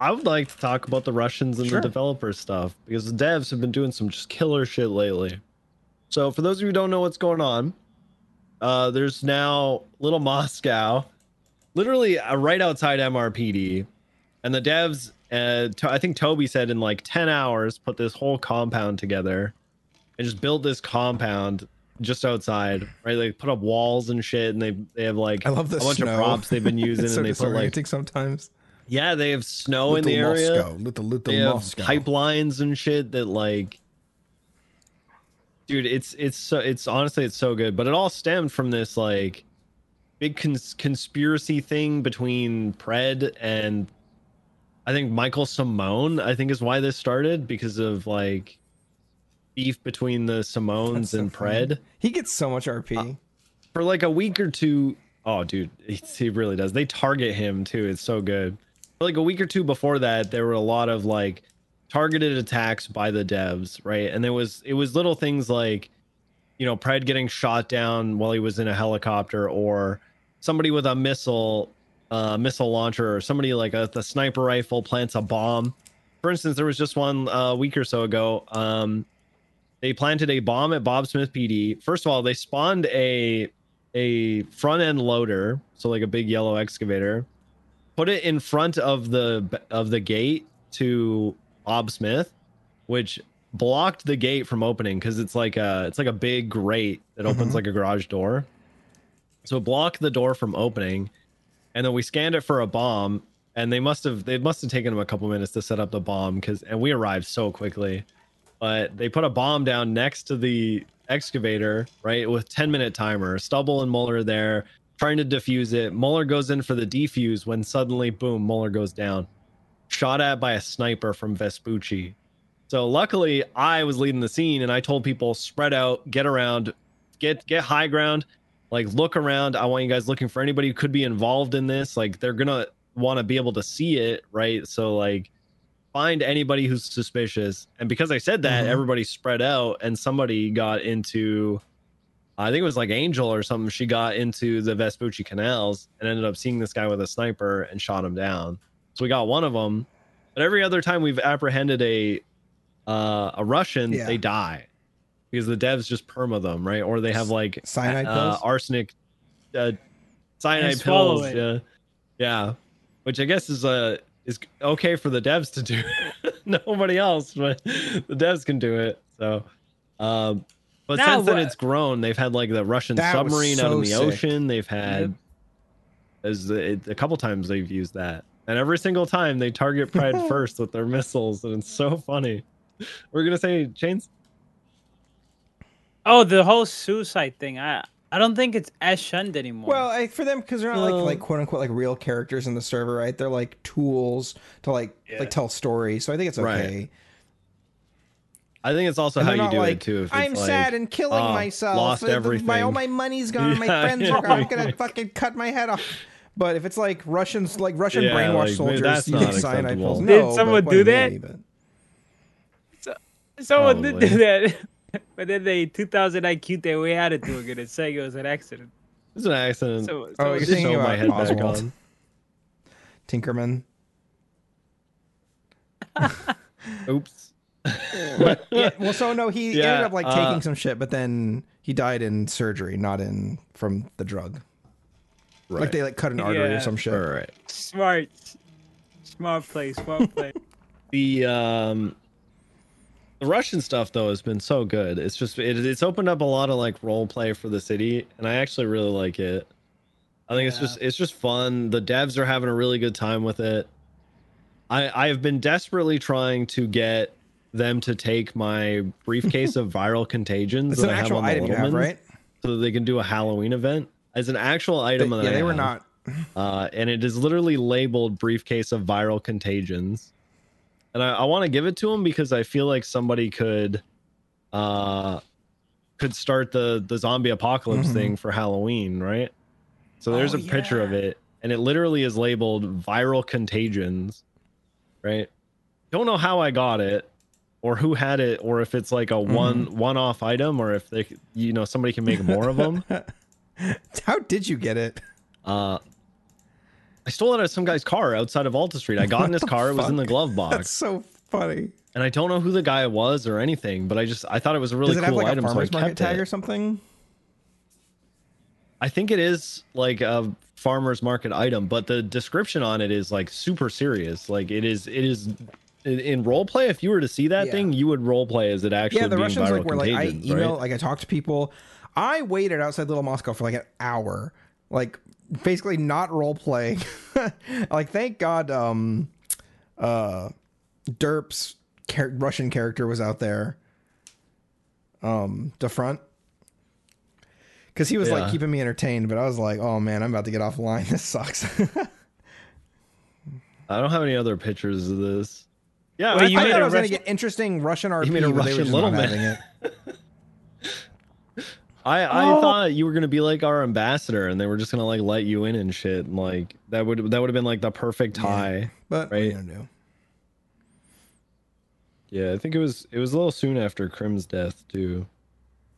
Speaker 2: I would like to talk about the Russians and
Speaker 1: Sure.
Speaker 2: the developer stuff because the devs have been doing some just killer shit lately. So, for those of you who don't know what's going on, uh, there's now Little Moscow, literally uh, right outside MRPD, and the devs. Uh, to, I think Toby said in like 10 hours put this whole compound together and just built this compound just outside right they put up walls and shit and they they have like
Speaker 1: I love the
Speaker 2: a bunch
Speaker 1: snow.
Speaker 2: of props they've been using
Speaker 1: so
Speaker 2: and they put like
Speaker 1: sometimes.
Speaker 2: yeah they have snow in the
Speaker 1: Little
Speaker 2: area
Speaker 1: Moscow, little little
Speaker 2: they have
Speaker 1: Moscow.
Speaker 2: pipelines and shit that like dude it's it's so it's honestly it's so good but it all stemmed from this like big cons- conspiracy thing between pred and i think michael simone i think is why this started because of like beef between the simones
Speaker 1: so
Speaker 2: and
Speaker 1: funny.
Speaker 2: pred
Speaker 1: He gets so much RP.
Speaker 2: for like a week or two oh dude he, really does they target him too it's so good for like a week or two before that there were a lot of like targeted attacks by the devs, right? And there was it was little things like, you know, Pred getting shot down while he was in a helicopter, or somebody with a missile, uh, missile launcher, or somebody like a the sniper rifle plants a bomb. For instance, there was just one uh, week or so ago. Um, they planted a bomb at Bob Smith PD. First of all, they spawned a a front end loader, so like a big yellow excavator, put it in front of the of the gate to Bob Smith, which blocked the gate from opening because it's like a it's like a big grate that opens
Speaker 1: Mhm.
Speaker 2: like a garage door. So it blocked the door from opening, and then we scanned it for a bomb, and they must have they must have taken them a couple minutes to set up the bomb because and we arrived so quickly, but they put a bomb down next to the excavator right with 10 minute timer. Stubble and Muller there trying to defuse it. Muller goes in for the defuse when suddenly boom Muller goes down, shot at by a sniper from Vespucci. So luckily I was leading the scene and I told people spread out, get around, get get high ground, like look around. I want you guys looking for anybody who could be involved in this. Like they're gonna want to be able to see it, right? So like find anybody who's suspicious. And because I said that,
Speaker 1: Mhm.
Speaker 2: everybody spread out and somebody got into I think it was like Angel or something. She got into the Vespucci canals and ended up seeing this guy with a sniper and shot him down. So we got one of them. But every other time we've apprehended a uh, a Russian,
Speaker 1: Yeah.
Speaker 2: they die because the devs just perma them, right? Or they have like
Speaker 1: Cyanide
Speaker 2: uh,
Speaker 1: pills?
Speaker 2: arsenic, uh, cyanide pills.
Speaker 3: it.
Speaker 2: Yeah, yeah. Which I guess is uh is okay for the devs to do. Nobody else, but the devs can do it. So, um, but
Speaker 3: Now
Speaker 2: since then it's grown. They've had like the Russian
Speaker 1: That was
Speaker 2: submarine out in the
Speaker 1: sick.
Speaker 2: ocean. They've had as a, a couple times they've used that, and every single time they target Pride first with their missiles, and it's so funny. We're gonna say chains.
Speaker 3: Oh, the whole suicide thing. I I don't think it's as shunned anymore.
Speaker 1: Well, I, for them because they're not
Speaker 2: Well-
Speaker 1: like like quote unquote like real characters in the server, right? They're like tools to like
Speaker 2: Yeah.
Speaker 1: like tell stories. So I think it's
Speaker 2: Right.
Speaker 1: okay.
Speaker 2: I think it's also
Speaker 1: And
Speaker 2: how you do
Speaker 1: like,
Speaker 2: it too. If
Speaker 1: I'm
Speaker 2: it's
Speaker 1: sad and killing
Speaker 2: "Ah,
Speaker 1: myself.
Speaker 2: lost
Speaker 1: the-
Speaker 2: everything."
Speaker 1: My all my money's gone. My
Speaker 2: Yeah,
Speaker 1: friends
Speaker 2: yeah,
Speaker 1: are I'm gonna fucking cut my head off. But if it's like Russians, like Russian
Speaker 2: Yeah,
Speaker 1: brainwashed
Speaker 2: like, man,
Speaker 1: soldiers
Speaker 2: that's
Speaker 1: using
Speaker 2: not
Speaker 1: cyanide
Speaker 2: acceptable.
Speaker 1: pills,
Speaker 3: Did
Speaker 1: no,
Speaker 3: someone
Speaker 1: but
Speaker 3: do
Speaker 1: what a
Speaker 3: that?
Speaker 1: movie, but-
Speaker 3: Someone did do that. but then they 2000 IQ their way out of doing it and saying it was an accident.
Speaker 2: It's an accident.
Speaker 3: So,
Speaker 1: Oh,
Speaker 3: so
Speaker 1: you're
Speaker 2: Just
Speaker 1: thinking
Speaker 2: sew my
Speaker 1: about
Speaker 2: head back on.
Speaker 1: Tinkerman.
Speaker 2: Oops.
Speaker 1: But yeah, well, so no, he
Speaker 2: Yeah,
Speaker 1: ended up like
Speaker 2: uh,
Speaker 1: taking some shit, but then he died in surgery, not in from the drug.
Speaker 2: Right.
Speaker 1: Like they like cut an artery
Speaker 3: Yeah.
Speaker 1: or some shit.
Speaker 2: All right.
Speaker 3: smart, smart play, smart play.
Speaker 2: The um the Russian stuff though has been so good. It's just it, it's opened up a lot of like role play for the city, and I actually really like it. I think it's just it's just fun. The devs are having a really good time with it. I I've been desperately trying to get them to take my briefcase of viral contagions
Speaker 1: It's
Speaker 2: that
Speaker 1: an
Speaker 2: I have
Speaker 1: actual
Speaker 2: on the
Speaker 1: item have, right?
Speaker 2: so that they can do a Halloween event as an actual
Speaker 1: They-
Speaker 2: item. that
Speaker 1: yeah,
Speaker 2: I
Speaker 1: they were not.
Speaker 2: uh, and it is literally labeled briefcase of viral contagions. And I, I want to give it to him because I feel like somebody could uh could start the the zombie apocalypse
Speaker 1: Mhm.
Speaker 2: thing for Halloween, right? So there's
Speaker 3: Oh,
Speaker 2: a picture of it, and it literally is labeled viral contagions, right? Don't know how I got it or who had it or if it's like a one one off item or if they you know somebody can make more of them.
Speaker 1: How did you get it?
Speaker 2: Uh, I stole it out of some guy's car outside of Alta Street. I got in his car. It was in the
Speaker 1: fuck?
Speaker 2: glove
Speaker 1: That's
Speaker 2: box,
Speaker 1: so funny.
Speaker 2: and I don't know who the guy was or anything. But I just I thought it was a really
Speaker 1: Does it
Speaker 2: cool
Speaker 1: have like
Speaker 2: item,
Speaker 1: a
Speaker 2: so I
Speaker 1: farmer's market tag
Speaker 2: it.
Speaker 1: or something?
Speaker 2: I think it is like a farmer's market item, but the description on it is like super serious. Like it is it is in, role play. If you were to see that
Speaker 1: Yeah.
Speaker 2: thing, you would role play as it actually
Speaker 1: yeah, the Russians like were like I email
Speaker 2: right?
Speaker 1: like I talked to people. I waited outside Little Moscow for like an hour, like basically not role playing. like thank God, um, uh, Derp's char- Russian character was out there. Um, the front. Because he was like keeping me entertained, but I was like, "Oh man, I'm about to get offline. This sucks."
Speaker 2: I don't have any other pictures of this. Yeah,
Speaker 3: Wait,
Speaker 2: I,
Speaker 3: you
Speaker 1: I
Speaker 3: made
Speaker 1: thought
Speaker 3: a
Speaker 1: I was gonna get interesting Russian RP,
Speaker 2: You made a
Speaker 1: but they were
Speaker 2: Russian
Speaker 1: just
Speaker 2: little
Speaker 1: not
Speaker 2: man.
Speaker 1: It.
Speaker 2: I, I
Speaker 3: Oh.
Speaker 2: thought you were gonna be like our ambassador, and they were just gonna like let you in and shit. And like that would that would have been like the perfect tie.
Speaker 1: But are you
Speaker 2: Right.
Speaker 1: do?
Speaker 2: Yeah, I think it was it was a little soon after Krim's death to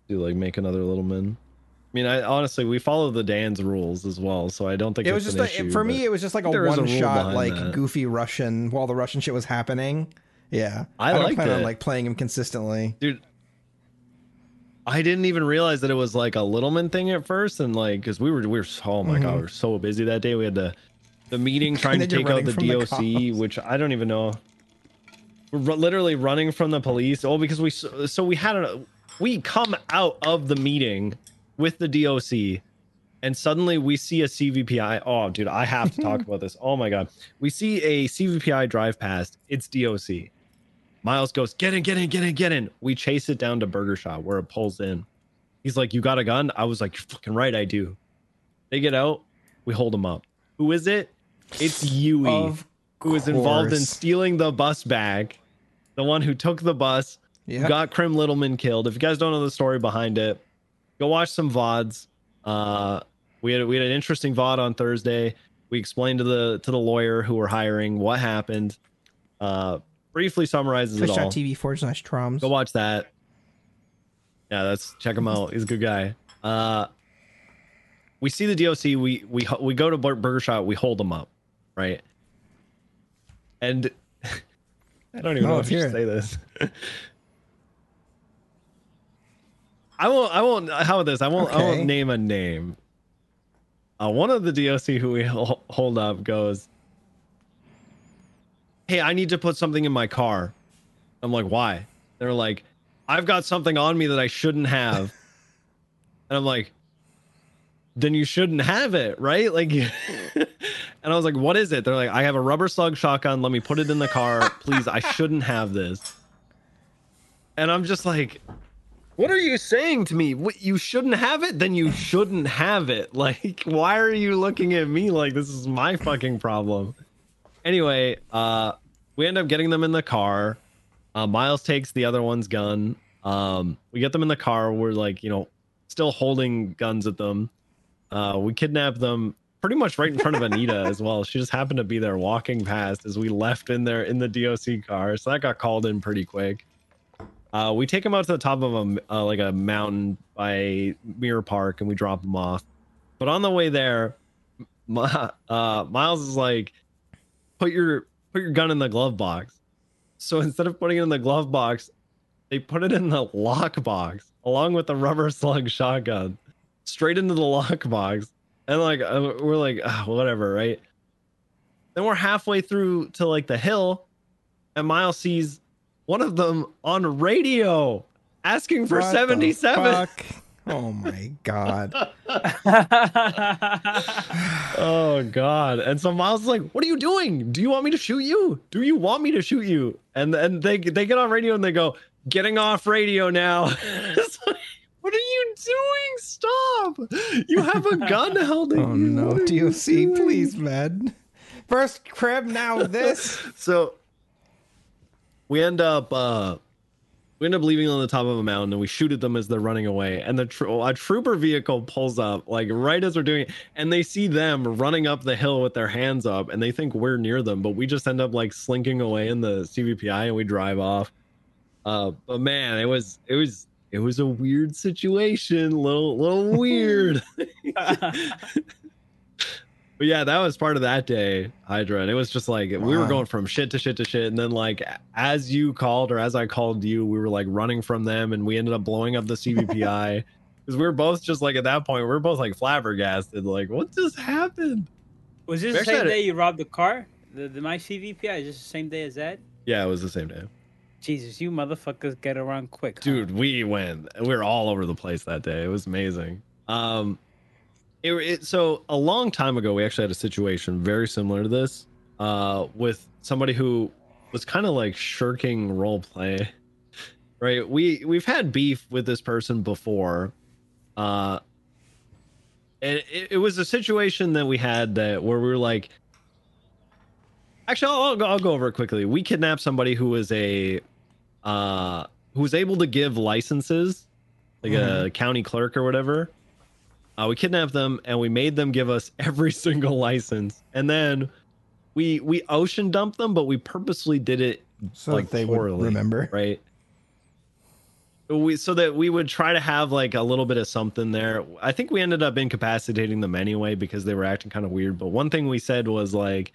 Speaker 2: to like make another little man. I mean, I honestly we follow the Dan's rules as well, so I don't think
Speaker 1: It
Speaker 2: it's
Speaker 1: was just
Speaker 2: an
Speaker 1: a,
Speaker 2: issue,
Speaker 1: for me. It was just like a
Speaker 2: is a
Speaker 1: one shot, like
Speaker 2: that.
Speaker 1: goofy Russian while the Russian shit was happening. Yeah,
Speaker 2: I
Speaker 1: don't
Speaker 2: liked
Speaker 1: plan on like playing him consistently.
Speaker 2: dude. I didn't even realize that it was like a Littleman thing at first, and like because we were we were oh my god mm-hmm. we were so busy that day. We had the the meeting trying to take out the
Speaker 1: from the
Speaker 2: DOC, which I don't even know. We're literally running from the police. Oh, because we so so we had a we come out of the meeting with the DOC, and suddenly we see a CVPI. Oh, dude, I have to talk about this. Oh my god, we see a CVPI drive past. It's DOC. Miles goes, get in, get in, get in, get in. We chase it down to Burger Shot where it pulls in. He's like, You got a gun? I was like, You're fucking right, I do. They get out, we hold them up. Who is it? It's Yui,
Speaker 1: Of
Speaker 2: who was involved in stealing the bus bag, the one who took the bus, who got Krim Littleman killed. If you guys don't know the story behind it, go watch some VODs. Uh we had we had an interesting VOD on Thursday. We explained to the to the lawyer who we're hiring what happened. Uh briefly summarizes it all.
Speaker 1: Forward slash Traumz.
Speaker 2: Go watch that. Yeah, that's check him out. He's a good guy. Uh, we see the DOC. We we we go to Bur- Burger Shot. We hold him up, right? And I don't even
Speaker 1: No,
Speaker 2: know if you should say this. I won't. I won't. How about this? I won't. I won't name a name. Uh, one of the DOC who we hold up goes, "Hey, I need to put something in my car." I'm like, "Why?" They're like, "I've got something on me that I shouldn't have," and I'm like, "Then you shouldn't have it, right?" Like, and I was like, "What is it?" They're like, "I have a rubber slug shotgun. Let me put it in the car, please. I shouldn't have this." And I'm just like, what are you saying to me? What, you shouldn't have it? Then you shouldn't have it. Like, why are you looking at me like this is my fucking problem? Anyway, uh, we end up getting them in the car. Uh, Miles takes the other one's gun. Um, we get them in the car. We're like, you know, still holding guns at them. Uh, we kidnap them pretty much right in front of Anita as well. She just happened to be there walking past as we left in there in the DOC car. So that got called in pretty quick. Uh, we take them out to the top of a uh, like a mountain by Mirror Park, and we drop them off. But on the way there, Mi- uh, Miles is like, "Put your put your gun in the glove box." So instead of putting it in the glove box, they put it in the lock box along with the rubber slug shotgun, straight into the lock box. And like uh, we're like, ah, whatever, right? Then we're halfway through to like the hill, and Miles sees one of them on radio asking for
Speaker 1: What
Speaker 2: 77.
Speaker 1: Oh my god.
Speaker 2: Oh god. And so Miles is like, "What are you doing? Do you want me to shoot you? Do you want me to shoot you?" And and they they get on radio and they go, "Getting off radio now." Like, what are you doing? Stop. You have a gun held at
Speaker 1: Oh
Speaker 2: you.
Speaker 1: no,
Speaker 2: What are you
Speaker 1: DOC, please, man. First Krim, now this.
Speaker 2: So we end up uh we end up leaving on the top of a mountain and we shoot at them as they're running away. And the tro- a trooper vehicle pulls up like right as we're doing it and they see them running up the hill with their hands up and they think we're near them but we just end up like slinking away in the cvpi and we drive off. Uh but man it was it was it was a weird situation. Little little weird But yeah, that was part of that day, Hydra. And it was just like we were going from shit to shit to shit. And then like as you called or as I called you, we were like running from them and we ended up blowing up the CVPI. Because we were both just like at that point, we were both like flabbergasted. Like, what just happened?
Speaker 3: Was this
Speaker 2: We
Speaker 3: the same
Speaker 2: had a-
Speaker 3: day you robbed the car? The, the my CVPI is this the same day as that?
Speaker 2: Yeah, it was the same day.
Speaker 3: Jesus, you motherfuckers get around quick, huh?
Speaker 2: Dude, we went. We were all over the place that day. It was amazing. Um it, it so a long time ago we actually had a situation very similar to this uh with somebody who was kind of like shirking role play right? We we've had beef with this person before uh and it, it was a situation that we had that where we were like actually I'll, I'll, go, I'll go over it quickly. We kidnapped somebody who was a uh who was able to give licenses like a county clerk or whatever uh, we kidnapped them and we made them give us every single license and then we we ocean dumped them but we purposely did it
Speaker 1: So
Speaker 2: like
Speaker 1: they would
Speaker 2: poorly,
Speaker 1: remember.
Speaker 2: right? We so that we would try to have like a little bit of something there. I think we ended up incapacitating them anyway because they were acting kind of weird. But one thing we said was like,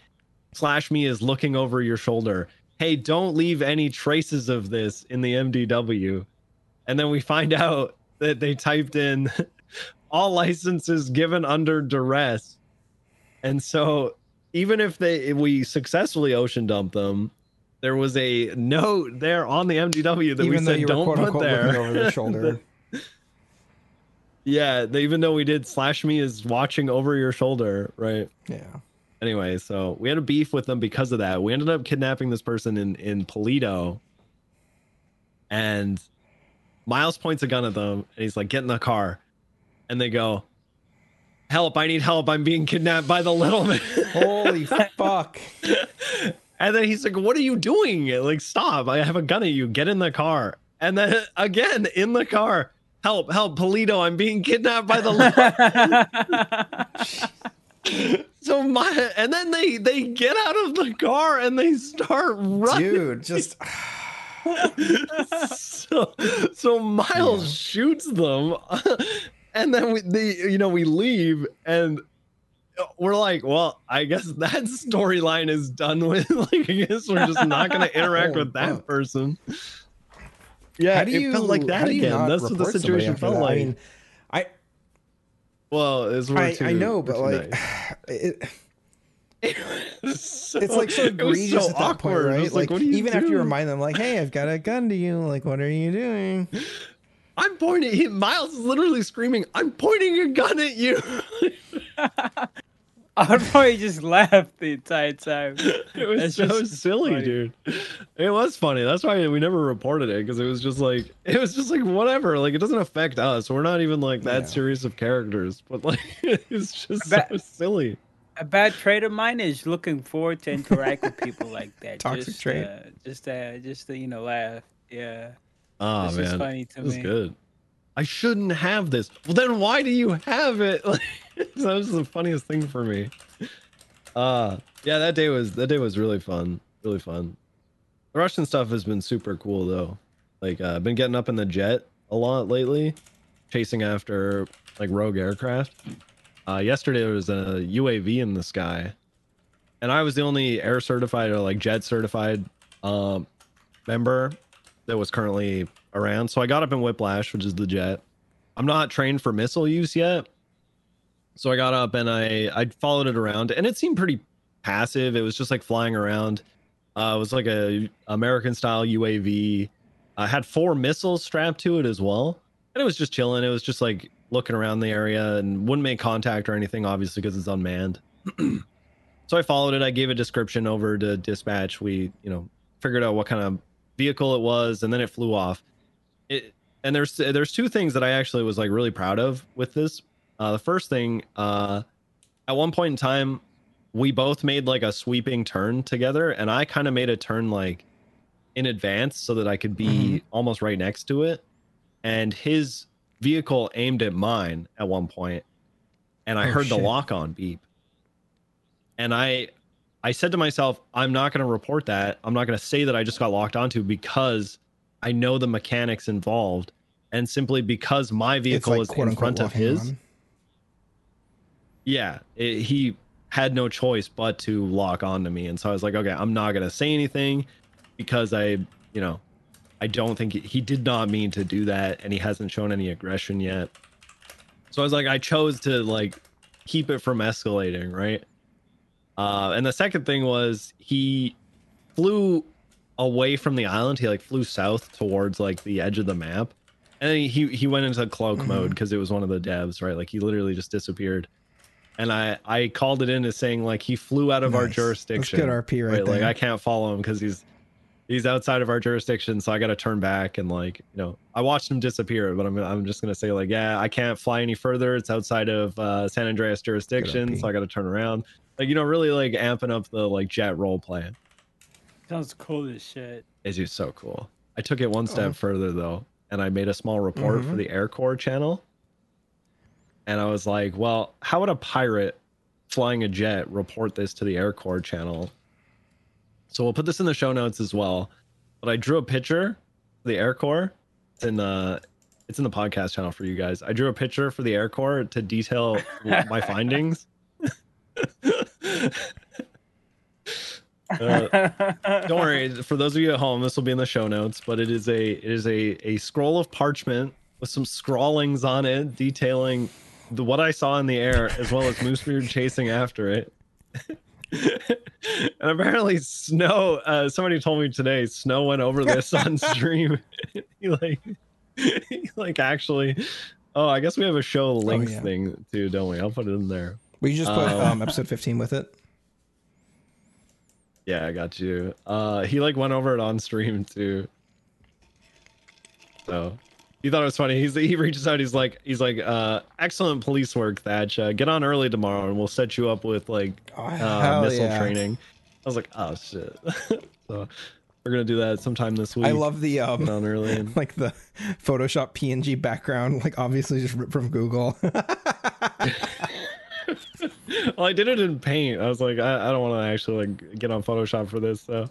Speaker 2: "Slash me is looking over your shoulder. Hey, don't leave any traces of this in the MDW." And then we find out that they typed in all licenses given under duress. And so even if they if we successfully ocean dump them, there was a note there on the MDW that we
Speaker 1: Even though
Speaker 2: said don't
Speaker 1: quote
Speaker 2: put
Speaker 1: unquote
Speaker 2: there.
Speaker 1: over shoulder.
Speaker 2: yeah, they, even though we did slash me is watching over your shoulder, right?
Speaker 1: yeah.
Speaker 2: Anyway, so we had a beef with them because of that. We ended up kidnapping this person in in Paleto, and Miles points a gun at them, and he's like, "Get in the car," and they go, "Help! I need help! I'm being kidnapped by the little man."
Speaker 1: Holy fuck.
Speaker 2: And then he's like, "What are you doing? Like, stop! I have a gun at you. Get in the car." And then again in the car, help! Help! Paleto! I'm being kidnapped by the. Little. So my and then they they get out of the car and they start running.
Speaker 1: Dude, just
Speaker 2: so so Miles shoots them, and then we they you know we leave and uh, we're like, well, I guess that storyline is done with. Like, I guess we're just not going to oh, interact
Speaker 1: Oh,
Speaker 2: with that
Speaker 1: fuck.
Speaker 2: person. Yeah,
Speaker 1: how do you
Speaker 2: it felt like that again. That's what the situation felt
Speaker 1: that?
Speaker 2: like.
Speaker 1: I mean, I
Speaker 2: well, it's
Speaker 1: I,
Speaker 2: too,
Speaker 1: I know, but like,
Speaker 2: nice.
Speaker 1: it,
Speaker 2: so,
Speaker 1: it's like so egregious
Speaker 2: so
Speaker 1: at that
Speaker 2: awkward.
Speaker 1: point, right? Like,
Speaker 2: what do you
Speaker 1: even after you remind them, like, "Hey, I've got a gun to you. Like, what are you doing?"
Speaker 2: I'm pointing. He, Miles is literally screaming, "I'm pointing a gun at you!"
Speaker 3: I'd probably just laughed the entire time.
Speaker 2: It was
Speaker 3: That's
Speaker 2: so
Speaker 3: just
Speaker 2: silly,
Speaker 3: funny.
Speaker 2: dude. It was funny. That's why we never reported it because it was just like it was just like whatever. Like it doesn't affect us. We're not even like that
Speaker 1: Yeah.
Speaker 2: serious of characters. But like it's just so
Speaker 3: That-
Speaker 2: silly.
Speaker 3: A bad trait of mine is looking forward to interact with people like that.
Speaker 1: Toxic
Speaker 3: just,
Speaker 1: trait.
Speaker 3: Uh, just, uh, just to, you know, laugh. Yeah,
Speaker 2: Oh
Speaker 3: this is
Speaker 2: man,
Speaker 3: funny to
Speaker 2: it was
Speaker 3: me.
Speaker 2: good. I shouldn't have this. Well, then why do you have it? Like, that was the funniest thing for me. Uh yeah, that day was that day was really fun. Really fun. The Russian stuff has been super cool though. Like uh, I've been getting up in the jet a lot lately, chasing after like rogue aircraft. Uh, yesterday there was a UAV in the sky, and I was the only air certified or like jet certified um, member that was currently around. So I got up in Whiplash, which is the jet. I'm not trained for missile use yet. So I got up and I I followed it around and it seemed pretty passive. It was just like flying around. Uh, it was like a American style UAV. I had four missiles strapped to it as well. And it was just chilling. It was just like looking around the area and wouldn't make contact or anything, obviously, because it's unmanned. so I followed it. I gave a description over to dispatch. We, you know, figured out what kind of vehicle it was, and then it flew off. It and there's there's two things that I actually was like really proud of with this. Uh, the first thing, uh, at one point in time, we both made like a sweeping turn together, and I kind of made a turn like in advance so that I could be
Speaker 1: Mhm.
Speaker 2: almost right next to it. And his vehicle aimed at mine at one point, and I
Speaker 1: Oh,
Speaker 2: heard the lock on beep. And I I said to myself, I'm not going to report that. I'm not going to say that I just got locked onto because I know the mechanics involved. And simply because my vehicle
Speaker 1: like,
Speaker 2: is in front of his,
Speaker 1: on.
Speaker 2: yeah, it, he had no choice but to lock onto me. And so I was like, okay, I'm not going to say anything because I, you know, I don't think he, he did not mean to do that and he hasn't shown any aggression yet. So I was like, I chose to like keep it from escalating, right? Uh, and the second thing was he flew away from the island. He like flew south towards like the edge of the map. And then he he went into cloak
Speaker 1: Mhm.
Speaker 2: mode because it was one of the devs, right? Like he literally just disappeared. And I I called it in as saying like he flew out of our
Speaker 1: Nice. That's
Speaker 2: jurisdiction.
Speaker 1: good RP right
Speaker 2: Like
Speaker 1: there.
Speaker 2: I can't follow him because he's he's outside of our jurisdiction, so I got to turn back and like you know I watched him disappear, but I'm I'm just gonna say like yeah I can't fly any further. It's outside of uh, San Andreas jurisdiction, so I got to turn around. Like you know really like amping up the like jet role play.
Speaker 3: Sounds cool as shit.
Speaker 2: It's just so cool. I took it one step
Speaker 1: Oh.
Speaker 2: further though, and I made a small report for
Speaker 1: Mhm.
Speaker 2: the Air Corps channel. And I was like, well, how would a pirate flying a jet report this to the Air Corps channel? So we'll put this in the show notes as well. But I drew a picture for the Air Corps. It's in uh it's in the podcast channel for you guys. I drew a picture for the Air Corps to detail my findings. Uh, don't worry. For those of you at home, this will be in the show notes. But it is a it is a a scroll of parchment with some scrawlings on it detailing the what I saw in the air as well as Moosebeard chasing after it. and apparently, Snow. Uh, somebody told me today, Snow went over this on stream. he like, he like actually. Oh, I guess we have a show links
Speaker 1: yeah.
Speaker 2: thing too, don't we? I'll put it in there.
Speaker 1: We just put
Speaker 2: Um,
Speaker 1: um, episode 15 with it.
Speaker 2: Yeah, I got you. Uh, he like went over it on stream too. So he thought it was funny. He's he reaches out. He's like he's like uh, excellent police work, Thatch. Uh, get on early tomorrow, and we'll set you up with like
Speaker 1: Oh,
Speaker 2: uh, missile
Speaker 1: yeah.
Speaker 2: training. I was like, oh shit. so we're gonna do that sometime this week.
Speaker 1: I love the um,
Speaker 2: on early. And...
Speaker 1: like the Photoshop PNG background, like obviously just ripped from Google.
Speaker 2: well, I did it in Paint. I was like, I, I don't want to actually like get on Photoshop for this. So,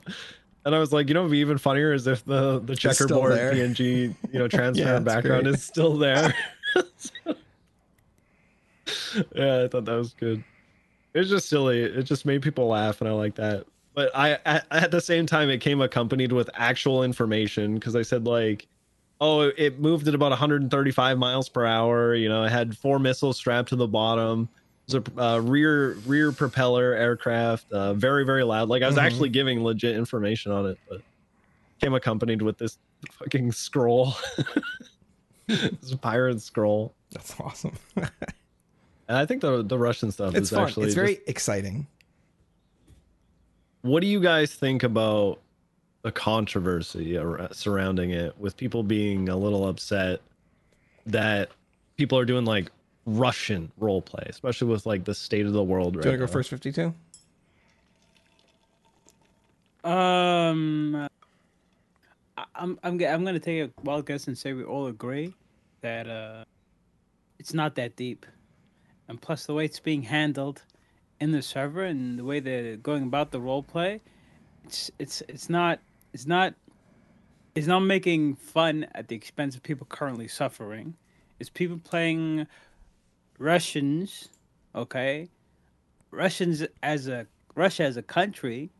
Speaker 2: and I was like, you know, what'd be even funnier is if the the checkerboard. PNG, you know, transparent
Speaker 1: it's
Speaker 2: background
Speaker 1: great.
Speaker 2: is still there. yeah, I thought that was good. It was just silly. It just made people laugh, and I like that. But I, at, at the same time, it came accompanied with actual information because I said like, oh, it moved at about 135 miles per hour. You know, it had four missiles strapped to the bottom. It was a uh, rear rear propeller aircraft, uh, very very loud. Like I was
Speaker 1: Mhm.
Speaker 2: actually giving legit information on it, but came accompanied with this fucking scroll, this pirate scroll.
Speaker 1: That's awesome.
Speaker 2: And I think the the Russian stuff
Speaker 1: it's
Speaker 2: is
Speaker 1: fun.
Speaker 2: actually
Speaker 1: It's very
Speaker 2: just-
Speaker 1: exciting.
Speaker 2: what do you guys think about the controversy surrounding it with people being a little upset that people are doing like Russian role play, especially with like the state of the world right
Speaker 1: Do you want to go first, 52?
Speaker 3: Um, I- I'm I'm g- I'm gonna take a wild guess and say we all agree that uh, it's not that deep, and plus the way it's being handled in the server and the way they're going about the role play, it's it's it's not it's not it's not making fun at the expense of people currently suffering. It's people playing Russians, okay, Russians as a Russia as a country.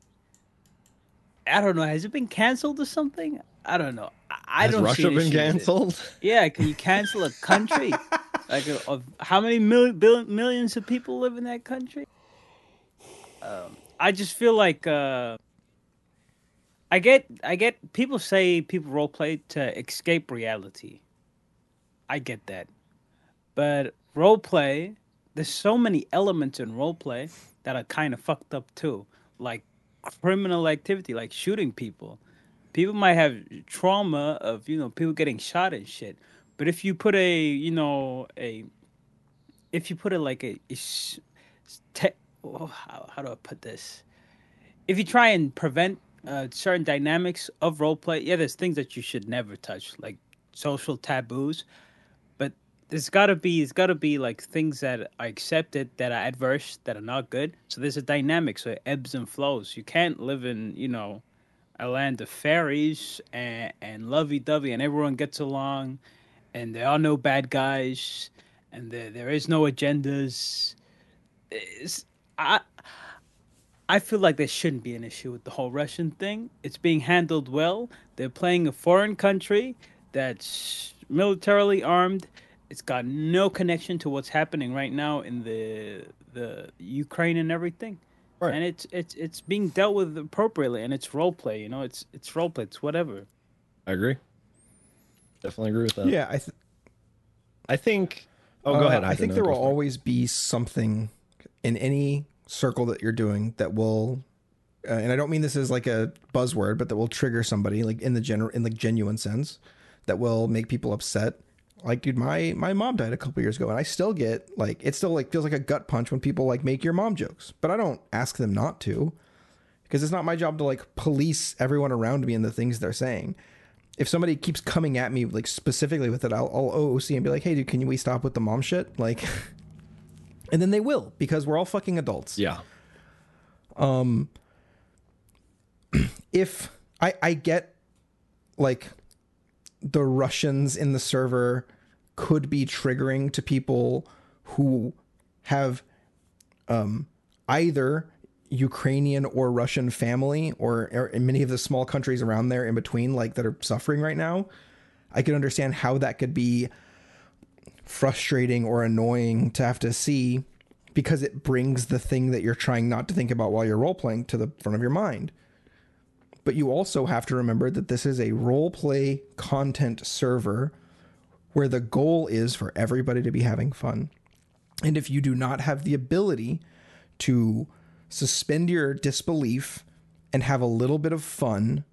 Speaker 3: I don't know. Has it been canceled or something? I don't know. I,
Speaker 2: Has
Speaker 3: don't
Speaker 2: Russia
Speaker 3: see
Speaker 2: been
Speaker 3: issue with it.
Speaker 2: canceled?
Speaker 3: Yeah, can you cancel a country? like, uh, of how many mil- millions of people live in that country? Um, I just feel like uh, I get, I get. People say people role play to escape reality. I get that, but role play, there's so many elements in role play that are kind of fucked up too, like criminal activity, like shooting people. People might have trauma of you know people getting shot and shit. But if you put a you know a if you put it like a, te- oh, how, how do i put this? If you try and prevent uh, certain dynamics of role play yeah there's things that you should never touch like social taboos there's got to be it's got to be like things that are accepted that are adverse that are not good so there's a dynamic so it ebbs and flows you can't live in you know a land of fairies and, and lovey-dovey and everyone gets along and there are no bad guys and there, there is no agendas it's, I, I feel like there shouldn't be an issue with the whole Russian thing. It's being handled well. They're playing a foreign country that's militarily armed. It's got no connection to what's happening right now in the the Ukraine and everything
Speaker 2: Right.
Speaker 3: and it's it's it's being dealt with appropriately and it's role play you know it's it's role play it's whatever
Speaker 2: I agree. Definitely agree with that.
Speaker 1: Yeah, I, th-
Speaker 2: I think. Oh, go
Speaker 1: uh,
Speaker 2: ahead.
Speaker 1: I think there will
Speaker 2: go
Speaker 1: always be something in any circle that you're doing that will, uh, and I don't mean this as like a buzzword, but that will trigger somebody like in the general, in the genuine sense, that will make people upset. Like, dude, my my mom died a couple years ago, and I still get like it still like feels like a gut punch when people like make your mom jokes, but I don't ask them not to, because it's not my job to like police everyone around me and the things they're saying if somebody keeps coming at me like specifically with it, I'll, I'll OOC and be like, "Hey, dude, can we stop with the mom shit?" Like, and then they will because we're all fucking adults.
Speaker 2: Yeah. Um.
Speaker 1: if I I get like the Russians in the server could be triggering to people who have um, either Ukrainian or Russian family, or, or in many of the small countries around there in between, like that are suffering right now. I can understand how that could be frustrating or annoying to have to see because it brings the thing that you're trying not to think about while you're role playing to the front of your mind. But you also have to remember that this is a role play content server where the goal is for everybody to be having fun. And if you do not have the ability to suspend your disbelief and have a little bit of fun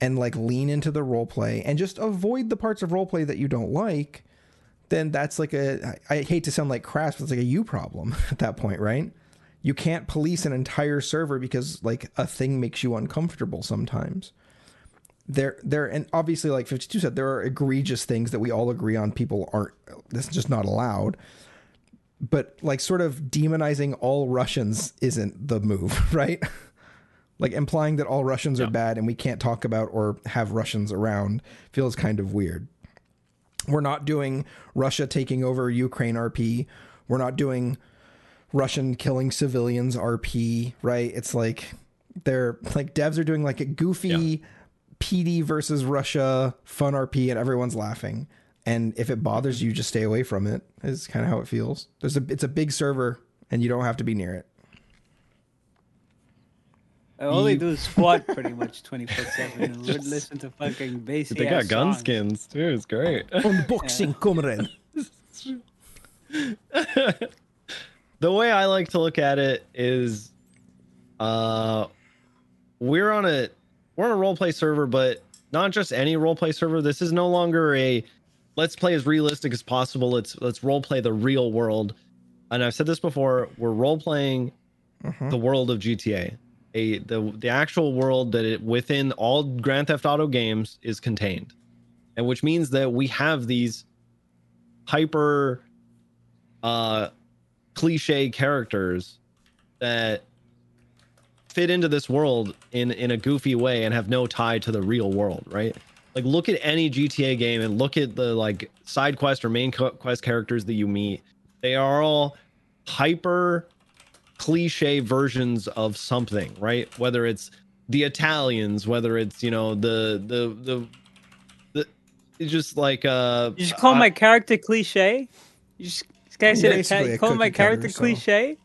Speaker 1: and like lean into the role play and just avoid the parts of role play that you don't like, then that's like a I I hate to sound like crass, but it's like a you problem at that point, right? You can't police an entire server because like a thing makes you uncomfortable sometimes. There there and obviously like 52 said there are egregious things that we all agree on people aren't this is just not allowed. But like sort of demonizing all Russians isn't the move, right? like implying that all Russians are bad and we can't talk about or have Russians around feels kind of weird. We're not doing Russia taking over Ukraine RP. We're not doing Russian killing civilians RP, right? It's like they're like devs are doing like a goofy PD versus Russia fun RP and everyone's laughing. And if it bothers you, just stay away from it. Is kind of how it feels. There's a it's a big server and you don't have to be near it.
Speaker 3: All they
Speaker 1: You-
Speaker 3: do is squat pretty much 24 7 and would listen to fucking bass.
Speaker 2: They got gun
Speaker 3: songs.
Speaker 2: skins too. It's great.
Speaker 1: Unboxing comrade.
Speaker 2: the way I like to look at it is, uh, we're on a we're on a role play server, but not just any role play server. This is no longer a let's play as realistic as possible. Let's let's role play the real world. And I've said this before. We're role playing the world of GTA, a the the actual world that it within all Grand Theft Auto games is contained, and which means that we have these hyper uh cliche characters that fit into this world in in a goofy way and have no tie to the real world right? Like look at any gta game and look at the like side quest or main quest characters that you meet. They are all hyper cliche versions of something right? Whether it's the italians whether it's you know the the the, the it's just like uh
Speaker 3: You just call
Speaker 2: I-
Speaker 3: my character cliche? You just can I say that?
Speaker 1: Basically a
Speaker 3: Call my
Speaker 1: cookie cutter,
Speaker 3: character
Speaker 1: so-
Speaker 3: cliche?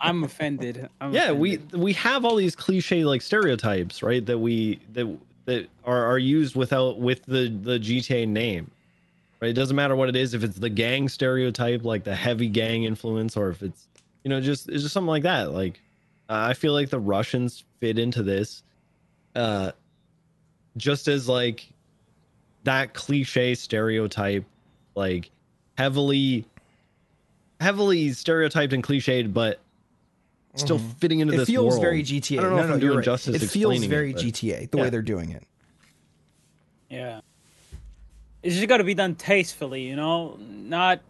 Speaker 3: I'm offended. I'm
Speaker 2: yeah we we have all these cliche like stereotypes right that we that that are, are used without with the the gta name right it doesn't matter what it is if it's the gang stereotype like the heavy gang influence or if it's you know just it's just something like that like uh, i feel like the russians fit into this uh just as like that cliche stereotype like heavily heavily stereotyped and cliched but still fitting into
Speaker 1: Mm-hmm. It feels
Speaker 2: world.
Speaker 1: very GTA.
Speaker 2: I don't know
Speaker 1: no,
Speaker 2: if
Speaker 1: no,
Speaker 2: I'm doing
Speaker 1: right.
Speaker 2: justice
Speaker 1: It feels
Speaker 2: explaining
Speaker 1: very
Speaker 2: but-
Speaker 1: GTA the way they're doing it.
Speaker 3: Yeah. It's just got to be done tastefully, you know, not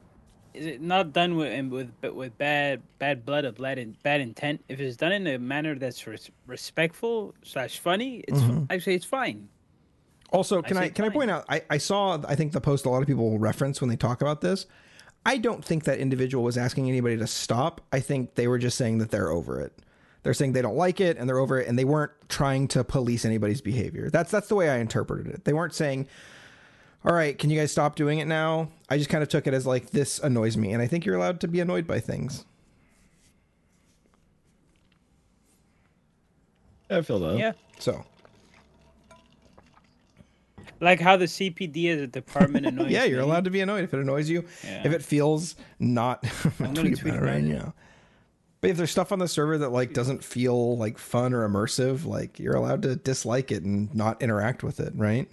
Speaker 3: is it not done with with with bad bad blood or bad in, bad intent. If it's done in a manner that's res- respectful slash funny, it's
Speaker 1: Mm-hmm.
Speaker 3: I say it's fine.
Speaker 1: Also, can I,
Speaker 3: say
Speaker 1: can I point out? I, I saw I think the post a lot of people reference when they talk about this. I don't think that individual was asking anybody to stop. I think they were just saying that they're over it. They're saying they don't like it and they're over it, and they weren't trying to police anybody's behavior. That's that's the way I interpreted it. They weren't saying, "All right, can you guys stop doing it now?" I just kind of took it as like this annoys me, and I think you're allowed to be annoyed by things.
Speaker 2: I feel that.
Speaker 3: Yeah.
Speaker 1: So
Speaker 3: Like how the CPD is a department annoys
Speaker 1: yeah, you're
Speaker 3: me.
Speaker 1: allowed to be annoyed if it annoys you.
Speaker 3: Yeah.
Speaker 1: If it feels not, I'm
Speaker 3: gonna tweet about
Speaker 1: right
Speaker 3: it.
Speaker 1: now. But if there's stuff on the server that like doesn't feel like fun or immersive, like you're allowed to dislike it and not interact with it, right?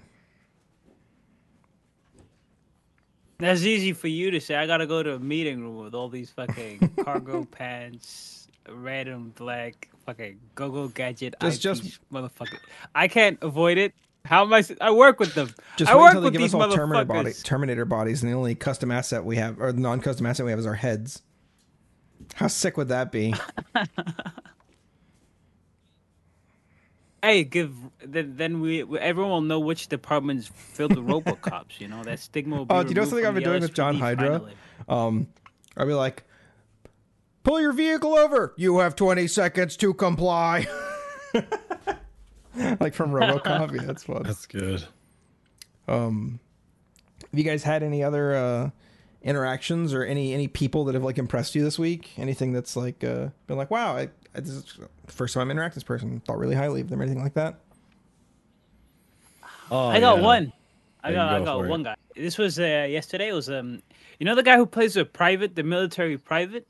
Speaker 3: That's easy for you to say. I gotta go to a meeting room with all these fucking cargo pants, red and black, fucking go-go gadget.
Speaker 1: Just- just-
Speaker 3: motherfucker. I can't avoid it. How am I? I work with them.
Speaker 1: Just
Speaker 3: I
Speaker 1: wait
Speaker 3: work
Speaker 1: until they
Speaker 3: with
Speaker 1: give us all Terminator, body. Terminator bodies, and the only custom asset we have, or the non-custom asset we have, is our heads. How sick would that be?
Speaker 3: Hey, give then, then we everyone will know which departments filled with RoboCops. You know that stigma. Will be
Speaker 1: Oh, do you know something I've been
Speaker 3: the
Speaker 1: doing with John Hydra?
Speaker 3: finally.
Speaker 1: Um, I'll be like, pull your vehicle over. You have 20 seconds to comply. like from RoboCop. yeah, that's fun.
Speaker 2: That's good.
Speaker 1: Um, have you guys had any other uh, interactions or any any people that have like impressed you this week? Anything that's like uh, been like, wow, I, I this is the first time I interact with this person. Thought really highly of them, or anything like that.
Speaker 2: Oh,
Speaker 3: I got
Speaker 2: yeah.
Speaker 3: one. I
Speaker 2: Yeah,
Speaker 3: got
Speaker 2: you
Speaker 3: I got
Speaker 2: for it.
Speaker 3: one guy. This was uh, yesterday. It was um, you know the guy who plays with Private, the military private,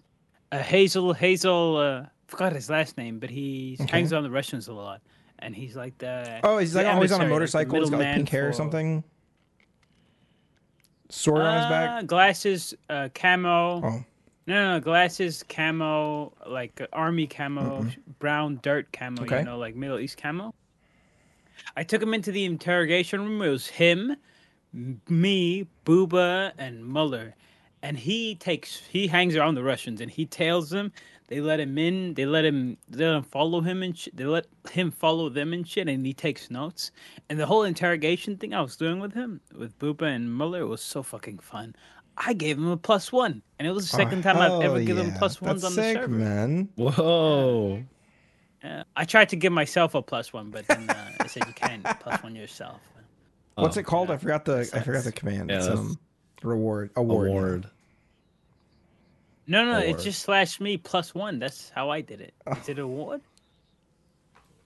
Speaker 3: uh, Hazel Hazel. Uh, forgot his last name, but he
Speaker 1: Okay.
Speaker 3: hangs on the Russians a lot, and he's like the.
Speaker 1: Oh, he's like always on a
Speaker 3: emissary, like
Speaker 1: motorcycle. he's got like pink hair or something. Sword on his back.
Speaker 3: Uh, Glasses, uh, camo.
Speaker 1: Oh,
Speaker 3: No, no, no, glasses, camo, like uh, army camo, brown dirt camo,
Speaker 1: Okay.
Speaker 3: you know, like Middle East camo. I took him into the interrogation room. It was him, me, Booba, and Muller. And he takes, he hangs around the Russians and he tails them. They let him in. They let him, they let him follow him and shit. They let him follow them and shit. And he takes notes. And the whole interrogation thing I was doing with him, with Booba and Muller, was so fucking fun. I gave him a plus one, and it was the second time I've ever
Speaker 1: hell
Speaker 3: given
Speaker 1: yeah.
Speaker 3: plus ones
Speaker 1: That's
Speaker 3: on
Speaker 1: sick,
Speaker 3: the server.
Speaker 1: man.
Speaker 2: Whoa.
Speaker 3: Uh, I tried to give myself a plus one, but then uh, I said you can't plus one yourself.
Speaker 1: What's
Speaker 2: Oh,
Speaker 1: it called? I forgot the I forgot the command.
Speaker 2: Yeah,
Speaker 1: it's
Speaker 2: that's-
Speaker 1: um reward award. yeah.
Speaker 2: Award.
Speaker 3: No, no,
Speaker 2: Or-
Speaker 3: it just slashed me plus one. That's how I did it. Is it a award?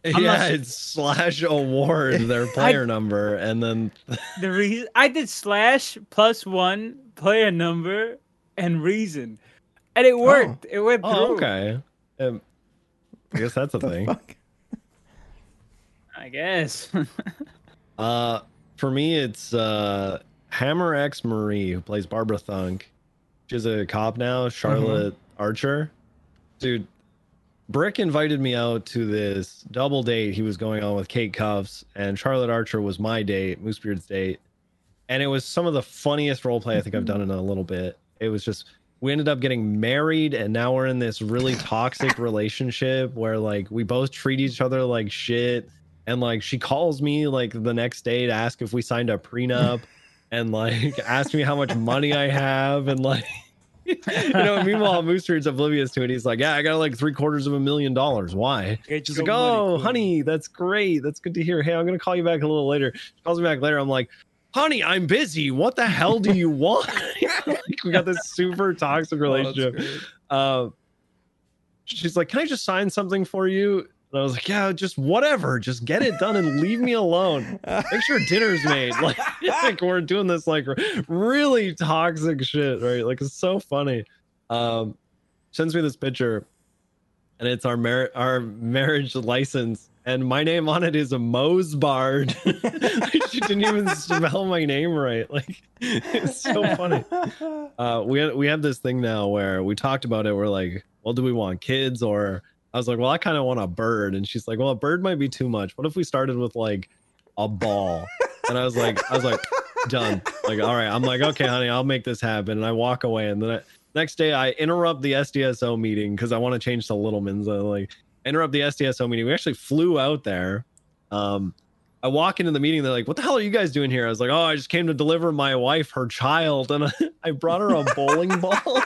Speaker 2: Yeah,
Speaker 3: not
Speaker 2: it's slash award their player number, and then
Speaker 3: The reason I did slash plus one player number and reason, and it worked. It went through.
Speaker 2: oh, okay. Um, I guess that's a thing.
Speaker 1: Fuck.
Speaker 3: I guess.
Speaker 2: Uh, for me, it's uh Hammer X Marie who plays Barbara Thunk. She's a cop now. Mm-hmm. Charlotte Archer, dude. Brick invited me out to this double date he was going on with Kate Cuffs, and Charlotte Archer was my date, Moosebeard's date, and it was some of the funniest roleplay I think I've mm-hmm. done in a little bit. It was just we ended up getting married, and now we're in this really toxic relationship where like we both treat each other like shit and like she calls me like the next day to ask if we signed a prenup and like ask me how much money I have and like you know meanwhile Mooster's oblivious to it. He's like yeah I got like three quarters of a million dollars. Why? She's like
Speaker 3: money,
Speaker 2: oh
Speaker 3: queen."
Speaker 2: honey that's great. That's good to hear. Hey I'm gonna call you back a little later. She calls me back later. I'm like honey I'm busy. What the hell do you want? Like we got this super toxic
Speaker 1: Oh,
Speaker 2: relationship.
Speaker 1: great.
Speaker 2: uh, she's like, "Can I just sign something for you?" And I was like, "Yeah, just whatever. Just get it done and leave me alone. Make sure dinner's made." Like, like we're doing this like really toxic shit, right? Like it's so funny. Um, sends me this picture, and it's our mar- our marriage license, and my name on it is a Mosebard. she didn't even spell my name right. Like it's so funny uh we we have this thing now where we talked about it we're like well do we want kids or i was like well i kind of want a bird. And she's like well a bird might be too much. What if we started with like a ball? And i was like i was like done. Like all right. I'm like okay honey i'll make this happen. And i walk away. And then I, next day i interrupt the sdso meeting because i want to change to littleman's I like interrupt the sdso meeting. We actually flew out there um I walk into the meeting. They're like, "What the hell are you guys doing here?" I was like, "Oh, I just came to deliver my wife her child, and I, I brought her a bowling ball,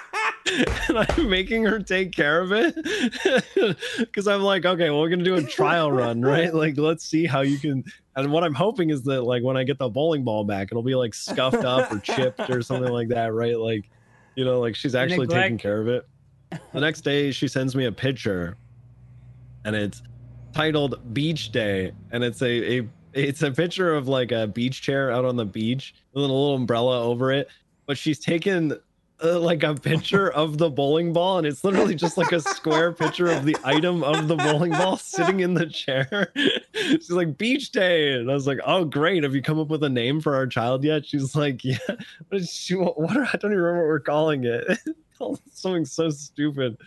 Speaker 2: and I'm making her take care of it because I'm like, okay, well, we're gonna do a trial run, right? Like, let's see how you can." And what I'm hoping is that, like, when I get the bowling ball back, it'll be like scuffed up or chipped or something like that, right? Like, you know, like she's actually taking care of it. The next day, she sends me a picture, and it's titled Beach Day, and it's a, a it's a picture of like a beach chair out on the beach with a little umbrella over it. But she's taken uh, like a picture of the bowling ball, and it's literally just like a square picture of the item of the bowling ball sitting in the chair. she's like Beach Day, and I was like, oh great, have you come up with a name for our child yet? She's like, yeah. What is she? What? what are, I don't even remember what we're calling it. Something so stupid.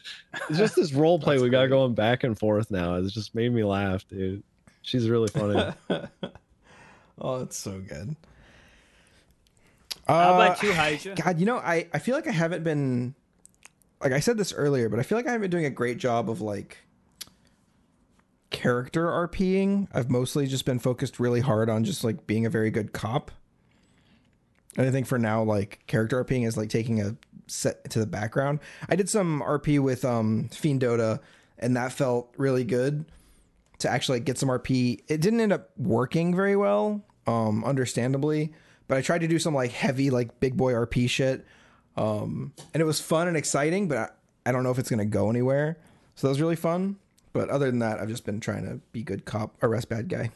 Speaker 2: It's just this role play
Speaker 1: That's
Speaker 2: we got going back and forth now. It's just made me laugh, dude. She's really funny.
Speaker 1: oh, it's so good.
Speaker 3: How
Speaker 1: Uh,
Speaker 3: about you, Hydra?
Speaker 1: God, you know, I, I feel like I haven't been like I said this earlier, but I feel like I haven't been doing a great job of like character RPing. I've mostly just been focused really hard on just like being a very good cop. And I think for now, like character RPing is like taking a set to the background. I did some RP with um Fiend Dota, and that felt really good to actually get some RP. It didn't end up working very well, um, understandably, but I tried to do some like heavy, like big boy RP shit. Um, and it was fun and exciting, but I, I don't know if it's gonna go anywhere. So that was really fun. But other than that, I've just been trying to be good cop, arrest bad guy.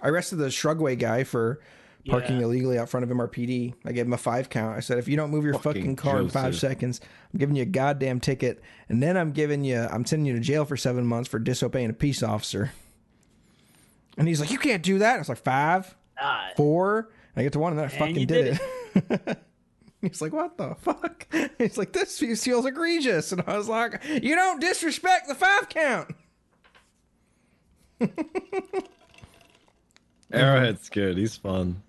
Speaker 1: I arrested the Shrugway guy for parking
Speaker 3: Yeah.
Speaker 1: illegally out front of MRPD. I gave him a five count. I said, if you don't move your fucking,
Speaker 2: Fucking
Speaker 1: car in five seconds, I'm giving you a goddamn ticket, and then I'm giving you, I'm sending you to jail for seven months for disobeying a peace officer. And he's like, you can't do that. I was like, five,
Speaker 3: Ah,
Speaker 1: four. And I get to one, and then I fucking
Speaker 3: you
Speaker 1: did,
Speaker 3: did
Speaker 1: it. He's like, what the fuck? He's like, this feels egregious. And I was like, you don't disrespect the five count.
Speaker 2: Arrowhead's good. He's fun.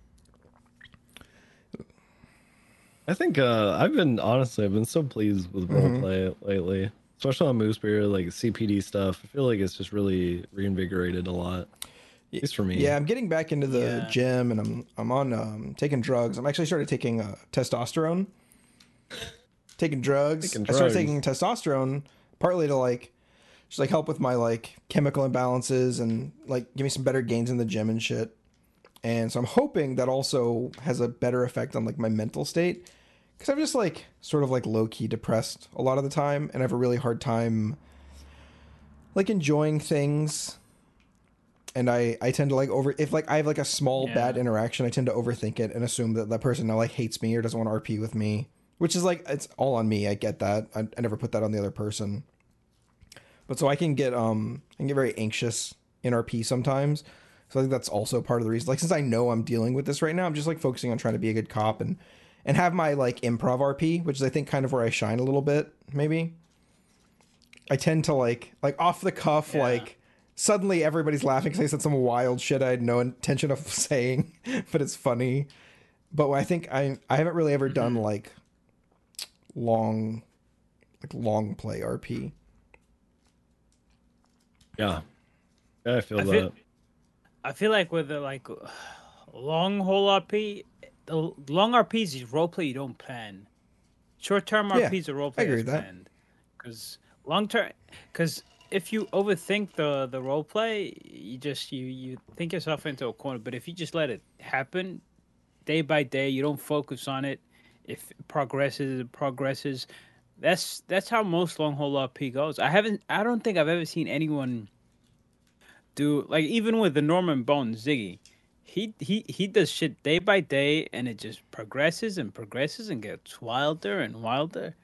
Speaker 2: I think uh I've been honestly I've been so pleased with
Speaker 1: Mm-hmm.
Speaker 2: roleplay lately, especially on Moosebeard, like CPD stuff. I feel like it's just really reinvigorated a lot. At least for me.
Speaker 1: Yeah, I'm getting back into the
Speaker 3: Yeah.
Speaker 1: gym and I'm I'm on um, taking drugs. I'm actually started taking uh, testosterone. Taking drugs.
Speaker 2: Taking
Speaker 1: I started taking testosterone partly to like just like help with my like chemical imbalances and like give me some better gains in the gym and shit. And so I'm hoping that also has a better effect on like my mental state cuz I'm just like sort of like low key depressed a lot of the time and I have a really hard time like enjoying things and I I tend to like over if like I have like a small
Speaker 3: Yeah.
Speaker 1: bad interaction, I tend to overthink it and assume that that person now like hates me or doesn't want to RP with me, which is like it's all on me. I get that. I, I never put that on the other person. But so I can get um I can get very anxious in RP sometimes. So I think that's also part of the reason. Like since I know I'm dealing with this right now, I'm just like focusing on trying to be a good cop and and have my like improv RP, which is I think kind of where I shine a little bit, maybe. I tend to like like off the cuff
Speaker 3: Yeah.
Speaker 1: like suddenly everybody's laughing because I said some wild shit I had no intention of saying, but it's funny. But I think I I haven't really ever done mm-hmm. like long like long play RP.
Speaker 2: Yeah. Yeah, I feel
Speaker 3: I
Speaker 2: that.
Speaker 3: feel, I feel like with the like long haul RP, the long RPs is roleplay you don't plan. Short term
Speaker 1: Yeah,
Speaker 3: RPs are roleplay
Speaker 1: I agree
Speaker 3: that's
Speaker 1: that.
Speaker 3: planned. Because long term, because if you overthink the the roleplay, you just you you think yourself into a corner. But if you just let it happen, day by day, you don't focus on it. If it progresses, it progresses. That's that's how most long haul RP goes. I haven't. I don't think I've ever seen anyone do like even with the Norman Bone Ziggy, he he he does shit day by day, and it just progresses and progresses and gets wilder and wilder,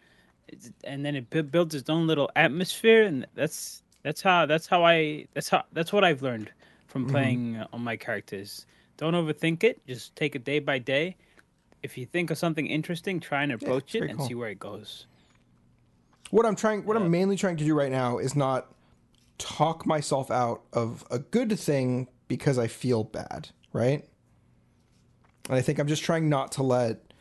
Speaker 3: It's- and then it builds its own little atmosphere, and that's that's how that's how I that's how that's what I've learned from playing uh, on my characters. Don't overthink it. Just take it day by day. If you think of something interesting, try and approach
Speaker 1: it's
Speaker 3: it and
Speaker 1: cool.
Speaker 3: see where it goes.
Speaker 1: What I'm trying what I'm mainly trying to do right now is not talk myself out of a good thing because I feel bad, right? And I think I'm just trying not to let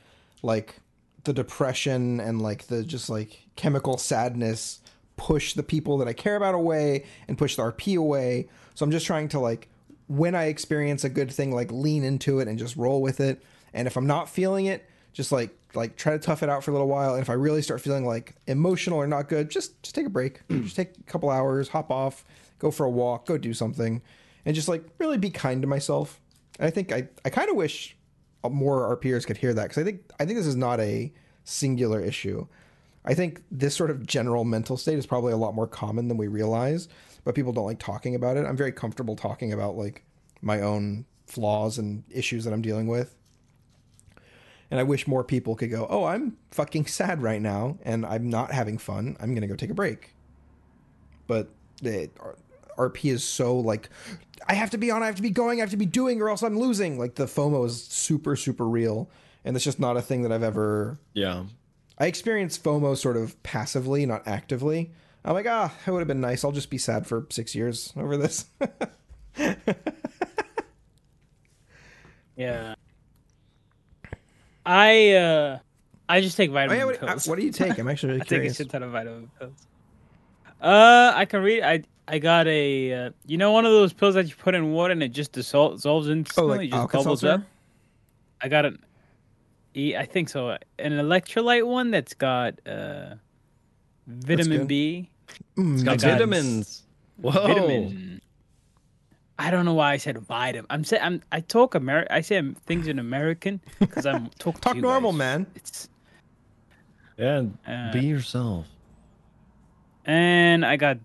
Speaker 1: like the depression and like the just like chemical sadness push the people that I care about away and push the RP away. So I'm just trying to like when I experience a good thing like lean into it and just roll with it. And if I'm not feeling it, just like like try to tough it out for a little while. And if I really start feeling like emotional or not good, just just take a break. just take a couple hours, hop off, go for a walk, go do something, and just like really be kind to myself. I think I I kind of wish more our peers could hear that because I think I think this is not a singular issue. I think this sort of general mental state is probably a lot more common than we realize, but people don't like talking about it. I'm very comfortable talking about like my own flaws and issues that I'm dealing with. And I wish more people could go, "Oh, I'm fucking sad right now and I'm not having fun. I'm going to go take a break." But the RP is so like I have to be on, I have to be going, I have to be doing or else I'm losing. Like the FOMO is super super real and it's just not a thing that I've ever
Speaker 2: Yeah.
Speaker 1: I experience FOMO sort of passively, not actively. I'm like, ah, it would have been nice. I'll just be sad for six years over this.
Speaker 3: Yeah. I uh I just take
Speaker 1: Oh, yeah, what,
Speaker 3: pills.
Speaker 1: what do you take? I'm actually really
Speaker 3: I take a shit ton of vitamin pills. Uh, I can read. I I got a, uh, you know, one of those pills that you put in water and it just dissol- dissolves
Speaker 1: Oh,
Speaker 3: instantly,
Speaker 1: like
Speaker 3: just bubbles up. I got an, e- I think so, an electrolyte one that's got uh, vitamin
Speaker 1: good.
Speaker 3: B.
Speaker 1: Mm,
Speaker 2: It's got
Speaker 3: I got-
Speaker 2: vitamins. Whoa.
Speaker 3: Vitamin. I don't know why I said vitamin. I'm saying I'm I talk Ameri- I say things in American because I'm talking.
Speaker 1: Talk
Speaker 3: to you
Speaker 1: normal,
Speaker 3: guys.
Speaker 1: man.
Speaker 3: It's
Speaker 2: Yeah,
Speaker 3: Uh,
Speaker 2: be yourself.
Speaker 3: and I got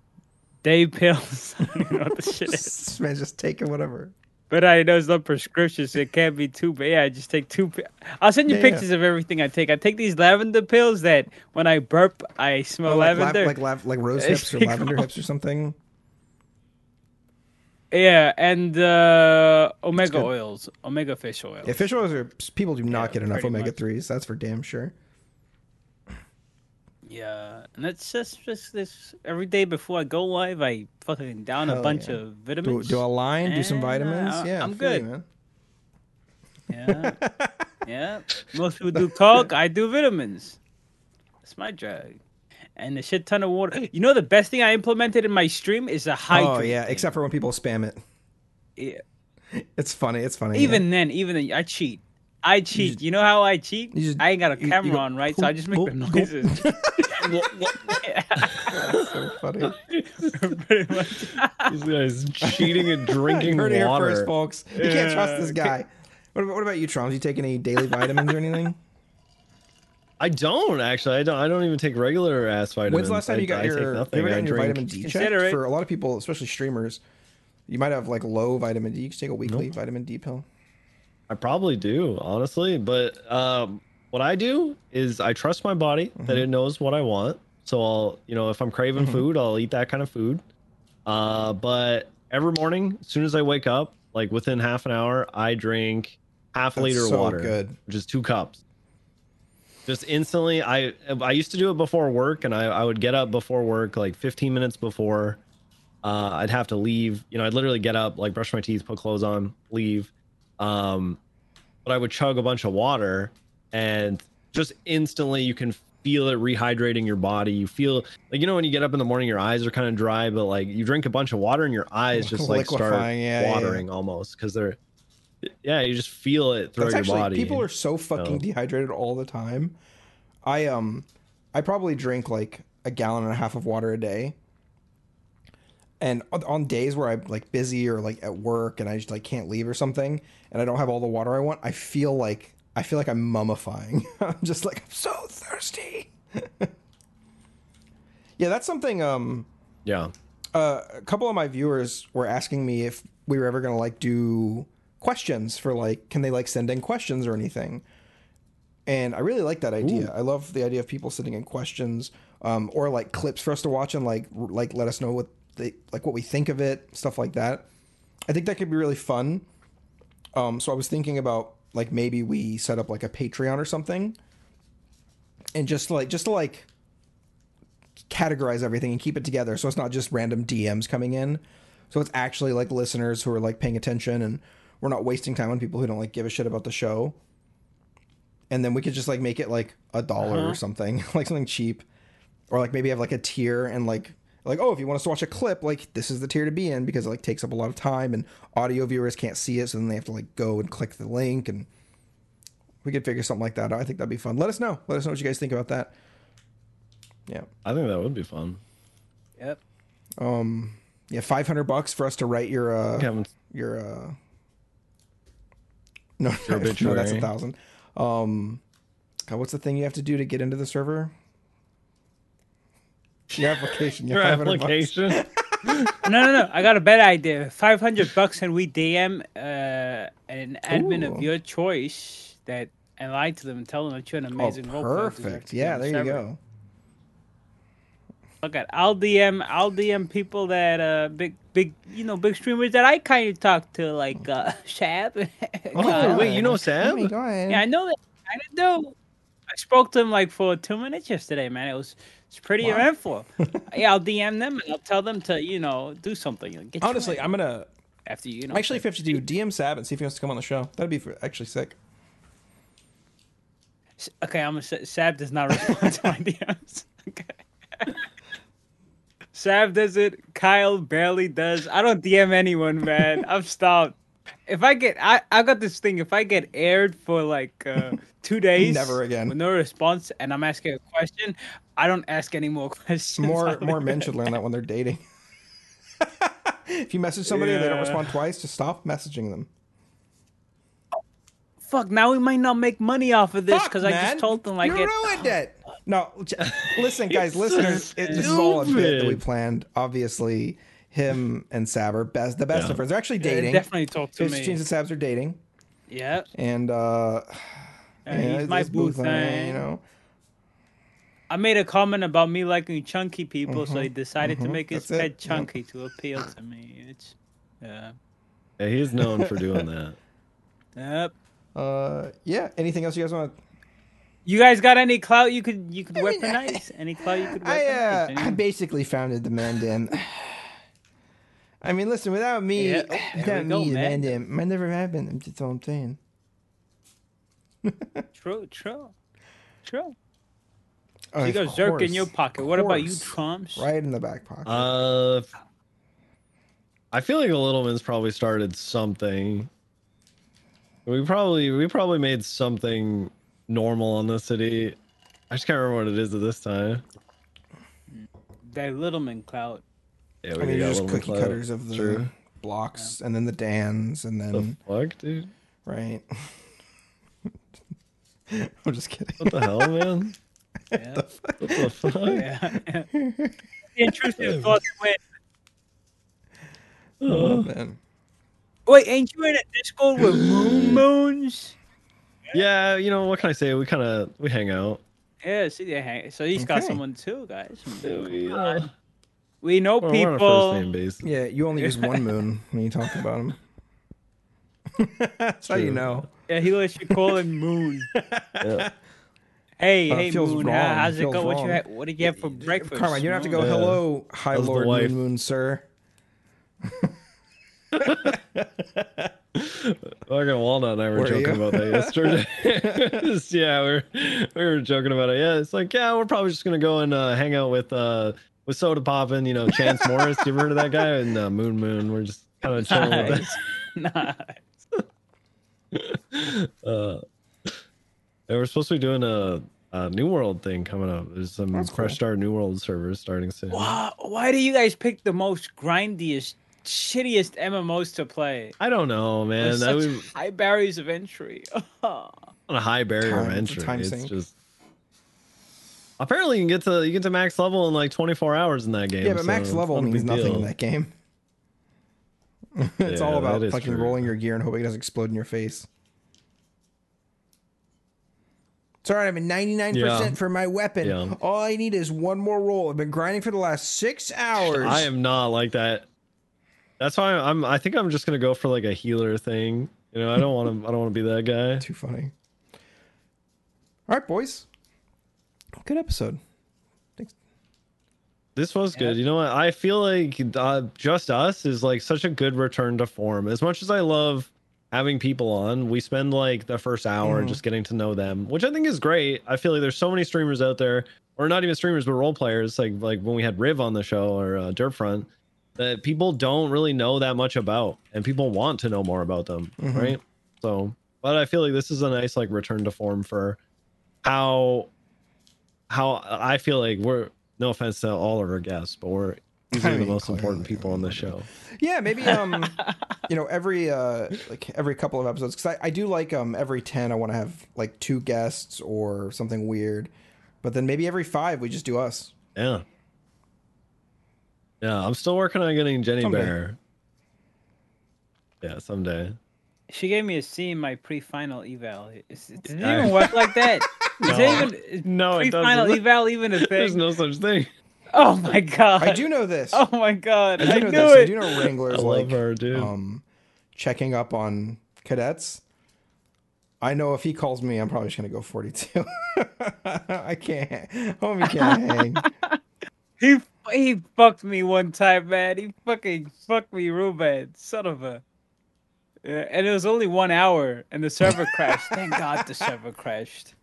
Speaker 3: day pills. I don't know what the shit is.
Speaker 1: This man's just taking whatever.
Speaker 3: But I know it's not prescription, so it can't be too bad. Yeah, I just take two. pi- I'll send you
Speaker 1: Yeah, yeah.
Speaker 3: pictures of everything I take. I take these lavender pills that when I burp, I smell
Speaker 1: Oh, like, lav-
Speaker 3: lavender.
Speaker 1: like lav- like rose hips or lavender hips or something.
Speaker 3: yeah, and uh, omega oils, omega fish oil.
Speaker 1: Yeah, fish oils are people do not
Speaker 3: Yeah,
Speaker 1: get enough omega threes. That's for damn sure.
Speaker 3: Yeah, and it's just just this every day before I go live, I fucking down a bunch
Speaker 1: yeah.
Speaker 3: of vitamins.
Speaker 1: do a line, do some
Speaker 3: And, uh,
Speaker 1: vitamins. Yeah,
Speaker 3: I'm
Speaker 1: you,
Speaker 3: good.
Speaker 1: man.
Speaker 3: Yeah, yeah. Most people do coke. I do vitamins. It's my drug, and a shit ton of water. You know, the best thing I implemented in my stream is a hydrate.
Speaker 1: Oh yeah,
Speaker 3: thing.
Speaker 1: except for when people spam it.
Speaker 3: Yeah.
Speaker 1: It's funny. It's funny.
Speaker 3: even then, even then, I cheat. I cheat. You, know how I cheat?
Speaker 1: just-
Speaker 3: I ain't got a
Speaker 1: you- you
Speaker 3: camera
Speaker 1: go,
Speaker 3: on, right? So I just make the
Speaker 1: "Gulp, gulp,
Speaker 3: noises.
Speaker 1: yeah. That's so funny.
Speaker 3: Pretty much.
Speaker 2: This guy's cheating and drinking
Speaker 1: you heard it here first, folks. You can't trust this
Speaker 3: Yeah.
Speaker 1: guy. What about, what about you, Traumz? You take any daily vitamins or anything?
Speaker 2: I don't actually. I don't. I don't even take regular ass vitamins.
Speaker 1: When's the last time
Speaker 2: I-
Speaker 1: you got
Speaker 2: I take
Speaker 1: your, you
Speaker 2: nothing.
Speaker 1: ever
Speaker 2: I
Speaker 1: gotten your vitamin D
Speaker 3: Consider
Speaker 1: checked? For a lot of people, especially streamers, you might have like low vitamin D. You can take a weekly vitamin D pill.
Speaker 2: I probably do, honestly. But um, what I do is I trust my body
Speaker 1: Mm-hmm.
Speaker 2: that it knows what I want. So I'll, you know, if I'm craving food, I'll eat that kind of food. Uh, but every morning, as soon as I wake up, like within half an hour, I drink half a
Speaker 1: That's
Speaker 2: liter of
Speaker 1: so
Speaker 2: water,
Speaker 1: good.
Speaker 2: which is two cups. Just instantly, I I used to do it before work, and I, I would get up before work, like 15 minutes before. Uh, I'd have to leave. You know, I'd literally get up, like brush my teeth, put clothes on, leave. Um, but I would chug a bunch of water, and just instantly you can feel it rehydrating your body. You feel like you know when you get up in the morning, your eyes are kind of dry, but like you drink a bunch of water, and your eyes just like start
Speaker 1: yeah, yeah, yeah.
Speaker 2: watering almost because they're yeah, you just feel it throughout
Speaker 1: That's
Speaker 2: your
Speaker 1: actually
Speaker 2: body.
Speaker 1: people are so fucking dehydrated all the time. I um I probably drink like a gallon and a half of water a day. And on- days where I'm like busy or like at work and I just like can't leave or something and I don't have all the water I want, I feel like I feel like I'm mummifying. I'm just like I'm so thirsty. yeah, that's something um
Speaker 2: yeah.
Speaker 1: uh, a couple of my viewers were asking me if we were ever gonna like do questions for like can they like send in questions or anything and i really like that idea i love the idea of people sending in questions um, or like clips for us to watch and like r- like let us know what they like what we think of it stuff like that i think that could be really fun um, so i was thinking about like maybe we set up like a patreon or something and just like just to like categorize everything and keep it together so it's not just random DMs coming in. So it's actually like listeners who are like paying attention and we're not wasting time on people who don't like give a shit about the show. And then we could just like make it like a dollar
Speaker 3: Uh-huh.
Speaker 1: or something, like something cheap. Or like maybe have like a tier and like like oh if you want us to watch a clip like this is the tier to be in because it like takes up a lot of time and audio viewers can't see it so then they have to like go and click the link and we could figure something like that out. I think that'd be fun. Let us know. Let us know what you guys think about that. Yeah.
Speaker 2: I think that would be fun.
Speaker 3: Yep.
Speaker 1: Um, yeah, five hundred bucks for us to write your uh,
Speaker 2: Kevin,
Speaker 1: your uh, no,
Speaker 2: Your
Speaker 1: no, that's a thousand. Um, God, what's the thing you have to do to get into the server? Your application.
Speaker 2: your
Speaker 1: 500 bucks.
Speaker 2: application.
Speaker 3: No, no, no. I got a better idea. Five hundred bucks, and we DM uh, an admin
Speaker 1: Ooh.
Speaker 3: of your choice that and lie to them and tell them that you're an
Speaker 1: Oh,
Speaker 3: amazing role player to
Speaker 1: perfect. Yeah,
Speaker 3: on the
Speaker 1: there you go.
Speaker 3: Look at I'll DM I'll DM people that uh big big you know big streamers that I kind of talk to like uh Shab.
Speaker 2: Oh, wait, you know
Speaker 1: Sammy,
Speaker 2: Sam?
Speaker 3: Yeah, I know that. I do. I spoke to him like for two minutes yesterday, man. It was it's pretty
Speaker 1: Wow.
Speaker 3: eventful. yeah, I'll DM them and I'll tell them to you know do something. Get
Speaker 1: Honestly, I'm gonna
Speaker 3: after you know.
Speaker 1: actually if you have to do DM Sab and see if he wants to come on the show. That'd be for, actually sick.
Speaker 3: Okay, I'm gonna Sab does not respond to my DMs. Okay. Sav does it. Kyle barely does. I don't DM anyone, man. I've stopped. If I get, I, I got this thing. If I get aired for like uh, two days,
Speaker 1: Never again.
Speaker 3: with no response, and I'm asking a question, I don't ask any more questions.
Speaker 1: More more men should learn that when they're dating. if you message somebody and they don't respond twice, just stop messaging them.
Speaker 3: Fuck! Now we might not make money off of this because I just told them like
Speaker 1: you
Speaker 3: it.
Speaker 1: ruined it. No, listen, guys, listeners, it, this is all a bit that we planned. Obviously, him and Sab are best, the best
Speaker 2: Yeah.
Speaker 1: of friends. They're actually
Speaker 3: Yeah,
Speaker 1: dating.
Speaker 3: definitely talk to
Speaker 1: Fifty
Speaker 3: me.
Speaker 1: Chains and Sabs are dating,
Speaker 3: Yeah,
Speaker 1: and uh,
Speaker 3: Yeah,
Speaker 1: yeah,
Speaker 3: he's my
Speaker 1: it's
Speaker 3: boo
Speaker 1: thing,
Speaker 3: thing.
Speaker 1: You know,
Speaker 3: I made a comment about me liking chunky people, so he decided to
Speaker 1: mhm,
Speaker 3: make his
Speaker 1: that's it,
Speaker 3: pet
Speaker 1: yep.
Speaker 3: chunky to appeal to me. It's yeah.
Speaker 2: Yeah, he's known for doing that.
Speaker 3: Yep.
Speaker 1: uh, yeah. Anything else you guys want? to
Speaker 3: You guys got any clout you could you could
Speaker 1: I mean,
Speaker 3: weaponize? Any clout you could weaponize?
Speaker 1: I uh, I basically founded the Mandem. I mean, listen, without me,
Speaker 3: Yeah, oh, there
Speaker 1: without
Speaker 3: we go,
Speaker 1: me, the
Speaker 3: man.
Speaker 1: Mandem might never happen. That's all I'm saying.
Speaker 3: True, true, true.
Speaker 1: Oh,
Speaker 3: you
Speaker 1: of
Speaker 3: got Zerk in your pocket. What about you. Traumz?
Speaker 1: Right in the back pocket.
Speaker 2: Uh, I feel like a Littleman's probably started something. We probably we probably made something normal on the city. I just can't remember what it is at this time.
Speaker 3: That Littleman clout.
Speaker 2: Yeah,
Speaker 1: I mean,
Speaker 2: got
Speaker 1: just
Speaker 2: Littleman
Speaker 1: cookie
Speaker 2: clout.
Speaker 1: cutters of the
Speaker 2: True.
Speaker 1: blocks, and then the Dans, and then
Speaker 2: The
Speaker 1: then
Speaker 2: fuck, dude?
Speaker 1: right. I'm just kidding.
Speaker 2: What the hell, man?
Speaker 3: Yeah.
Speaker 2: What the fuck?
Speaker 3: yeah. the intrusive thoughts win.
Speaker 1: Oh, man.
Speaker 3: Wait, ain't you in a Discord with Moon Moons?
Speaker 2: Yeah, you know what can I say? We kind of we hang out.
Speaker 3: Yeah, see, they hang. So he's got
Speaker 1: Okay.
Speaker 3: someone too, guys.
Speaker 2: We, uh,
Speaker 3: We know
Speaker 2: we're, we're on a first
Speaker 3: people.
Speaker 2: name basis.
Speaker 1: Yeah, you only use one moon when you talk about him. That's how you
Speaker 2: True.
Speaker 1: know.
Speaker 3: Yeah, he lets you call him Moon.
Speaker 2: Yeah.
Speaker 3: Hey,
Speaker 1: Uh,
Speaker 3: hey,
Speaker 1: feels
Speaker 3: Moon.
Speaker 1: wrong,
Speaker 3: how's it
Speaker 1: feels
Speaker 3: go? What you
Speaker 1: wrong.
Speaker 3: What did you have for breakfast?
Speaker 1: Carmine, you don't have to go.
Speaker 2: Yeah.
Speaker 1: Hello, High
Speaker 2: How's
Speaker 1: Lord? Moon Moon, sir.
Speaker 2: Fucking Walnut and I were,
Speaker 1: Were
Speaker 2: joking
Speaker 1: you?
Speaker 2: about that yesterday. Just, yeah, we were we were joking about it. Yeah, it's like yeah, we're probably just gonna go and uh, hang out with uh with Sodapoppin, you know, Chance Morris. You ever heard of that guy? And uh, Moon Moon. We're just kind of chilling with
Speaker 3: Nice.
Speaker 2: Uh, yeah, we're supposed to be doing a, a New World thing coming up. There's some
Speaker 1: That's
Speaker 2: fresh
Speaker 1: cool.
Speaker 2: start New World servers starting soon.
Speaker 3: Why, why do you guys pick the most grindiest, shittiest MMOs to play?
Speaker 2: I don't know, man. I
Speaker 3: such
Speaker 2: would,
Speaker 3: high barriers of entry.
Speaker 2: on a high barrier of entry.
Speaker 1: time
Speaker 2: it's
Speaker 1: sink.
Speaker 2: just apparently you can get to you get to max level in like 24 hours in that game.
Speaker 1: Yeah, but max
Speaker 2: so it's
Speaker 1: level means nothing
Speaker 2: deal.
Speaker 1: in that game. it's
Speaker 2: Yeah,
Speaker 1: all about fucking
Speaker 2: true.
Speaker 1: rolling your gear and hoping it doesn't explode in your face. It's all right. I'm at 99%
Speaker 2: Yeah.
Speaker 1: for my weapon.
Speaker 2: Yeah.
Speaker 1: All I need is one more roll. I've been grinding for the last six hours.
Speaker 2: I am not like that. That's why I'm. I think I'm just gonna go for like a healer thing. You know, I don't want to. I don't want to be that guy.
Speaker 1: Too funny. All right, boys. Good episode. Thanks.
Speaker 2: This was good. You know what? I feel like uh, just us is like such a good return to form. As much as I love having people on, we spend like the first hour
Speaker 1: Mhm.
Speaker 2: just getting to know them, which I think is great. I feel like there's so many streamers out there, or not even streamers, but role players. Like like when we had Riv on the show or uh, Dirtfront, that people don't really know that much about, and people want to know more about them,
Speaker 1: Mhm.
Speaker 2: right? So, but I feel like this is a nice like return to form for how how I feel like we're no offense to all of our guests, but we're easily the
Speaker 1: mean,
Speaker 2: most important people on the show.
Speaker 1: Yeah, maybe um, you know, every uh, like every couple of episodes because I, I do like um every ten I want to have like two guests or something weird, but then maybe every five we just do us.
Speaker 2: Yeah. Yeah, I'm still working on getting Jenny
Speaker 1: Someday.
Speaker 2: Bear. Yeah, someday.
Speaker 3: She gave me a C in my pre-final eval. It's, it doesn't even work like that.
Speaker 2: No.
Speaker 3: it even is
Speaker 2: No, it
Speaker 3: pre-final
Speaker 2: doesn't.
Speaker 3: eval even a thing?
Speaker 2: There's no such thing.
Speaker 3: Oh my god!
Speaker 1: I do know this.
Speaker 3: Oh my god!
Speaker 1: I
Speaker 3: I,
Speaker 1: do know
Speaker 3: knew
Speaker 1: this. I do know Wranglers
Speaker 2: I love
Speaker 1: like
Speaker 2: her, dude.
Speaker 1: um checking up on cadets. I know if he calls me, I'm probably just gonna go 42. I can't. Homie can't hang.
Speaker 3: He he fucked me one time, man. He fucking fucked me real bad. Son of a. Yeah, and it was only one hour, and the server crashed. Thank God the server crashed.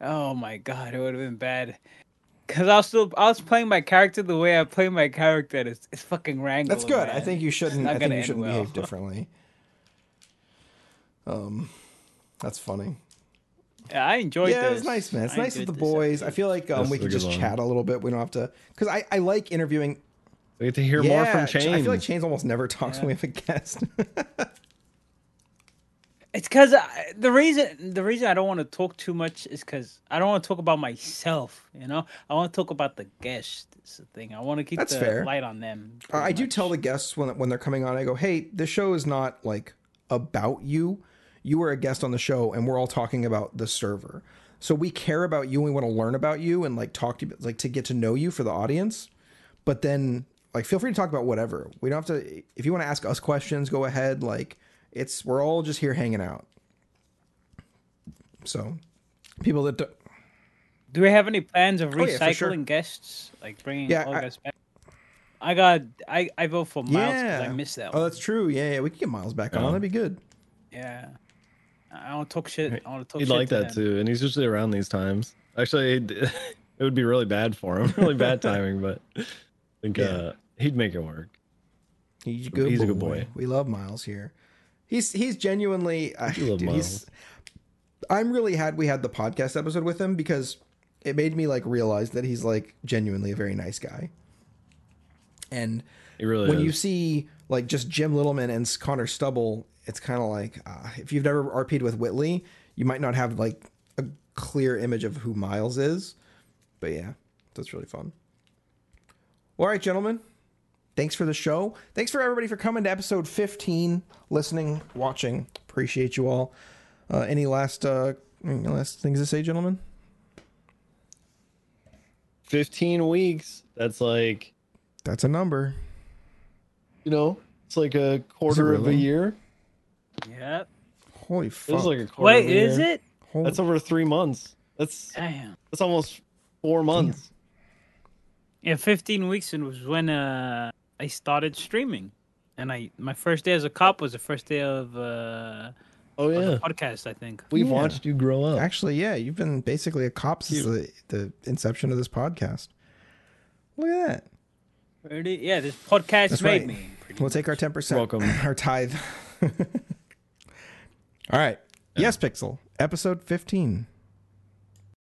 Speaker 3: Oh my God, it would have been bad. Cause I was still I was playing my character the way I play my character. and It's, it's fucking wrangling.
Speaker 1: That's good. I think you shouldn't. I think you shouldn't
Speaker 3: well.
Speaker 1: behave differently. Um, that's funny.
Speaker 3: Yeah, I enjoyed
Speaker 1: yeah,
Speaker 3: this.
Speaker 1: was nice, man. It's
Speaker 3: I
Speaker 1: nice with the
Speaker 3: enjoyed this
Speaker 1: boys. I feel like um,
Speaker 2: This
Speaker 1: we can just
Speaker 2: one.
Speaker 1: chat a little bit. We don't have to because I, I like interviewing.
Speaker 2: We get to hear
Speaker 1: yeah,
Speaker 2: more from
Speaker 1: Ch-
Speaker 2: Chains.
Speaker 1: I feel like Chains almost never talks
Speaker 3: Yeah.
Speaker 1: when we have a guest.
Speaker 3: It's because the reason the reason I don't want to talk too much is because I don't want to talk about myself. You know, I want to talk about the guests. It's the thing. I want to keep
Speaker 1: That's
Speaker 3: the
Speaker 1: fair.
Speaker 3: light on them.
Speaker 1: Uh, I do tell the guests when when they're coming on, I go, "Hey, this show is not like about you. You are a guest on the show, and we're all talking about the server. So we care about you, and we want to learn about you, and like talk to you, like to get to know you for the audience. But then, like, feel free to talk about whatever. We don't have to. If you want to ask us questions, go ahead. Like, it's we're all just here hanging out. So, people that do,
Speaker 3: Do we have any plans of
Speaker 1: Oh, yeah,
Speaker 3: recycling
Speaker 1: sure.
Speaker 3: guests, like bringing
Speaker 1: Yeah,
Speaker 3: all
Speaker 1: I-
Speaker 3: guests back? I got. I I vote for Miles because
Speaker 1: yeah,
Speaker 3: I missed that
Speaker 1: Oh,
Speaker 3: one.
Speaker 1: that's true. Yeah, yeah, we can get Miles back on. That'd be good.
Speaker 3: Yeah. I don't talk shit. I don't talk shit.
Speaker 2: He'd
Speaker 3: shit.
Speaker 2: like
Speaker 3: to
Speaker 2: that
Speaker 3: him.
Speaker 2: too, and he's usually around these times. Actually, it'd- it would be really bad for him, really bad timing, but I think
Speaker 1: Yeah.
Speaker 2: uh, he'd make it work.
Speaker 1: He's a good,
Speaker 2: He's
Speaker 1: boy.
Speaker 2: a good boy.
Speaker 1: We love Miles here. He's he's genuinely. Uh, dude, he's. I'm really had we had the podcast episode with him because it made me like realize that he's like genuinely a very nice guy. And
Speaker 2: really
Speaker 1: when
Speaker 2: is.
Speaker 1: you see like just Jim Littleman and Connor Stubble, it's kind of like uh, if you've never RP'd with Whitley, you might not have like a clear image of who Miles is. But yeah, that's really fun. All right, gentlemen. Thanks for the show. Thanks for everybody for coming to episode 15, listening, watching. Appreciate you all. Uh, any last uh, any last things to say, gentlemen?
Speaker 2: 15 weeks. That's like
Speaker 1: That's a number.
Speaker 2: you know, it's like a quarter of a year.
Speaker 3: Yep.
Speaker 1: Holy
Speaker 2: It
Speaker 1: fuck!
Speaker 2: was like a quarter.
Speaker 3: Wait,
Speaker 2: of a
Speaker 3: is
Speaker 2: year.
Speaker 3: it?
Speaker 1: Holy-
Speaker 2: That's over three months. That's
Speaker 3: Damn.
Speaker 2: that's almost four months.
Speaker 3: Yeah, 15 weeks and was when uh I started streaming. And I my first day as a cop was the first day of uh
Speaker 2: Oh
Speaker 3: of
Speaker 2: yeah,
Speaker 3: the podcast, I think.
Speaker 2: we've
Speaker 1: Yeah.
Speaker 2: watched you grow up.
Speaker 1: Actually, yeah, you've been basically a cop since the, the inception of this podcast. Look at that.
Speaker 3: Really? Yeah, this podcast
Speaker 1: That's
Speaker 3: made
Speaker 1: right.
Speaker 3: me.
Speaker 1: We'll
Speaker 3: much.
Speaker 1: take our 10%.
Speaker 2: Welcome.
Speaker 1: Our tithe. All right. Yespixel. Episode 15.